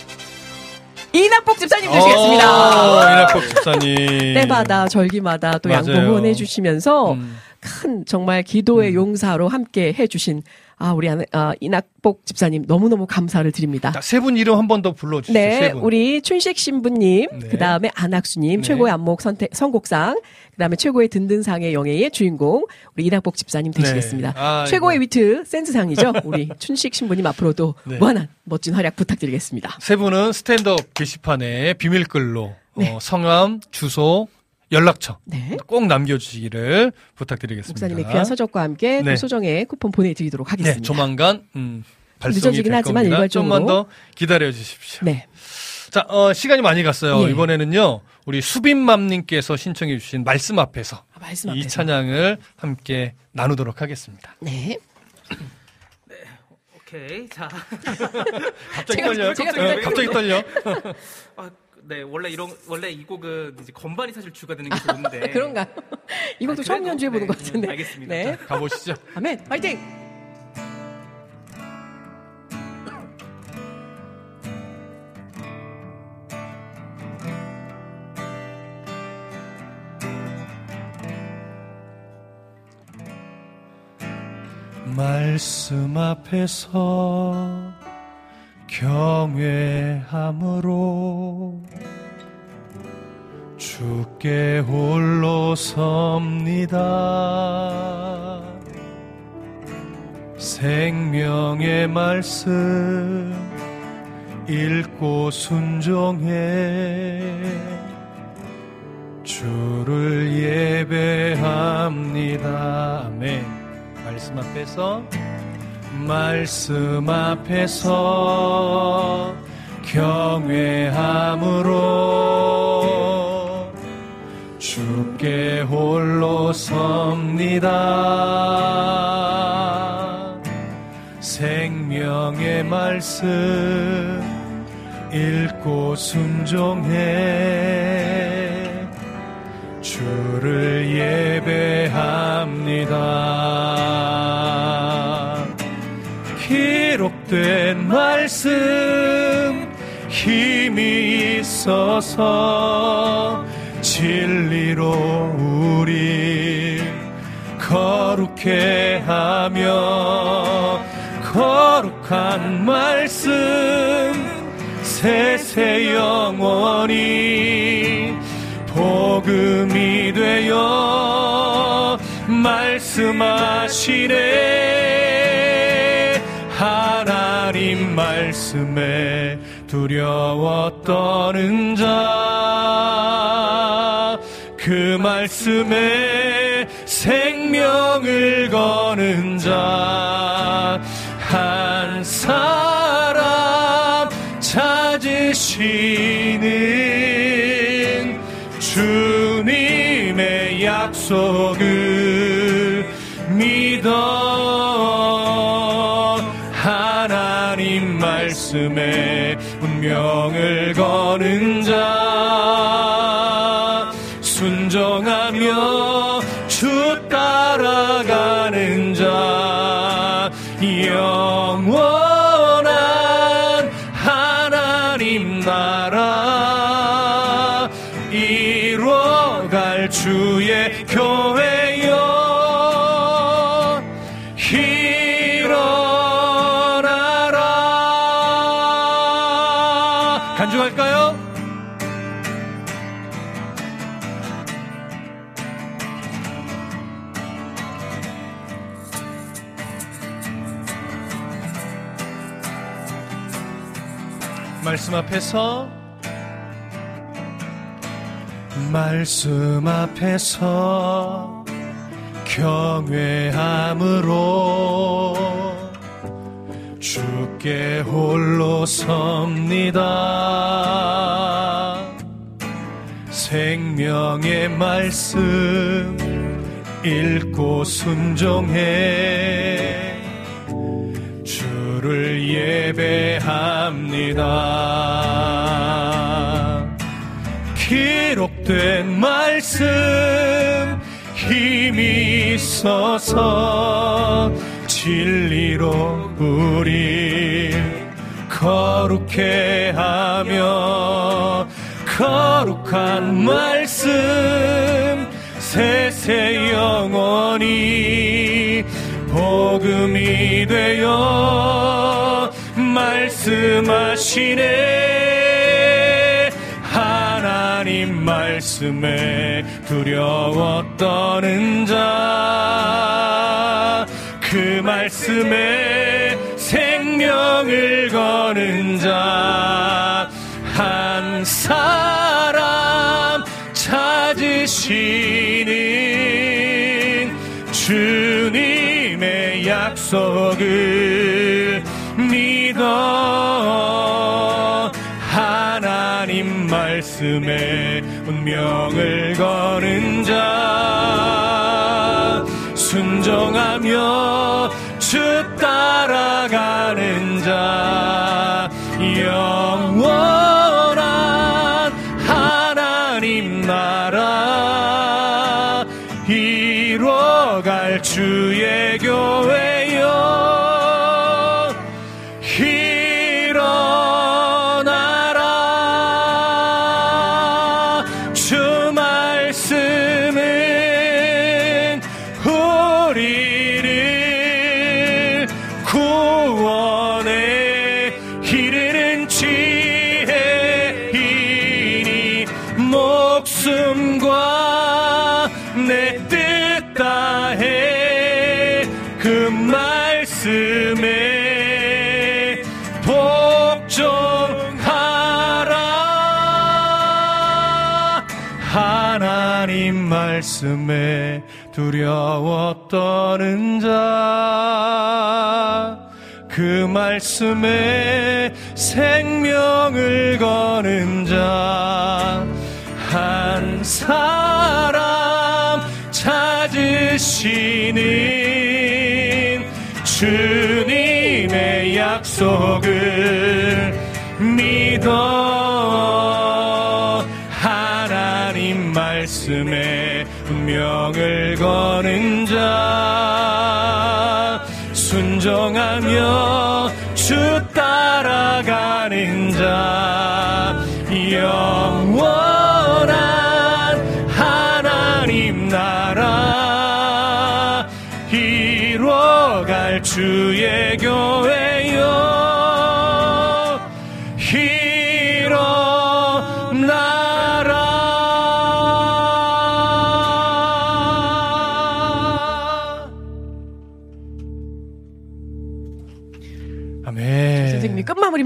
이낙복 집사님 되시겠습니다. 어, 이낙복 집사님. 때마다 절기마다 또 맞아요. 양보해 주시면서 음. 큰 정말 기도의 용사로 함께 해주신 아 우리 안- 아, 이낙복 집사님 너무너무 감사를 드립니다. 세 분 이름 한 번 더 불러주시죠. 네. 우리 춘식 신부님, 네. 그 다음에 안학수님, 네. 최고의 안목 선택, 선곡상, 그 다음에 최고의 든든상의 영예의 주인공, 우리 이낙복 집사님 되시겠습니다. 네. 아이고. 최고의 위트 센스상이죠. 우리 춘식 신부님 앞으로도 네. 무한한 멋진 활약 부탁드리겠습니다. 세 분은 스탠드업 게시판에 비밀글로 네. 어, 성함, 주소, 연락처 네. 꼭 남겨주시기를 부탁드리겠습니다. 목사님의 귀한 서적과 함께 네. 또 소정의 쿠폰 보내드리도록 하겠습니다. 네, 조만간 음, 발송이 늦어지긴 될 하지만 겁니다. 일괄적으로. 좀만 더 기다려 주십시오. 네. 자, 어, 시간이 많이 갔어요. 예. 이번에는요, 우리 수빈맘님께서 신청해주신 말씀 앞에서 아, 말씀 이 앞에서. 찬양을 함께 나누도록 하겠습니다. 네. 오케이. 자. 갑자기 떨려요. 제가 갑자기, 떨려요. 갑자기 떨려. 아, 네, 원래 이런 원래 이 곡은 이제 건반이 사실 주가 되는 게 좋은데. 그런가요? 이것도 아, 처음? 연주해 보는 네, 것 같은데. 음, 알겠습니다. 네. 가보시죠. 아멘. 화이팅! 말씀 앞에서 경외함으로 주께 홀로 섭니다. 생명의 말씀 읽고 순종해 주를 예배합니다. 아멘. 말씀 앞에서 말씀 앞에서 경외함으로 주께 홀로 섭니다. 생명의 말씀 읽고 순종해 주를 예배합니다. 기록된 말씀 힘이 있어서 진리로 우리 거룩해 하며 거룩한 말씀 세세 영원히 복음이 되어 말씀하시네 말씀에 두려워 떠는 자 그 말씀에 생명을 거는 자 한 사람 찾으시는 주님의 약속을 말씀에 운명을 거는 말씀 앞에서 말씀 앞에서 경외함으로 주께 홀로 섭니다. 생명의 말씀 읽고 순종해 예배합니다. 기록된 말씀 힘이 있어서 진리로 우리 거룩해 하며 거룩한 말씀 세세 영원히 복음이 되어 말씀하시네. 하나님 말씀에 두려워 떠는 자 그 말씀에 생명을 거는 자 한 사람 찾으시는 주님의 약속을 하나님 말씀에 운명을 거는 자 순종하며 주 따라가는 두려워 떠는 자 그 말씀에 생명을 거는 자 한 사람 찾으시는 주님의 약속을 믿어 하나님 말씀에 운명을 거는 자 순종하며 주 따라가는 자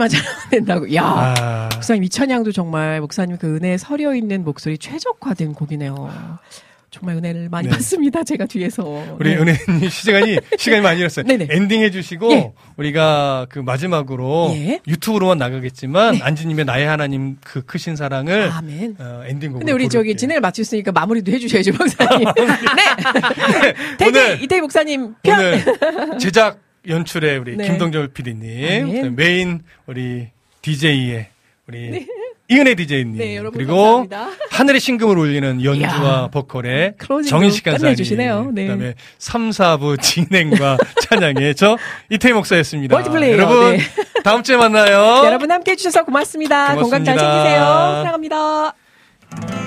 끝마무리만 잘하면 된다고. 야 아, 목사님 이 찬양도 정말 목사님 그 은혜에 서려 있는 목소리 최적화된 곡이네요. 정말 은혜를 많이 네. 받습니다. 제가 뒤에서. 우리 네. 은혜님 시간이 시간이 많이 잃었어요. 네네. 엔딩 해주시고 예. 우리가 그 마지막으로 예. 유튜브로만 나가겠지만 안지님의 나의 하나님 그 크신 사랑을 아멘. 어, 엔딩곡으로 근데 우리 저기 부를게요. 진행을 마쳤으니까 마무리도 해주셔야죠, 목사님. 네. 대기 오늘- 이태희 목사님 편. 오늘 제작 연출에 우리 네. 김동절 PD님, 아멘. 메인 우리 DJ의 우리 이은혜 DJ님, 네, 그리고 감사합니다. 하늘의 신금을 울리는 연주와 보컬의 정인식 간사님. 네. 그다음에 3, 4부 진행과 찬양의 저 이태희 목사였습니다. 멀티플레이어, 여러분 네. 다음 주에 만나요. 여러분 함께 해 주셔서 고맙습니다. 건강 잘 고맙습니다. 챙기세요. 사랑합니다.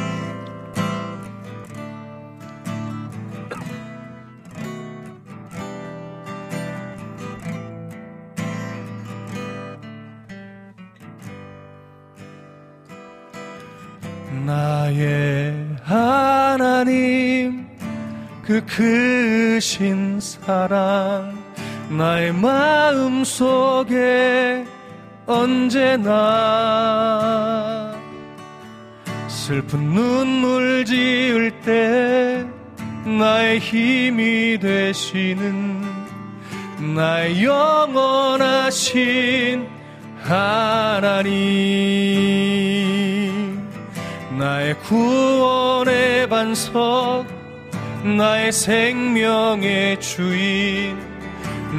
나의 하나님 그 크신 사랑 나의 마음 속에 언제나 슬픈 눈물 지을 때 나의 힘이 되시는 나의 영원하신 하나님 나의 구원의 반석 나의 생명의 주인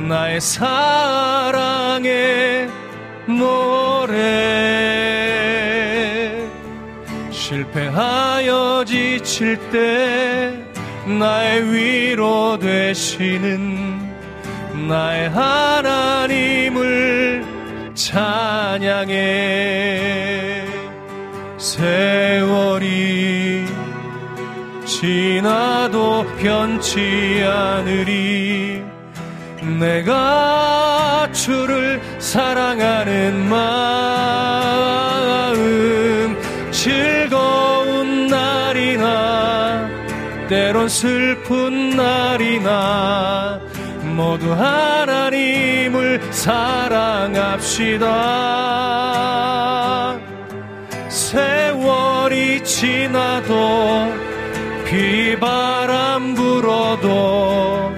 나의 사랑의 노래. 실패하여 지칠 때 나의 위로 되시는 나의 하나님을 찬양해 세월이 지나도 변치 않으리. 내가 주를 사랑하는 마음 즐거운 날이나 때론 슬픈 날이나 모두 하나님을 사랑합시다 지나도 비바람 불어도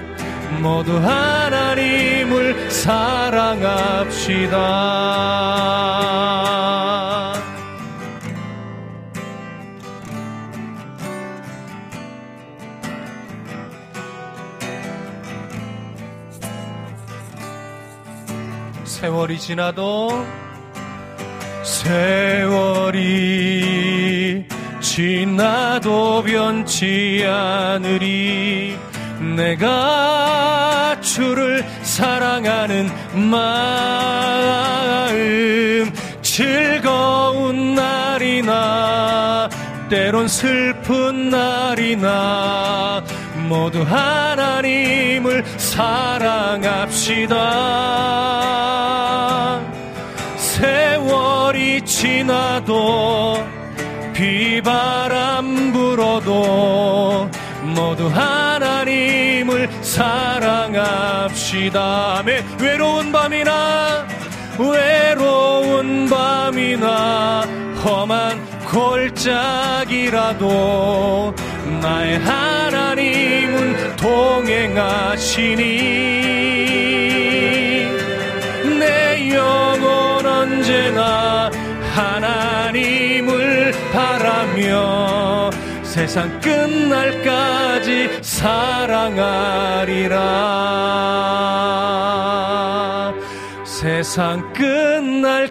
모두 하나님을 사랑합시다. 세월이 지나도 세월이 지나도 변치 않으리. 내가 주를 사랑하는 마음 즐거운 날이나 때론 슬픈 날이나 모두 하나님을 사랑합시다. 세월이 지나도 비바람 불어도 모두 하나님을 사랑합시다. 외로운 밤이나 외로운 밤이나 험한 골짜기라도 나의 하나님은 동행하시니 내 영혼 언제나 하나님을 바라며 세상 끝날까지 사랑하리라. 세상 끝날까지